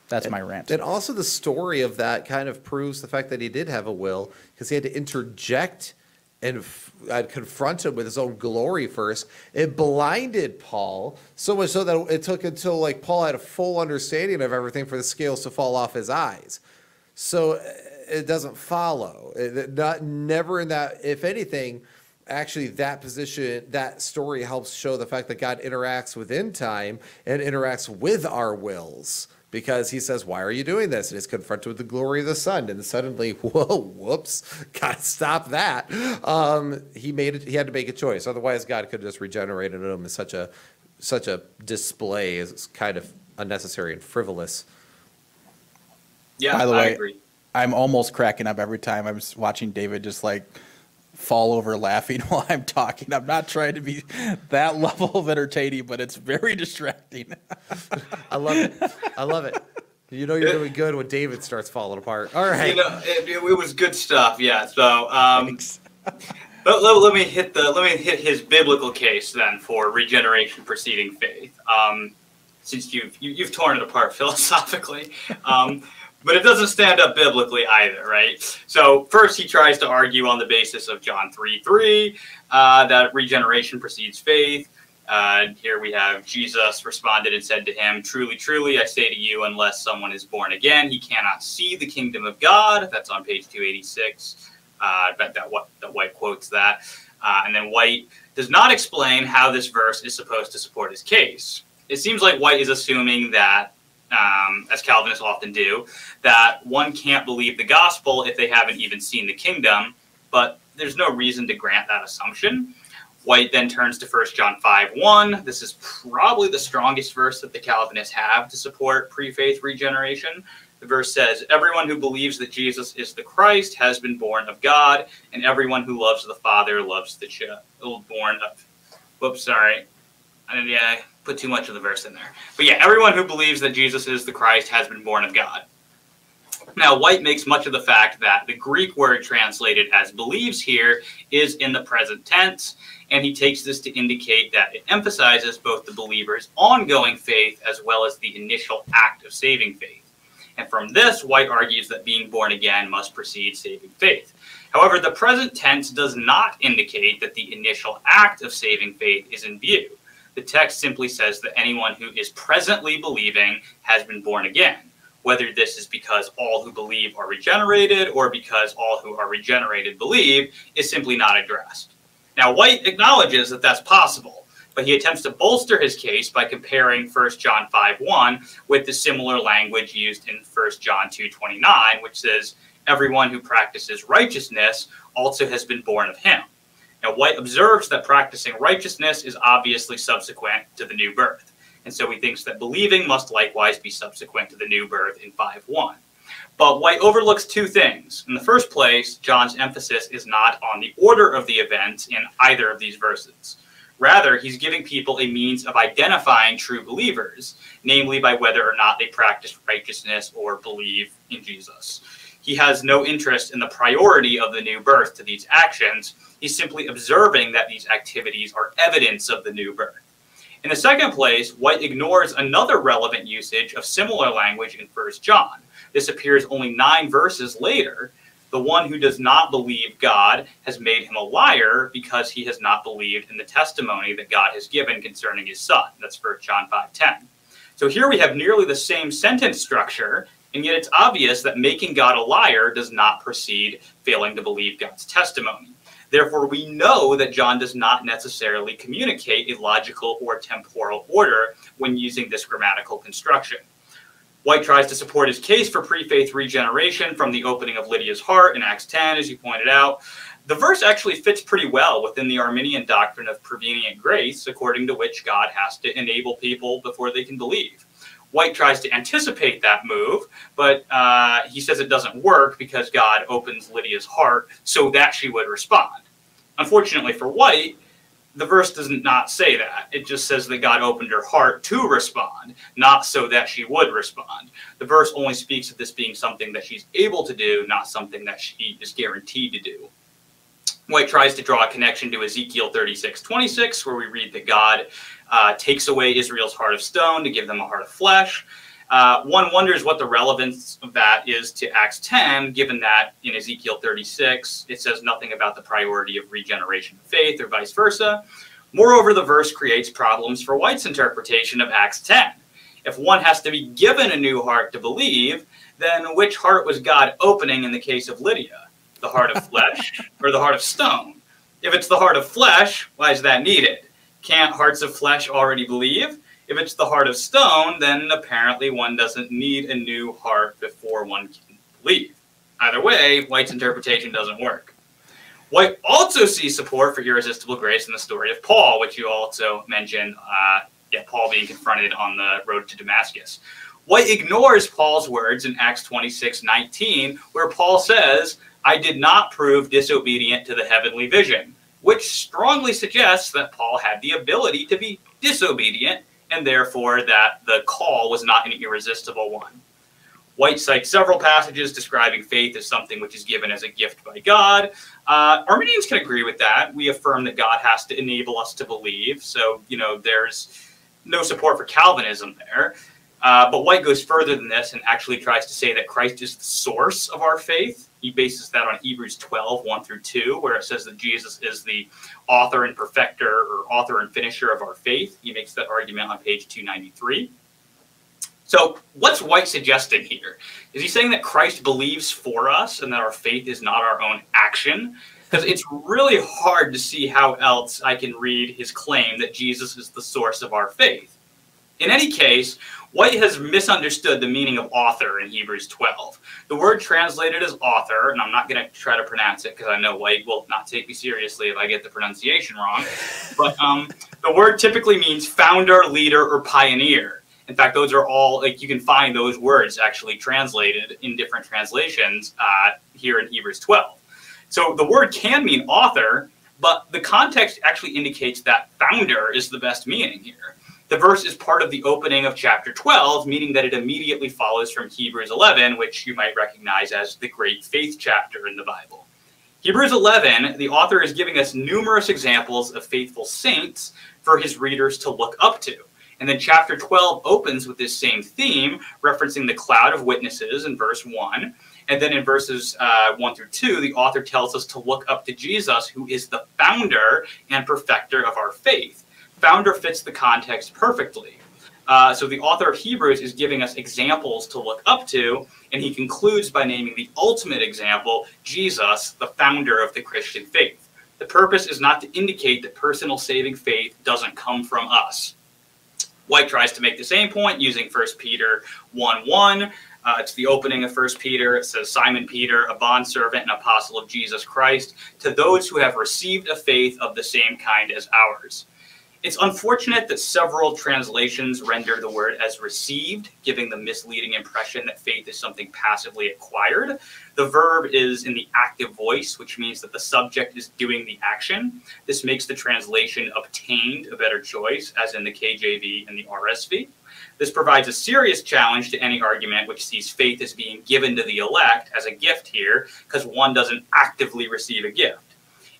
That's my rant. And also the story of that kind of proves the fact that he did have a will because he had to interject and uh, confront him with his own glory first. It blinded Paul so much so that it took until like Paul had a full understanding of everything for the scales to fall off his eyes. So uh, it doesn't follow. It, not never in that. If anything, actually that position, that story helps show the fact that God interacts within time and interacts with our wills because he says, Why are you doing this? And he's confronted with the glory of the sun. And suddenly, whoa, whoops, God, stop that. Um, he made it, he had to make a choice. Otherwise, God could have just regenerated him in such a such a display is kind of unnecessary and frivolous. Yeah, By the I way- agree. I'm almost cracking up every time I'm watching David just like fall over laughing while I'm talking. I'm not trying to be that level of entertaining, but it's very distracting. I love it. I love it. You know you're doing good when David starts falling apart. All right. You know, it, it, it was good stuff. Yeah. So, um, Thanks. let, let, let me hit the let me hit his biblical case then for regeneration preceding faith. Um, since you've you, have you have torn it apart philosophically, um, but it doesn't stand up biblically either, right? So first, he tries to argue on the basis of John three three uh, that regeneration precedes faith. Uh, here we have Jesus responded and said to him, Truly, truly, I say to you, unless someone is born again, he cannot see the kingdom of God. That's on page 286. Uh, that, that, that White quotes that. Uh, and then White does not explain how this verse is supposed to support his case. It seems like White is assuming that, um, as Calvinists often do, that one can't believe the gospel if they haven't even seen the kingdom, but there's no reason to grant that assumption. White then turns to 1 John 5 1. This is probably the strongest verse that the Calvinists have to support pre faith regeneration. The verse says, Everyone who believes that Jesus is the Christ has been born of God, and everyone who loves the Father loves the child born of. Whoops, sorry. I didn't yeah, put too much of the verse in there. But yeah, everyone who believes that Jesus is the Christ has been born of God. Now, White makes much of the fact that the Greek word translated as believes here is in the present tense, and he takes this to indicate that it emphasizes both the believer's ongoing faith as well as the initial act of saving faith. And from this, White argues that being born again must precede saving faith. However, the present tense does not indicate that the initial act of saving faith is in view. The text simply says that anyone who is presently believing has been born again. Whether this is because all who believe are regenerated or because all who are regenerated believe is simply not addressed. Now, White acknowledges that that's possible, but he attempts to bolster his case by comparing 1 John 5:1 with the similar language used in 1 John 2:29, which says, "Everyone who practices righteousness also has been born of him." Now, White observes that practicing righteousness is obviously subsequent to the new birth, and so he thinks that believing must likewise be subsequent to the new birth in 5:1. But White overlooks two things. In the first place, John's emphasis is not on the order of the events in either of these verses. Rather, he's giving people a means of identifying true believers, namely by whether or not they practice righteousness or believe in Jesus. He has no interest in the priority of the new birth to these actions. He's simply observing that these activities are evidence of the new birth. In the second place, White ignores another relevant usage of similar language in 1 John. This appears only nine verses later. The one who does not believe God has made him a liar because he has not believed in the testimony that God has given concerning his son. That's 1 John 5:10. So here we have nearly the same sentence structure, and yet it's obvious that making God a liar does not precede failing to believe God's testimony. Therefore, we know that John does not necessarily communicate a logical or temporal order when using this grammatical construction. White tries to support his case for pre-faith regeneration from the opening of Lydia's heart in Acts 10, as you pointed out. The verse actually fits pretty well within the Arminian doctrine of prevenient grace, according to which God has to enable people before they can believe. White tries to anticipate that move, but uh, he says it doesn't work because God opens Lydia's heart so that she would respond. Unfortunately for White, the verse does not say that. It just says that God opened her heart to respond, not so that she would respond. The verse only speaks of this being something that she's able to do, not something that she is guaranteed to do. White tries to draw a connection to Ezekiel 36 26, where we read that God uh, takes away Israel's heart of stone to give them a heart of flesh. Uh, one wonders what the relevance of that is to Acts 10, given that in Ezekiel 36, it says nothing about the priority of regeneration of faith or vice versa. Moreover, the verse creates problems for White's interpretation of Acts 10. If one has to be given a new heart to believe, then which heart was God opening in the case of Lydia? The heart of flesh or the heart of stone? If it's the heart of flesh, why is that needed? Can't hearts of flesh already believe? If it's the heart of stone, then apparently one doesn't need a new heart before one can believe. Either way, White's interpretation doesn't work. White also sees support for irresistible grace in the story of Paul, which you also mentioned, uh, yeah, Paul being confronted on the road to Damascus. White ignores Paul's words in Acts 26 19, where Paul says, I did not prove disobedient to the heavenly vision, which strongly suggests that Paul had the ability to be disobedient and therefore that the call was not an irresistible one. White cites several passages describing faith as something which is given as a gift by God. Uh, Arminians can agree with that. We affirm that God has to enable us to believe. So, you know, there's no support for Calvinism there. Uh, but White goes further than this and actually tries to say that Christ is the source of our faith. He bases that on Hebrews 12, 1 through 2, where it says that Jesus is the author and perfecter or author and finisher of our faith. He makes that argument on page 293. So, what's White suggesting here? Is he saying that Christ believes for us and that our faith is not our own action? Because it's really hard to see how else I can read his claim that Jesus is the source of our faith. In any case, White has misunderstood the meaning of author in Hebrews 12. The word translated as author, and I'm not going to try to pronounce it because I know White will not take me seriously if I get the pronunciation wrong, but um, the word typically means founder, leader, or pioneer. In fact, those are all like you can find those words actually translated in different translations uh, here in Hebrews 12. So the word can mean author, but the context actually indicates that founder is the best meaning here. The verse is part of the opening of chapter 12, meaning that it immediately follows from Hebrews 11, which you might recognize as the great faith chapter in the Bible. Hebrews 11, the author is giving us numerous examples of faithful saints for his readers to look up to. And then chapter 12 opens with this same theme, referencing the cloud of witnesses in verse 1. And then in verses uh, 1 through 2, the author tells us to look up to Jesus, who is the founder and perfecter of our faith. Founder fits the context perfectly. Uh, so the author of Hebrews is giving us examples to look up to, and he concludes by naming the ultimate example, Jesus, the founder of the Christian faith. The purpose is not to indicate that personal saving faith doesn't come from us. White tries to make the same point using 1 Peter 1 1. Uh, it's the opening of 1 Peter. It says, Simon Peter, a bondservant and apostle of Jesus Christ, to those who have received a faith of the same kind as ours it's unfortunate that several translations render the word as received, giving the misleading impression that faith is something passively acquired. The verb is in the active voice, which means that the subject is doing the action. This makes the translation obtained a better choice, as in the KJV and the RSV. This provides a serious challenge to any argument which sees faith as being given to the elect as a gift here, because one doesn't actively receive a gift.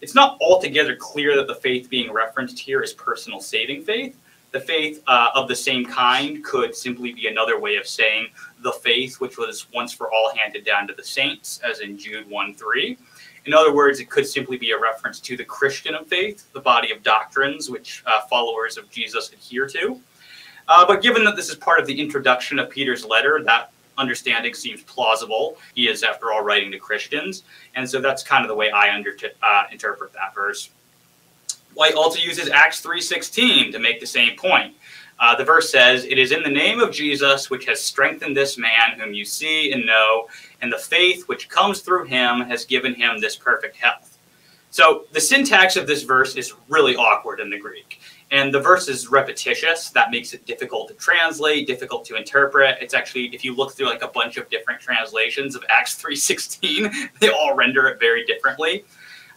It's not altogether clear that the faith being referenced here is personal saving faith. The faith uh, of the same kind could simply be another way of saying the faith which was once for all handed down to the saints, as in Jude 1 3. In other words, it could simply be a reference to the Christian of faith, the body of doctrines which uh, followers of Jesus adhere to. Uh, but given that this is part of the introduction of Peter's letter, that understanding seems plausible. He is, after all, writing to Christians. And so that's kind of the way I under, uh, interpret that verse. White also uses Acts 3.16 to make the same point. Uh, the verse says, It is in the name of Jesus which has strengthened this man whom you see and know, and the faith which comes through him has given him this perfect health. So the syntax of this verse is really awkward in the Greek. And the verse is repetitious. That makes it difficult to translate, difficult to interpret. It's actually, if you look through like a bunch of different translations of Acts 3.16, they all render it very differently.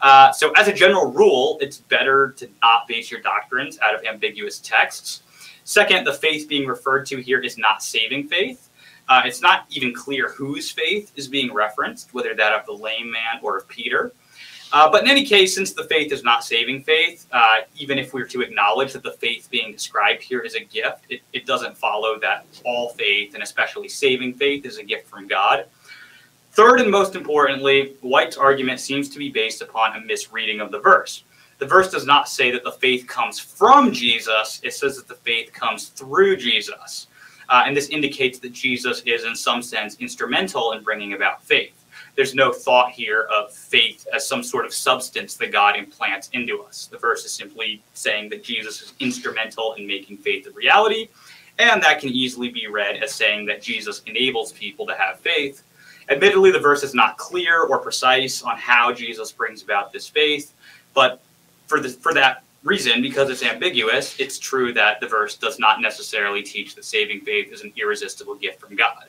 Uh, so as a general rule, it's better to not base your doctrines out of ambiguous texts. Second, the faith being referred to here is not saving faith. Uh, it's not even clear whose faith is being referenced, whether that of the lame man or of Peter. Uh, but in any case, since the faith is not saving faith, uh, even if we were to acknowledge that the faith being described here is a gift, it, it doesn't follow that all faith, and especially saving faith, is a gift from God. Third and most importantly, White's argument seems to be based upon a misreading of the verse. The verse does not say that the faith comes from Jesus, it says that the faith comes through Jesus. Uh, and this indicates that Jesus is, in some sense, instrumental in bringing about faith there's no thought here of faith as some sort of substance that God implants into us. The verse is simply saying that Jesus is instrumental in making faith a reality, and that can easily be read as saying that Jesus enables people to have faith. Admittedly, the verse is not clear or precise on how Jesus brings about this faith, but for, the, for that reason, because it's ambiguous, it's true that the verse does not necessarily teach that saving faith is an irresistible gift from God.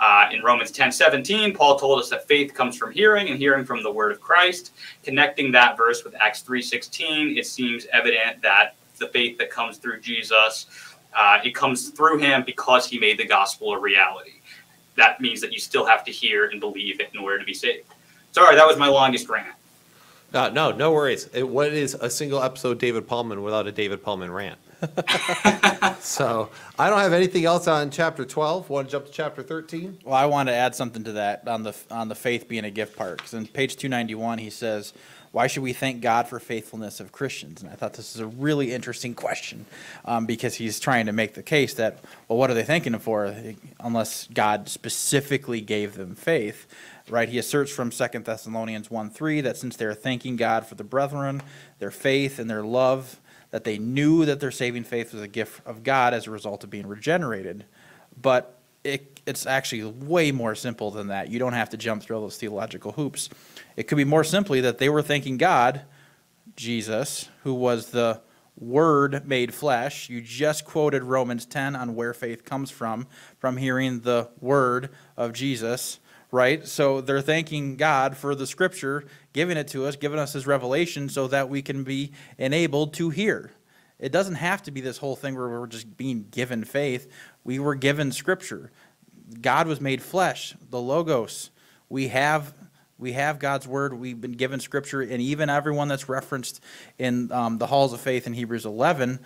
Uh, in Romans 10 17, Paul told us that faith comes from hearing and hearing from the word of Christ. Connecting that verse with Acts 3 16, it seems evident that the faith that comes through Jesus, uh, it comes through him because he made the gospel a reality. that means that you still have to hear and believe it in order to be saved. Sorry, that was my longest rant. No, no, no worries. It, what is a single episode David Pallmann without a David Pallmann rant? so I don't have anything else on chapter 12. Want to jump to chapter 13? Well, I want to add something to that on the on the faith being a gift part. Because in page two ninety one, he says, "Why should we thank God for faithfulness of Christians?" And I thought this is a really interesting question um, because he's trying to make the case that, well, what are they thanking him for unless God specifically gave them faith? Right? He asserts from Second Thessalonians one three that since they are thanking God for the brethren, their faith and their love that they knew that their saving faith was a gift of God as a result of being regenerated. But it, it's actually way more simple than that. You don't have to jump through all those theological hoops. It could be more simply that they were thanking God, Jesus, who was the Word made flesh. You just quoted Romans 10 on where faith comes from, from hearing the Word of Jesus right? So they're thanking God for the scripture, giving it to us, giving us his revelation so that we can be enabled to hear. It doesn't have to be this whole thing where we're just being given faith. We were given scripture. God was made flesh, the logos. We have we have God's word. We've been given scripture, and even everyone that's referenced in um, the halls of faith in Hebrews 11,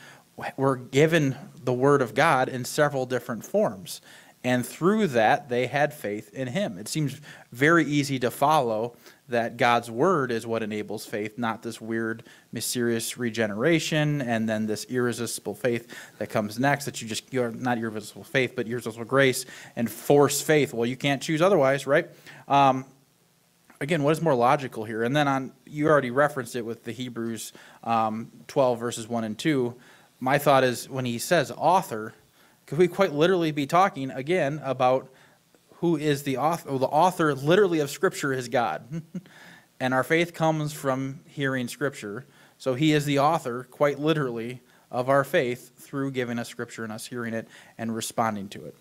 we're given the word of God in several different forms. And through that, they had faith in him. It seems very easy to follow that God's word is what enables faith, not this weird, mysterious regeneration and then this irresistible faith that comes next that you just, you're not irresistible faith, but irresistible grace and force faith. Well, you can't choose otherwise, right? Um, again, what is more logical here? And then on, you already referenced it with the Hebrews um, 12, verses 1 and 2. My thought is when he says author, could we quite literally be talking again about who is the author? The author literally of Scripture is God. and our faith comes from hearing Scripture. So he is the author, quite literally, of our faith through giving us Scripture and us hearing it and responding to it.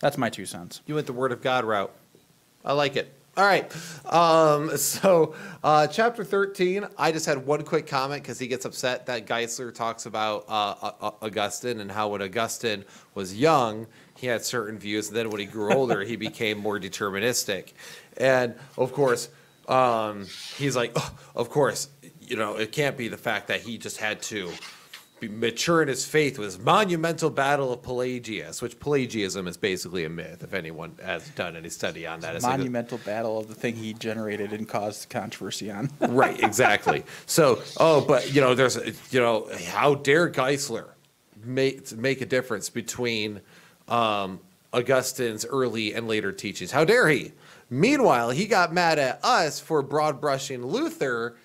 That's my two cents. You went the Word of God route. I like it. All right. Um, so, uh, chapter 13, I just had one quick comment because he gets upset that Geisler talks about uh, Augustine and how when Augustine was young, he had certain views. And then when he grew older, he became more deterministic. And of course, um, he's like, oh, of course, you know, it can't be the fact that he just had to mature in his faith was monumental battle of Pelagius, which Pelagianism is basically a myth. If anyone has done any study on that, it's monumental like a, battle of the thing he generated and caused controversy on. right, exactly. So, oh, but you know, there's, you know, how dare Geisler make make a difference between um, Augustine's early and later teachings? How dare he? Meanwhile, he got mad at us for broad brushing Luther,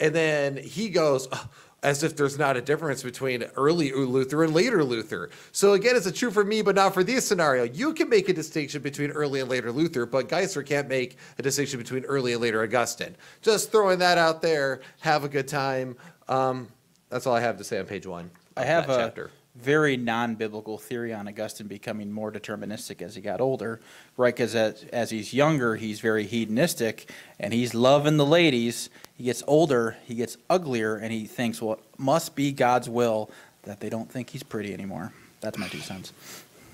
and then he goes. Oh, as if there's not a difference between early Luther and later Luther. So again, it's a true for me, but not for this scenario. You can make a distinction between early and later Luther, but Geisler can't make a distinction between early and later Augustine. Just throwing that out there. Have a good time. Um, that's all I have to say on page one. I have a chapter very non-biblical theory on Augustine becoming more deterministic as he got older, right? Because as, as he's younger, he's very hedonistic and he's loving the ladies. He gets older, he gets uglier, and he thinks, well, it must be God's will that they don't think he's pretty anymore. That's my two cents.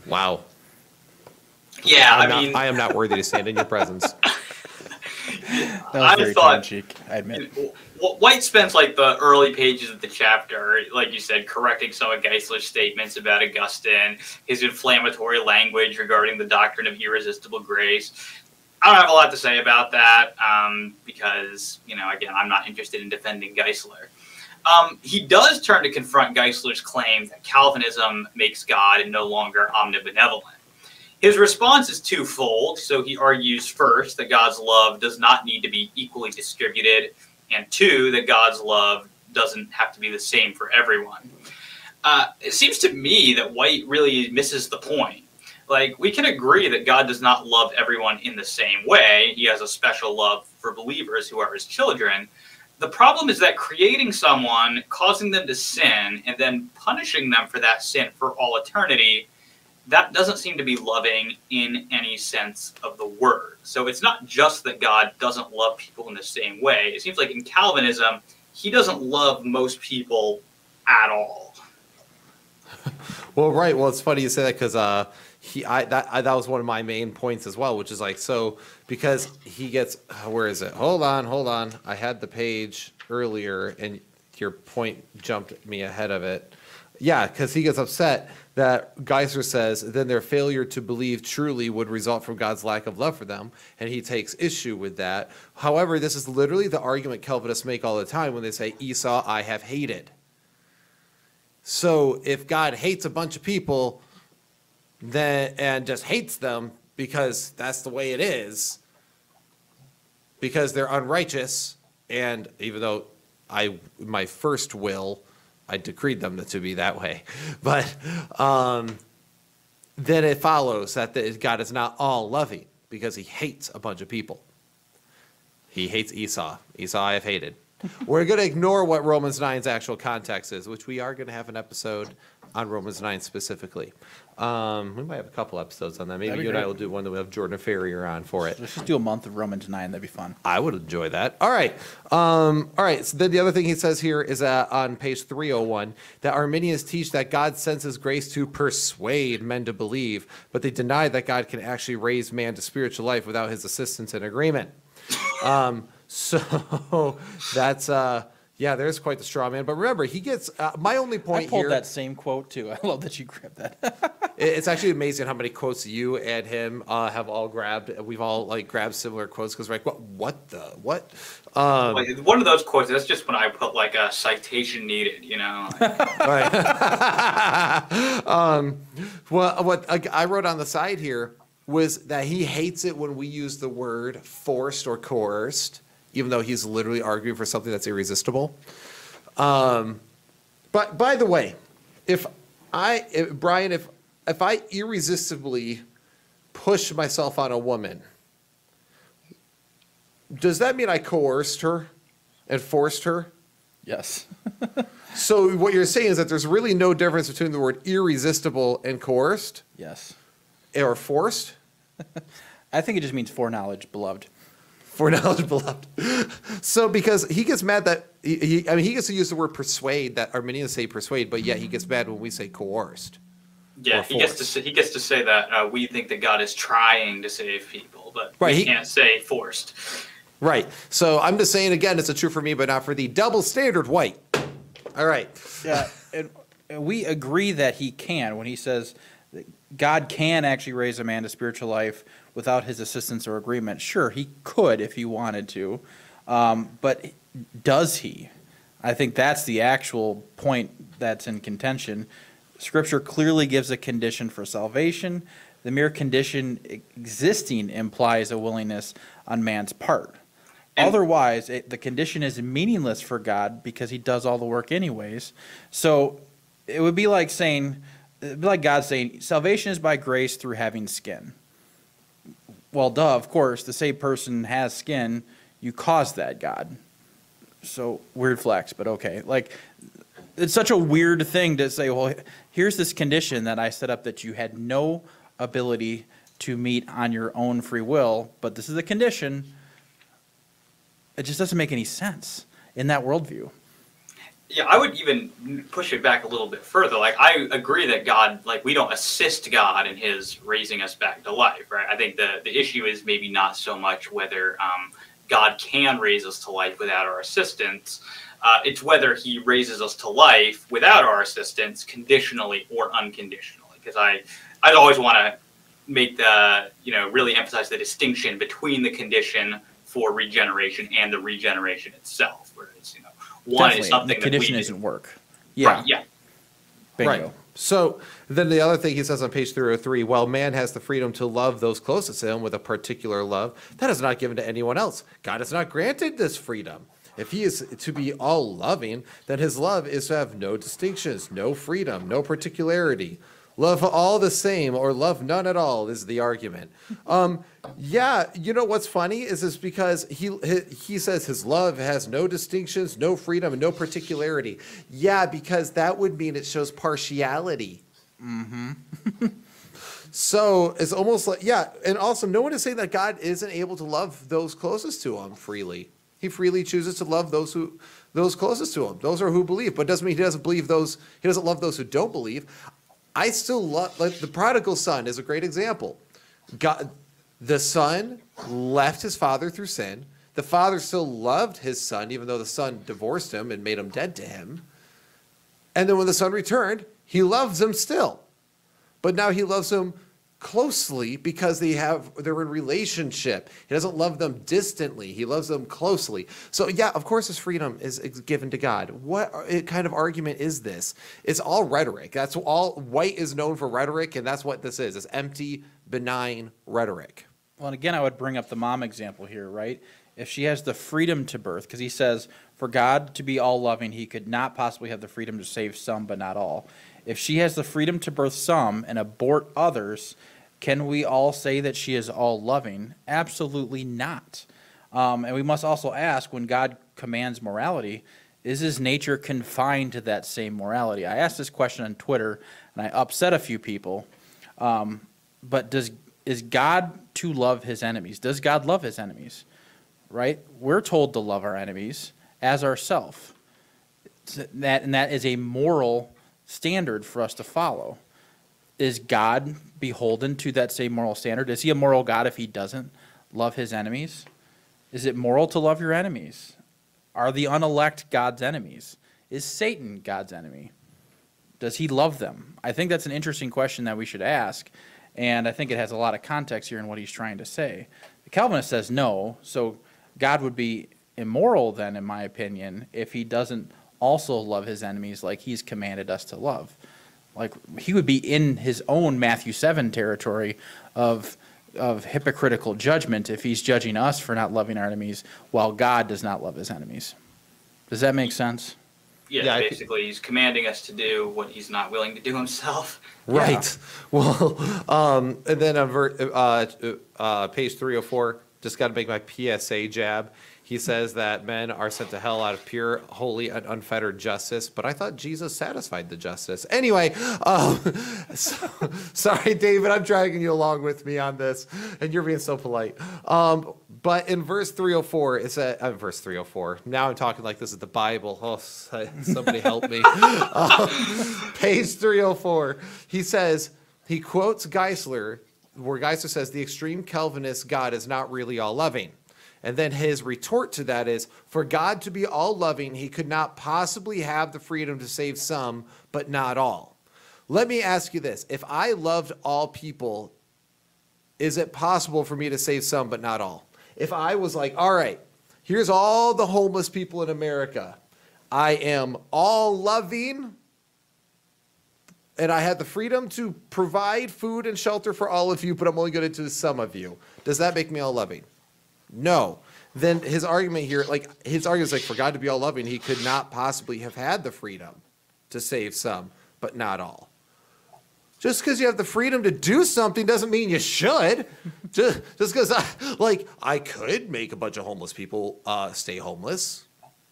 Wow. Yeah, I'm I not, mean, I am not worthy to stand in your presence. That was I very thought, cheek, I admit. White spends like the early pages of the chapter, like you said, correcting some of Geisler's statements about Augustine, his inflammatory language regarding the doctrine of irresistible grace. I don't have a lot to say about that um, because, you know, again, I'm not interested in defending Geisler. Um, he does turn to confront Geisler's claim that Calvinism makes God no longer omnibenevolent. His response is twofold. So he argues first that God's love does not need to be equally distributed, and two, that God's love doesn't have to be the same for everyone. Uh, it seems to me that White really misses the point. Like, we can agree that God does not love everyone in the same way. He has a special love for believers who are his children. The problem is that creating someone, causing them to sin, and then punishing them for that sin for all eternity that doesn't seem to be loving in any sense of the word. So it's not just that God doesn't love people in the same way. It seems like in Calvinism, he doesn't love most people at all. Well, right. Well, it's funny you say that because uh, he, I that I, that was one of my main points as well, which is like so because he gets uh, where is it? Hold on, hold on. I had the page earlier, and your point jumped me ahead of it. Yeah, because he gets upset that Geisler says then their failure to believe truly would result from God's lack of love for them, and he takes issue with that. However, this is literally the argument Calvinists make all the time when they say Esau I have hated. So if God hates a bunch of people, then and just hates them because that's the way it is, because they're unrighteous, and even though I my first will, I decreed them to be that way, but um, then it follows that the, God is not all loving because He hates a bunch of people. He hates Esau. Esau I have hated. We're going to ignore what Romans 9's actual context is, which we are going to have an episode on Romans 9 specifically. Um, we might have a couple episodes on that. Maybe That'd be you and I great. will do one that we have Jordan Ferrier on for it. Let's just do a month of Romans 9. That'd be fun. I would enjoy that. All right. Um, all right. So then the other thing he says here is uh, on page 301 that Arminians teach that God sends his grace to persuade men to believe, but they deny that God can actually raise man to spiritual life without his assistance and agreement. Um, so that's, uh, yeah, there's quite the straw man. But remember, he gets, uh, my only point. I point pulled here. that same quote too. I love that you grabbed that. It's actually amazing how many quotes you and him uh, have all grabbed. We've all like grabbed similar quotes because we're like, what, what the, what? Um, Like, one of those quotes. That's just when I put like a citation needed. You know. right. um, well, what I I wrote on the side here was that he hates it when we use the word forced or coerced, even though he's literally arguing for something that's irresistible. Um, but by the way, if I, if, Brian, if if I irresistibly push myself on a woman, does that mean I coerced her and forced her? yes. So what you're saying is that there's really no difference between the word irresistible and coerced Yes. or forced. I think it just means foreknowledge, beloved. Foreknowledge beloved. So because he gets mad that he, he, I mean he gets to use the word persuade that Arminians say persuade, but yet he gets mad when we say coerced. Yeah, he gets to say, he gets to say that uh, we think that God is trying to save people, but Right, we he- can't say forced. Right. So I'm just saying again, it's a true for me, but not for the double standard white. All right. Yeah, and, and we agree that he can when he says that God can actually raise a man to spiritual life without his assistance or agreement. Sure, he could if he wanted to, um, but does he? I think that's the actual point that's in contention. Scripture clearly gives a condition for salvation. The mere condition existing implies a willingness on man's part. Otherwise, it, the condition is meaningless for God because He does all the work anyways. So it would be like saying, like God saying, salvation is by grace through having skin. Well, duh, of course, the same person has skin. You caused that, God. So weird flex, but okay. Like, it's such a weird thing to say, well, here's this condition that I set up that you had no ability to meet on your own free will, but this is a condition. It just doesn't make any sense in that worldview. Yeah, I would even push it back a little bit further. Like, I agree that God, like, we don't assist God in His raising us back to life, right? I think the the issue is maybe not so much whether um, God can raise us to life without our assistance. Uh, it's whether He raises us to life without our assistance, conditionally or unconditionally. Because I, I'd always want to make the, you know, really emphasize the distinction between the condition for regeneration and the regeneration itself. Where it's, you know, one Definitely. is something the that condition we isn't work. Yeah. Right, yeah. Bingo. Right. So then the other thing he says on page 303, while man has the freedom to love those closest to him with a particular love, that is not given to anyone else. God has not granted this freedom. If he is to be all loving, then his love is to have no distinctions, no freedom, no particularity. Love all the same or love none at all is the argument. Um, yeah, you know what's funny is is because he, he he says his love has no distinctions, no freedom, and no particularity. Yeah, because that would mean it shows partiality. Mm-hmm. So it's almost like yeah, and also no one is saying that God isn't able to love those closest to him freely. He freely chooses to love those who those closest to him. Those are who believe, but it doesn't mean he doesn't believe those he doesn't love those who don't believe. I still love like the prodigal son is a great example. God, the son left his father through sin. The father still loved his son, even though the son divorced him and made him dead to him. And then when the son returned, he loves him still. But now he loves him closely because they have they're in relationship. He doesn't love them distantly. He loves them closely. So yeah, of course his freedom is given to God. What kind of argument is this? It's all rhetoric. That's all white is known for rhetoric and that's what this is. It's empty benign rhetoric. Well, and again, I would bring up the mom example here, right? If she has the freedom to birth, because he says, for God to be all loving, he could not possibly have the freedom to save some, but not all. If she has the freedom to birth some and abort others, can we all say that she is all loving? Absolutely not. Um, and we must also ask when God commands morality, is his nature confined to that same morality? I asked this question on Twitter and I upset a few people. Um, but does is God to love his enemies? Does God love his enemies? Right? We're told to love our enemies as ourself. That and that is a moral standard for us to follow. Is God beholden to that same moral standard? Is he a moral God if he doesn't love his enemies? Is it moral to love your enemies? Are the unelect God's enemies? Is Satan God's enemy? Does he love them? I think that's an interesting question that we should ask, and I think it has a lot of context here in what he's trying to say. The Calvinist says no, so God would be immoral then, in my opinion, if he doesn't also love his enemies like he's commanded us to love. Like he would be in his own Matthew 7 territory of of hypocritical judgment if he's judging us for not loving our enemies while God does not love his enemies. Does that make sense? Yeah, Yeah, basically, he's commanding us to do what he's not willing to do himself. Right. Well, um, and then on ver- uh, uh, page 304, just got to make my PSA jab. He says that men are sent to hell out of pure, holy, and unfettered justice, but I thought Jesus satisfied the justice. Anyway, um, so, sorry, David, I'm dragging you along with me on this, and you're being so polite. Um, but in verse 304, it's a uh, verse 304. Now I'm talking like this is the Bible. Oh, somebody help me. Um, page 304, he says, he quotes Geisler, where Geisler says, the extreme Calvinist God is not really all loving. And then his retort to that is, for God to be all loving, he could not possibly have the freedom to save some, but not all. Let me ask you this if I loved all people, is it possible for me to save some, but not all? If I was like, all right, here's all the homeless people in America, I am all loving, and I had the freedom to provide food and shelter for all of you, but I'm only going to do some of you. Does that make me all loving? No. Then his argument here, like his argument is like for God to be all loving, he could not possibly have had the freedom to save some, but not all. Just because you have the freedom to do something doesn't mean you should. just because, like, I could make a bunch of homeless people uh, stay homeless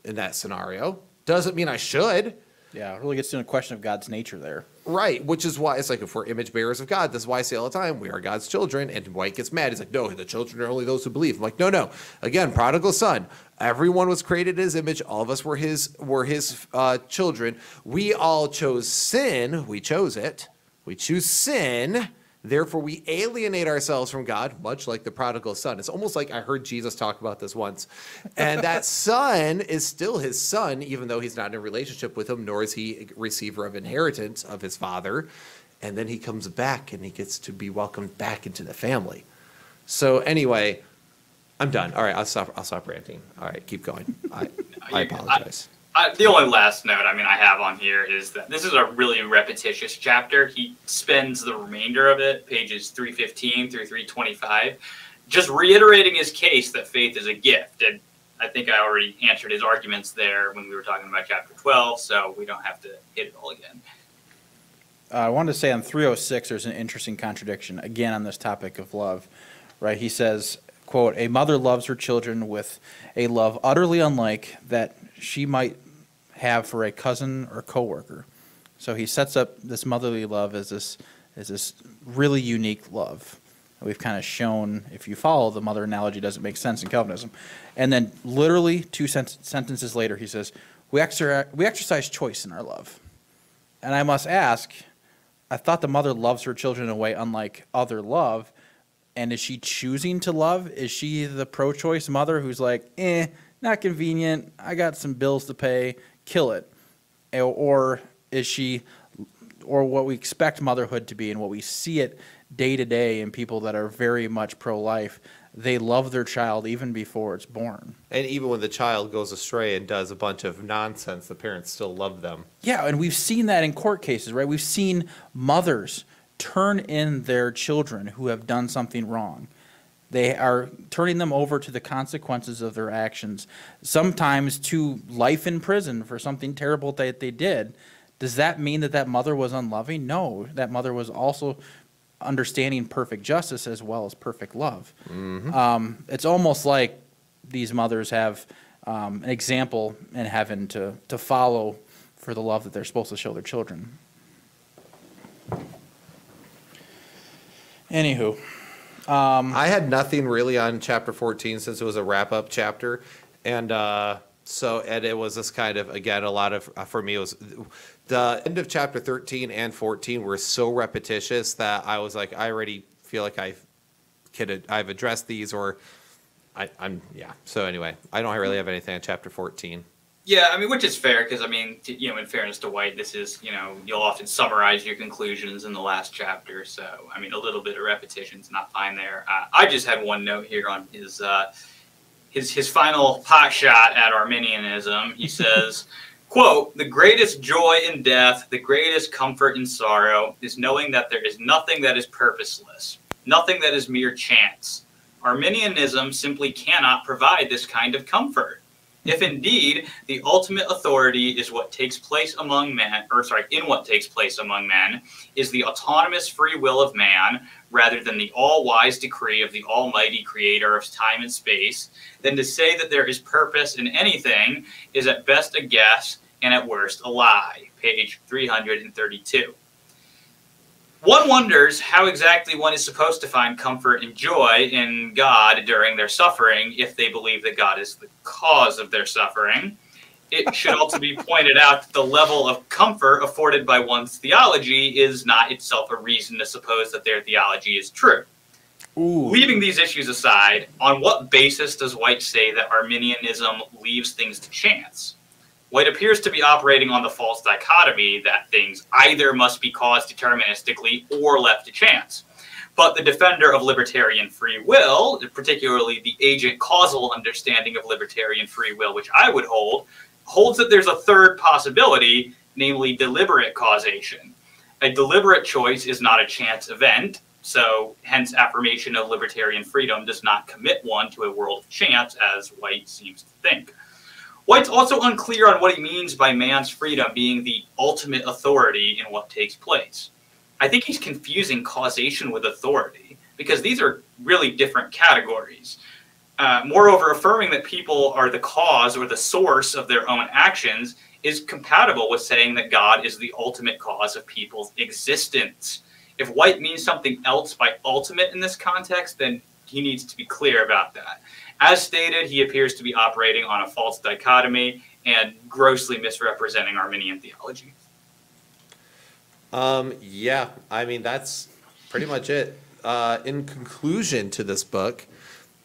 in that scenario doesn't mean I should. Yeah, it really gets to a question of God's nature there. Right, which is why it's like if we're image bearers of God, this is why I say all the time, we are God's children. And White gets mad. He's like, no, the children are only those who believe. I'm like, no, no. Again, prodigal son. Everyone was created in his image. All of us were his were his uh, children. We all chose sin. We chose it. We choose sin. Therefore, we alienate ourselves from God, much like the prodigal son. It's almost like I heard Jesus talk about this once. And that son is still his son, even though he's not in a relationship with him, nor is he a receiver of inheritance of his father. And then he comes back and he gets to be welcomed back into the family. So, anyway, I'm done. All right, I'll stop, I'll stop ranting. All right, keep going. I, I You- apologize. Uh, the only last note I mean I have on here is that this is a really repetitious chapter. He spends the remainder of it, pages 315 through 325, just reiterating his case that faith is a gift. And I think I already answered his arguments there when we were talking about chapter 12, so we don't have to hit it all again. Uh, I wanted to say on 306, there's an interesting contradiction, again, on this topic of love, right? He says, quote, "A mother loves her children with a love utterly unlike that she might have for a cousin or coworker." So he sets up this motherly love as this, as this really unique love. We've kind of shown, if you follow the mother analogy, doesn't make sense in Calvinism. And then literally two sent- sentences later, he says, we, exer- we exercise choice in our love. And I must ask, I thought the mother loves her children in a way unlike other love. And is she choosing to love? Is she the pro choice mother who's like, eh, not convenient. I got some bills to pay. Kill it. Or is she, or what we expect motherhood to be and what we see it day to day in people that are very much pro life? They love their child even before it's born. And even when the child goes astray and does a bunch of nonsense, the parents still love them. Yeah, and we've seen that in court cases, right? We've seen mothers turn in their children who have done something wrong. They are turning them over to the consequences of their actions, sometimes to life in prison for something terrible that they did. Does that mean that that mother was unloving? No, that mother was also understanding perfect justice as well as perfect love. Um, it's almost like these mothers have um, an example in heaven to, to follow for the love that they're supposed to show their children. Anywho, I had nothing really on chapter 14 since it was a wrap up chapter. And uh, so, and it was this kind of, again, a lot of, uh, for me, it was the end of chapter 13 and 14 were so repetitious that I was like, I already feel like I've, could, I've addressed these or I, I'm, yeah. So, anyway, I don't really have anything on chapter 14. Yeah, I mean, which is fair because I mean, t- you know, in fairness to White, this is you know you'll often summarize your conclusions in the last chapter. So I mean, a little bit of repetition is not fine there. Uh, I just had one note here on his uh, his his final pot shot at Arminianism. He says. Quote, the greatest joy in death, the greatest comfort in sorrow, is knowing that there is nothing that is purposeless, nothing that is mere chance. Arminianism simply cannot provide this kind of comfort. If indeed the ultimate authority is what takes place among men, or sorry, in what takes place among men, is the autonomous free will of man, rather than the all wise decree of the almighty creator of time and space, then to say that there is purpose in anything is at best a guess and at worst a lie. Page 332. One wonders how exactly one is supposed to find comfort and joy in God during their suffering if they believe that God is the cause of their suffering. It should also be pointed out that the level of comfort afforded by one's theology is not itself a reason to suppose that their theology is true. ooh, Leaving these issues aside, on what basis does White say that Arminianism leaves things to chance? White appears to be operating on the false dichotomy that things either must be caused deterministically or left to chance. But the defender of libertarian free will, particularly the agent causal understanding of libertarian free will, which I would hold, holds that there's a third possibility, namely deliberate causation. A deliberate choice is not a chance event, so hence affirmation of libertarian freedom does not commit one to a world of chance, as White seems to think. White's also unclear on what he means by man's freedom being the ultimate authority in what takes place. I think he's confusing causation with authority because these are really different categories. Uh, moreover, affirming that people are the cause or the source of their own actions is compatible with saying that God is the ultimate cause of people's existence. If White means something else by ultimate in this context, then he needs to be clear about that. As stated, he appears to be operating on a false dichotomy and grossly misrepresenting Arminian theology. Um, yeah, I mean, that's pretty much it. Uh, in conclusion to this book,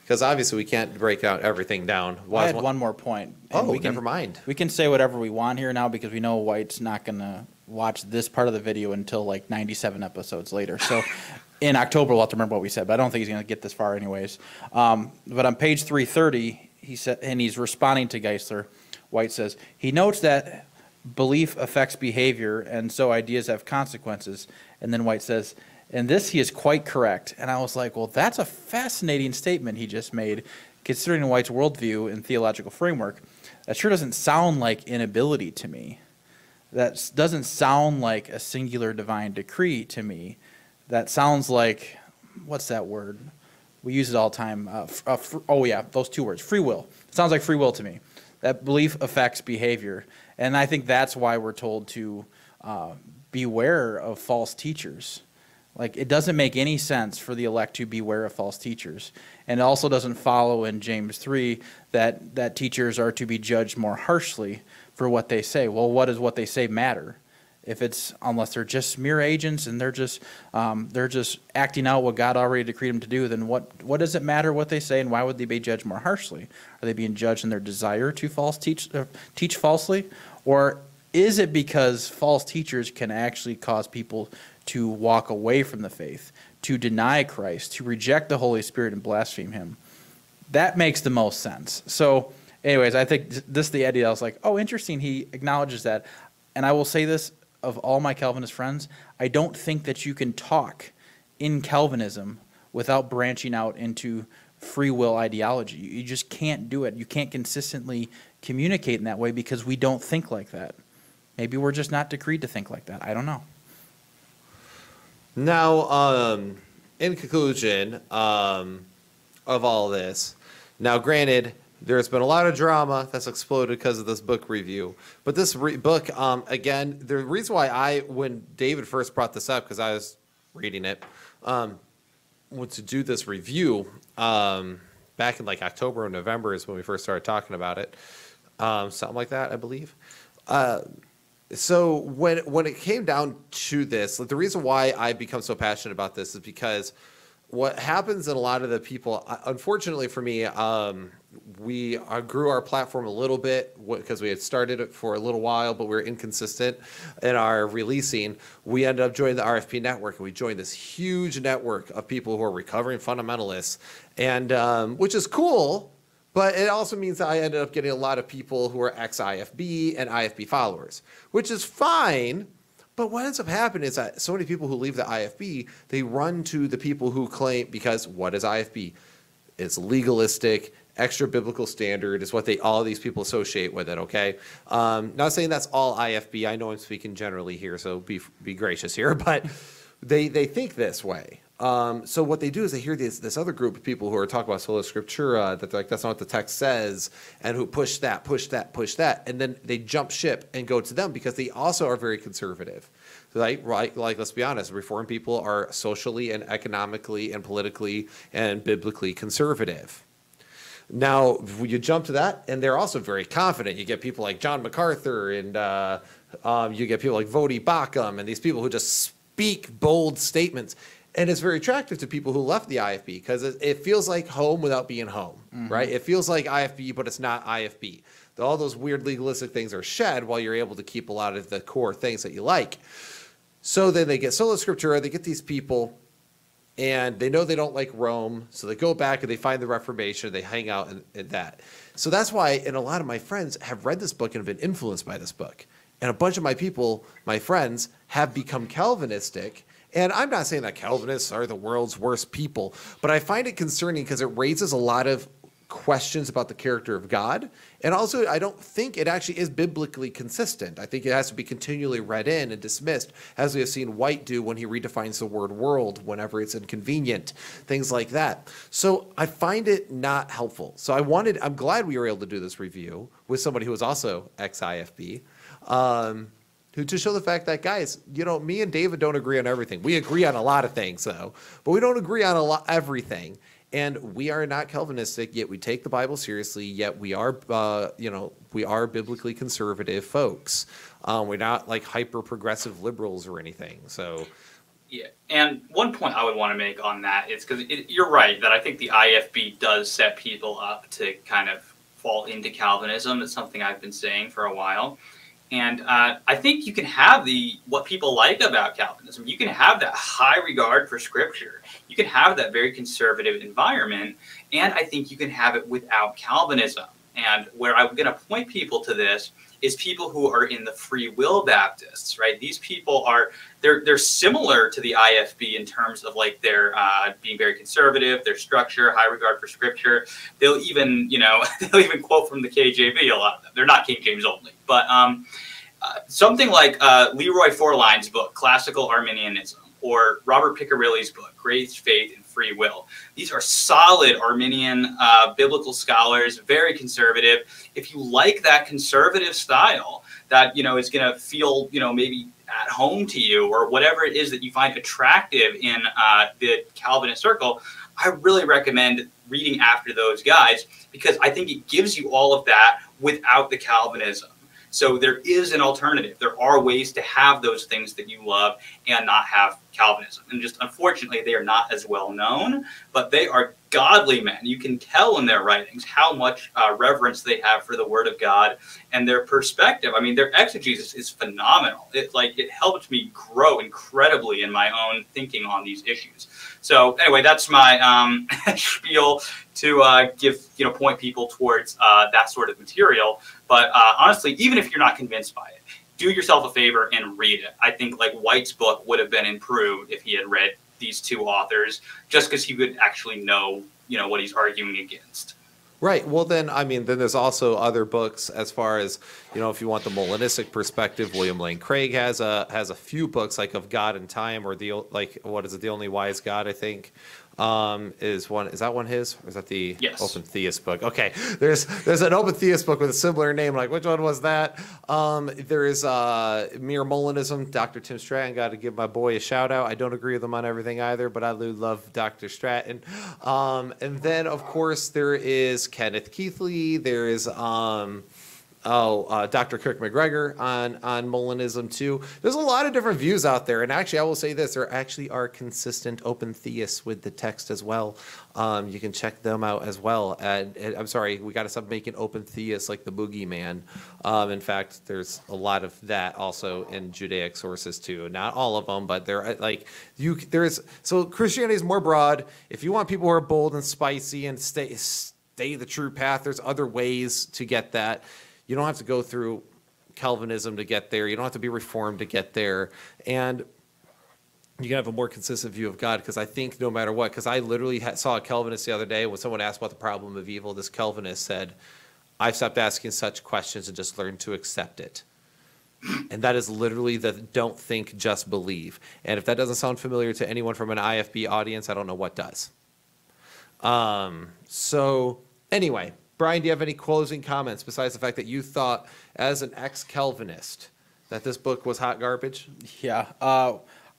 because obviously we can't break out everything down. I had one more point. Oh, we can- never mind. We can say whatever we want here now because we know White's not gonna watch this part of the video until like ninety-seven episodes later. So in October, we'll have to remember what we said, but I don't think he's gonna get this far anyways. Um, but on page three thirty, he said, and he's responding to Geisler, White says, he notes that belief affects behavior and so ideas have consequences. And then White says, and this he is quite correct. And I was like, well, that's a fascinating statement he just made, considering White's worldview and theological framework. That sure doesn't sound like inability to me. That doesn't sound like a singular divine decree to me. That sounds like, what's that word? We use it all the time. Uh, uh, oh, yeah, those two words free will. It sounds like free will to me. That belief affects behavior. And I think that's why we're told to uh, beware of false teachers. Like, it doesn't make any sense for the elect to beware of false teachers. And it also doesn't follow in James 3 that, that teachers are to be judged more harshly for what they say. Well, what does what they say matter? If it's unless they're just mere agents and they're just um, they're just acting out what God already decreed them to do, then what what does it matter what they say and why would they be judged more harshly? Are they being judged in their desire to false teach uh, teach falsely, or is it because false teachers can actually cause people to walk away from the faith, to deny Christ, to reject the Holy Spirit and blaspheme Him? That makes the most sense. So, anyways, I think this the idea. I was like, oh, interesting. He acknowledges that, and I will say this of all my Calvinist friends, I don't think that you can talk in Calvinism without branching out into free will ideology. You just can't do it. You can't consistently communicate in that way because we don't think like that. Maybe we're just not decreed to think like that. I don't know. Now, um, in conclusion um, of all this, now granted, there's been a lot of drama that's exploded because of this book review. But this re- book, um, again, the reason why I, when David first brought this up, because I was reading it, um, to do this review um, back in like October or November is when we first started talking about it, um, something like that, I believe. Uh, so when when it came down to this, like the reason why I become so passionate about this is because what happens in a lot of the people, uh, unfortunately for me, um, we grew our platform a little bit because we had started it for a little while, but we were inconsistent in our releasing. We ended up joining the RFP network, and we joined this huge network of people who are recovering fundamentalists, and um, which is cool. But it also means that I ended up getting a lot of people who are ex IFB and IFB followers, which is fine. But what ends up happening is that so many people who leave the IFB, they run to the people who claim because what is IFB? It's legalistic extra biblical standard is what they all these people associate with it. Okay, um, not saying that's all IFB. I know I'm speaking generally here, so be be gracious here, but they they think this way. Um, so what they do is they hear this this other group of people who are talking about sola scriptura that like that's not what the text says, and who push that, push that, push that, and then they jump ship and go to them because they also are very conservative. Like, right, like let's be honest, reform people are socially and economically and politically and biblically conservative. Now, you jump to that, and they're also very confident. You get people like John MacArthur, and uh, um, you get people like Voddie Baucham, and these people who just speak bold statements. And it's very attractive to people who left the IFB because it, it, feels like home without being home, mm-hmm. right? It feels like IFB, but it's not IFB. All those weird legalistic things are shed while you're able to keep a lot of the core things that you like. So then they get sola scriptura, they get these people and they know they don't like Rome, so they go back and they find the Reformation, they hang out in, in, that. So that's why, and a lot of my friends have read this book and have been influenced by this book. And a bunch of my people, my friends, have become Calvinistic. And I'm not saying that Calvinists are the world's worst people, but I find it concerning because it raises a lot of questions about the character of God. And also, I don't think it actually is biblically consistent. I think it has to be continually read in and dismissed, as we have seen White do when he redefines the word world whenever it's inconvenient, things like that. So I find it not helpful. So I wanted, I'm glad we were able to do this review with somebody who was also ex IFB. Um, to show the fact that guys, you know, me and David don't agree on everything. We agree on a lot of things, though, but we don't agree on a lot everything. And we are not Calvinistic, yet we take the Bible seriously. Yet we are, uh, you know, we are biblically conservative folks. Um, we're not like hyper progressive liberals or anything. So, yeah. And one point I would want to make on that is because you're right that I think the IFB does set people up to kind of fall into Calvinism. It's something I've been saying for a while. And uh, I think you can have the what people like about Calvinism. You can have that high regard for Scripture. You can have that very conservative environment, and I think you can have it without Calvinism. And where I'm going to point people to this is people who are in the Free Will Baptists, right? These people are they're they're similar to the IFB in terms of like their uh, being very conservative, their structure, high regard for Scripture. They'll even you know they'll even quote from the KJV. A lot of them. They're not King James only, but um, uh, something like uh, Leroy Forlines' book, Classical Arminianism, or Robert Picirilli's book, Grace, Faith, Free Will. These are solid Arminian uh, biblical scholars, very conservative. If you like that conservative style, that you know is going to feel you know maybe at home to you, or whatever it is that you find attractive in uh, the Calvinist circle, I really recommend reading after those guys because I think it gives you all of that without the Calvinism. So there is an alternative. There are ways to have those things that you love and not have Calvinism. And just unfortunately, they are not as well known, but they are godly men. You can tell in their writings how much uh, reverence they have for the Word of God and their perspective. I mean, their exegesis is phenomenal. It like it helped me grow incredibly in my own thinking on these issues. So anyway, that's my um, spiel to uh, give you know point people towards uh, that sort of material. But uh, honestly, even if you're not convinced by it, do yourself a favor and read it. I think like White's book would have been improved if he had read these two authors, just because he would actually know you know what he's arguing against. Right. Well, then, I mean, then there's also other books as far as you know, if you want the Molinistic perspective, William Lane Craig has a has a few books like of God and Time, or the like, what is it, the Only Wise God, I think, um, is one. Is that one his, or is that the Yes. Open Theist book? Okay, there's there's an Open Theist book with a similar name. Like, which one was that? Um, there is uh, Mere Molinism. Dr. Tim Stratton. Got to give my boy a shout out. I don't agree with him on everything either, but I do love Dr. Stratton. Um, and then of course there is Kenneth Keathley. There is um, oh uh, Dr. Kirk MacGregor on on Molinism too. There's a lot of different views out there, and actually I will say this: there actually are consistent open theists with the text as well. Um, you can check them out as well. And, and I'm sorry, we got to stop making open theists like the boogeyman. Um, in fact, there's a lot of that also in Judaic sources too. Not all of them, but there like you there's so Christianity is more broad. If you want people who are bold and spicy and stay stay the true path, there's other ways to get that. You don't have to go through Calvinism to get there. You don't have to be reformed to get there. And you can have a more consistent view of God because I think no matter what, because I literally saw a Calvinist the other day when someone asked about the problem of evil, this Calvinist said, I've stopped asking such questions and just learned to accept it. And that is literally the don't think, just believe. And if that doesn't sound familiar to anyone from an IFB audience, I don't know what does. Um, so, anyway, Brian, do you have any closing comments besides the fact that you thought, as an ex Calvinist, that this book was hot garbage? Yeah. Uh,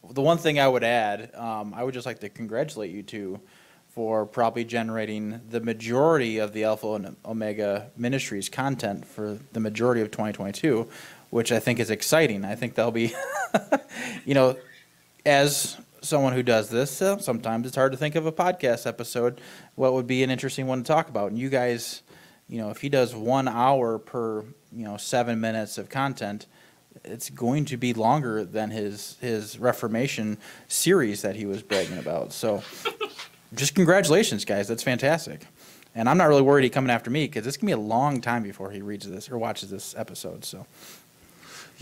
the one thing I would add, um, I would just like to congratulate you two for probably generating the majority of the Alpha and Omega Ministries content for the majority of 2022, which I think is exciting. I think they'll be, you know, as someone who does this, uh, sometimes it's hard to think of a podcast episode. What would be an interesting one to talk about? And you guys, you know, if he does one hour per, you know, seven minutes of content, it's going to be longer than his his Reformation series that he was bragging about. So, just congratulations, guys. That's fantastic. And I'm not really worried he coming after me because it's gonna be a long time before he reads this or watches this episode. So,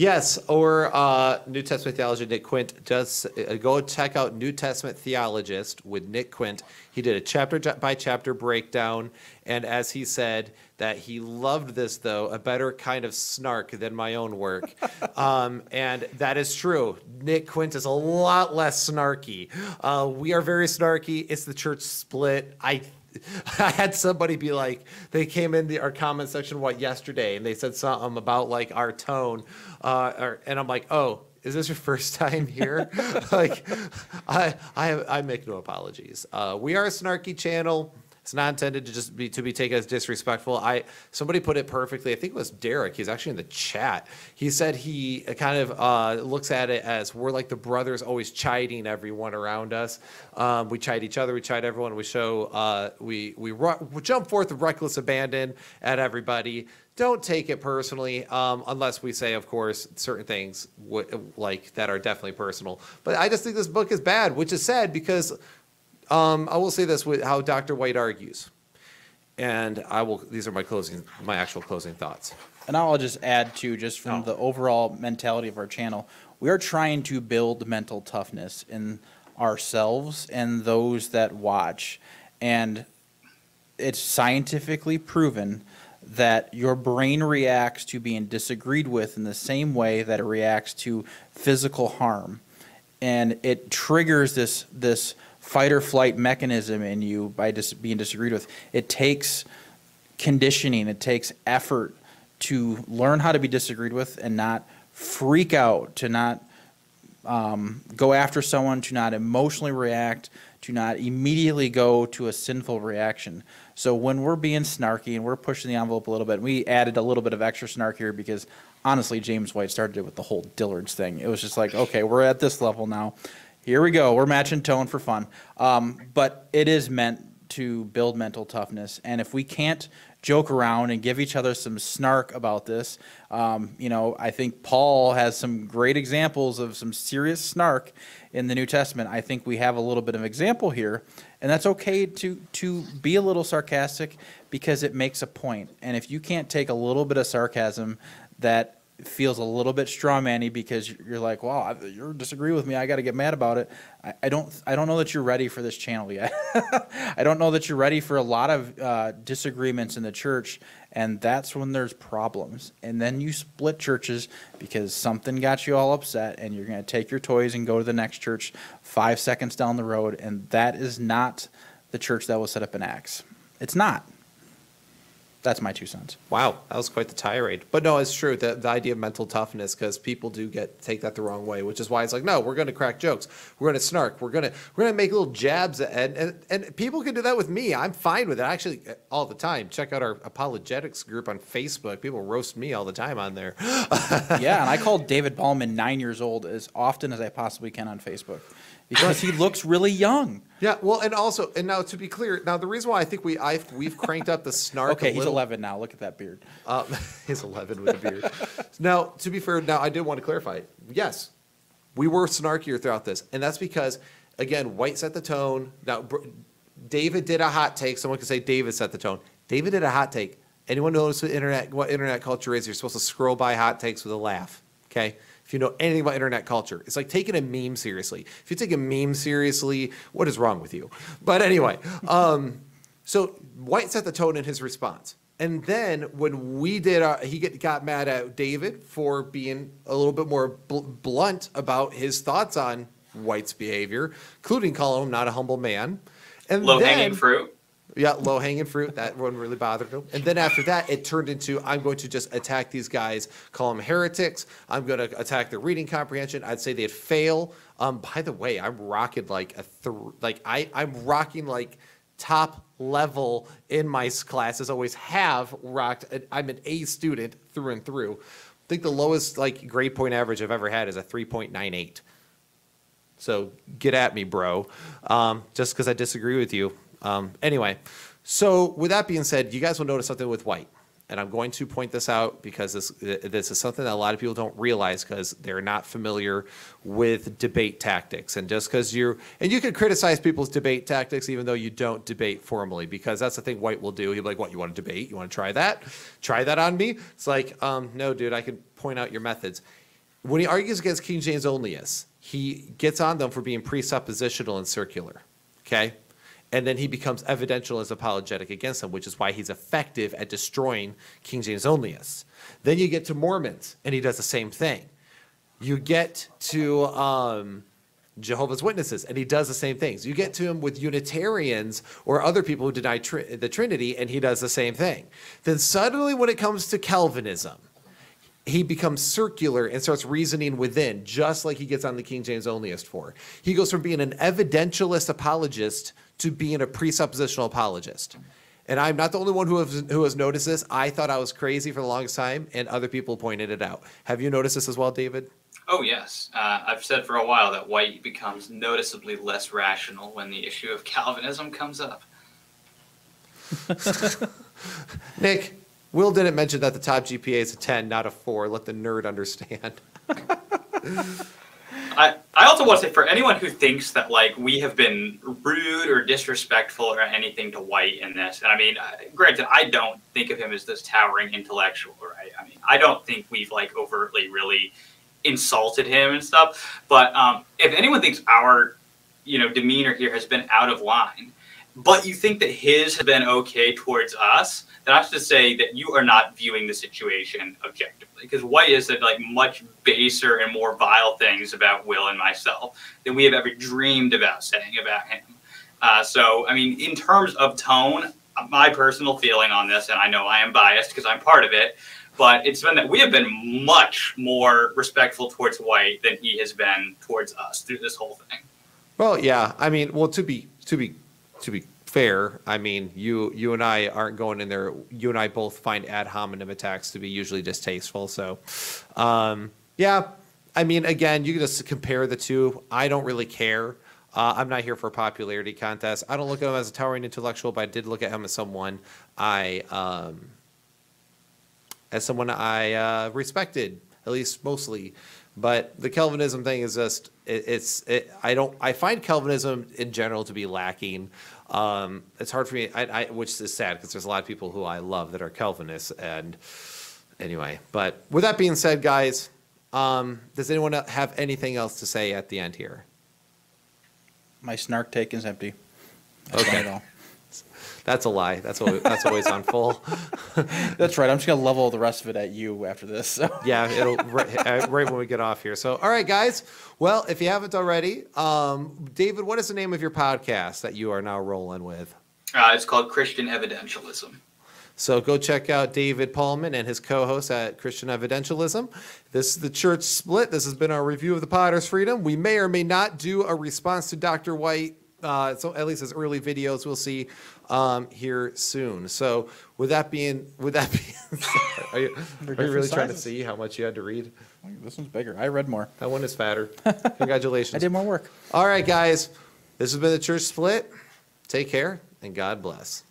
Yes, or uh, New Testament theology. Nick Quint does uh, go check out New Testament theologist with Nick Quint. He did a chapter by chapter breakdown, and as he said that he loved this though a better kind of snark than my own work, um, and that is true. Nick Quint is a lot less snarky. Uh, we are very snarky. It's the church split. I I had somebody be like, they came in the our comment section what yesterday, and they said something about like our tone, uh, or, and I'm like, oh, is this your first time here? like, I I I make no apologies. Uh, we are a snarky channel. It's not intended to just be to be taken as disrespectful. I somebody put it perfectly. I think it was Derek. He's actually in the chat. He said he kind of uh, looks at it as we're like the brothers, always chiding everyone around us. Um, we chide each other. We chide everyone. We show uh, we we, we jump forth with reckless abandon at everybody. Don't take it personally, um, unless we say, of course, certain things like that are definitely personal. But I just think this book is bad, which is sad because um, I will say this with how Dr. White argues, and I will. These are my closing, my actual closing thoughts. and I'll just add to just from Oh. the overall mentality of our channel, we are trying to build mental toughness in ourselves and those that watch, and it's scientifically proven that your brain reacts to being disagreed with in the same way that it reacts to physical harm and it triggers this this fight or flight mechanism in you by dis- being disagreed with it takes conditioning it takes effort to learn how to be disagreed with and not freak out to not um, go after someone to not emotionally react to not immediately go to a sinful reaction. So when we're being snarky and we're pushing the envelope a little bit, we added a little bit of extra snark here because honestly, James White started it with the whole Dillard's thing. It was just like, okay, we're at this level now. Here we go. We're matching tone for fun. Um, but it is meant to build mental toughness. And if we can't joke around and give each other some snark about this, um, you know, I think Paul has some great examples of some serious snark in the New Testament. I think we have a little bit of example here, and that's okay to to be a little sarcastic because it makes a point. And if you can't take a little bit of sarcasm that feels a little bit straw manny because you're like, wow, you disagree with me. I got to get mad about it. I, I, don't, I don't know that you're ready for this channel yet. I don't know that you're ready for a lot of uh, disagreements in the church, and that's when there's problems. And then you split churches because something got you all upset, and you're going to take your toys and go to the next church five seconds down the road, and that is not the church that was set up in Acts. It's not that's my two cents. Wow, that was quite the tirade. But no, it's true. The, the idea of mental toughness, because people do get take that the wrong way, which is why it's like, no, we're going to crack jokes, we're going to snark, we're going to we're going to make little jabs, and, and and people can do that with me. I'm fine with it. Actually, uh, all the time. Check out our apologetics group on Facebook. People roast me all the time on there. yeah, and I called David Pallmann nine years old as often as I possibly can on Facebook because he looks really young. Yeah, well, and also, and now to be clear, now the reason why I think we I've, we've cranked up the snark. okay, he's 11 now. Look at that beard. Um, he's 11 with a beard. now, to be fair, now I did want to clarify. Yes, we were snarkier throughout this, and that's because again, White set the tone. Now, David did a hot take. Someone could say David set the tone. David did a hot take. Anyone notice what internet what internet culture is? You're supposed to scroll by hot takes with a laugh. Okay if you know anything about internet culture. It's like taking a meme seriously. If you take a meme seriously, what is wrong with you? But anyway, um, so White set the tone in his response. And then when we did, our, he get, got mad at David for being a little bit more bl- blunt about his thoughts on White's behavior, including calling him not a humble man. And low then, hanging fruit. Yeah, low hanging fruit. That one really bothered him. And then after that, it turned into I'm going to just attack these guys, call them heretics. I'm going to attack their reading comprehension. I'd say they'd fail. Um, by the way, I'm rocking like a th- like I I'm rocking like top level in my classes. Always have rocked. I'm an A student through and through. I think the lowest like grade point average I've ever had is a 3.98. So get at me, bro. Um, just because I disagree with you. Um, anyway, so with that being said, you guys will notice something with white. And I'm going to point this out because this, this is something that a lot of people don't realize because they're not familiar with debate tactics. And just because you're, and you can criticize people's debate tactics even though you don't debate formally because that's the thing White will do. He'll be like, what, you want to debate? You want to try that? Try that on me? It's like, um, no, dude, I can point out your methods. When he argues against King James onlyists, he gets on them for being presuppositional and circular. Okay? And then he becomes evidential as apologetic against them, which is why he's effective at destroying King James onlyists. Then you get to Mormons, and he does the same thing. You get to um, Jehovah's Witnesses, and he does the same things. You get to him with Unitarians or other people who deny tri- the Trinity, and he does the same thing. Then suddenly, when it comes to Calvinism, he becomes circular and starts reasoning within, just like he gets on the King James onlyist for. He goes from being an evidentialist apologist to being a presuppositional apologist. And I'm not the only one who has, who has noticed this. I thought I was crazy for the longest time, and other people pointed it out. Have you noticed this as well, David? Oh, yes. Uh, I've said for a while that White becomes noticeably less rational when the issue of Calvinism comes up. Nick, Will didn't mention that the top GPA is a 10, not a 4. Let the nerd understand. I, I also want to say for anyone who thinks that like we have been rude or disrespectful or anything to White in this, and I mean, uh, granted, I don't think of him as this towering intellectual, right? I mean, I don't think we've like overtly really insulted him and stuff. But um, if anyone thinks our, you know, demeanor here has been out of line, but you think that his has been okay towards us, I to say that you are not viewing the situation objectively. Because White has said like much baser and more vile things about Will and myself than we have ever dreamed about saying about him. Uh, so, I mean, in terms of tone, my personal feeling on this, and I know I am biased because I'm part of it, but it's been that we have been much more respectful towards White than he has been towards us through this whole thing. Well, yeah, I mean, well, to be, to be, to be fair, I mean, you, you and I aren't going in there, you and I both find ad hominem attacks to be usually distasteful, so, um, yeah, I mean, again, you can just compare the two. I don't really care. Uh, I'm not here for a popularity contest. I don't look at him as a towering intellectual, but I did look at him as someone I, um, as someone I uh, respected, at least mostly. But the Calvinism thing is just it, it's it, I don't I find Calvinism in general to be lacking. Um, it's hard for me, I, I, which is sad because there's a lot of people who I love that are Calvinists. And anyway, but with that being said, guys, um, does anyone have anything else to say at the end here? My snark tank is empty. That's Okay. Not at all. That's a lie. That's always, that's always on full. That's right. I'm just gonna level the rest of it at you after this. So. Yeah, it'll right, uh, right when we get off here. So, all right, guys. Well, if you haven't already, um, David, what is the name of your podcast that you are now rolling with? Uh, it's called Christian Evidentialism. So go check out David Pallmann and his co-host at Christian Evidentialism. This is the church split. This has been our review of the Potter's Freedom. We may or may not do a response to Dr. White. Uh, so at least as early videos we'll see um, here soon. So with that being, with that being, are you, They're are you really different trying to sizes. see how much you had to read? This one's bigger. I read more. That one is fatter. Congratulations. I did more work. All right, guys. This has been the church split. Take care and God bless.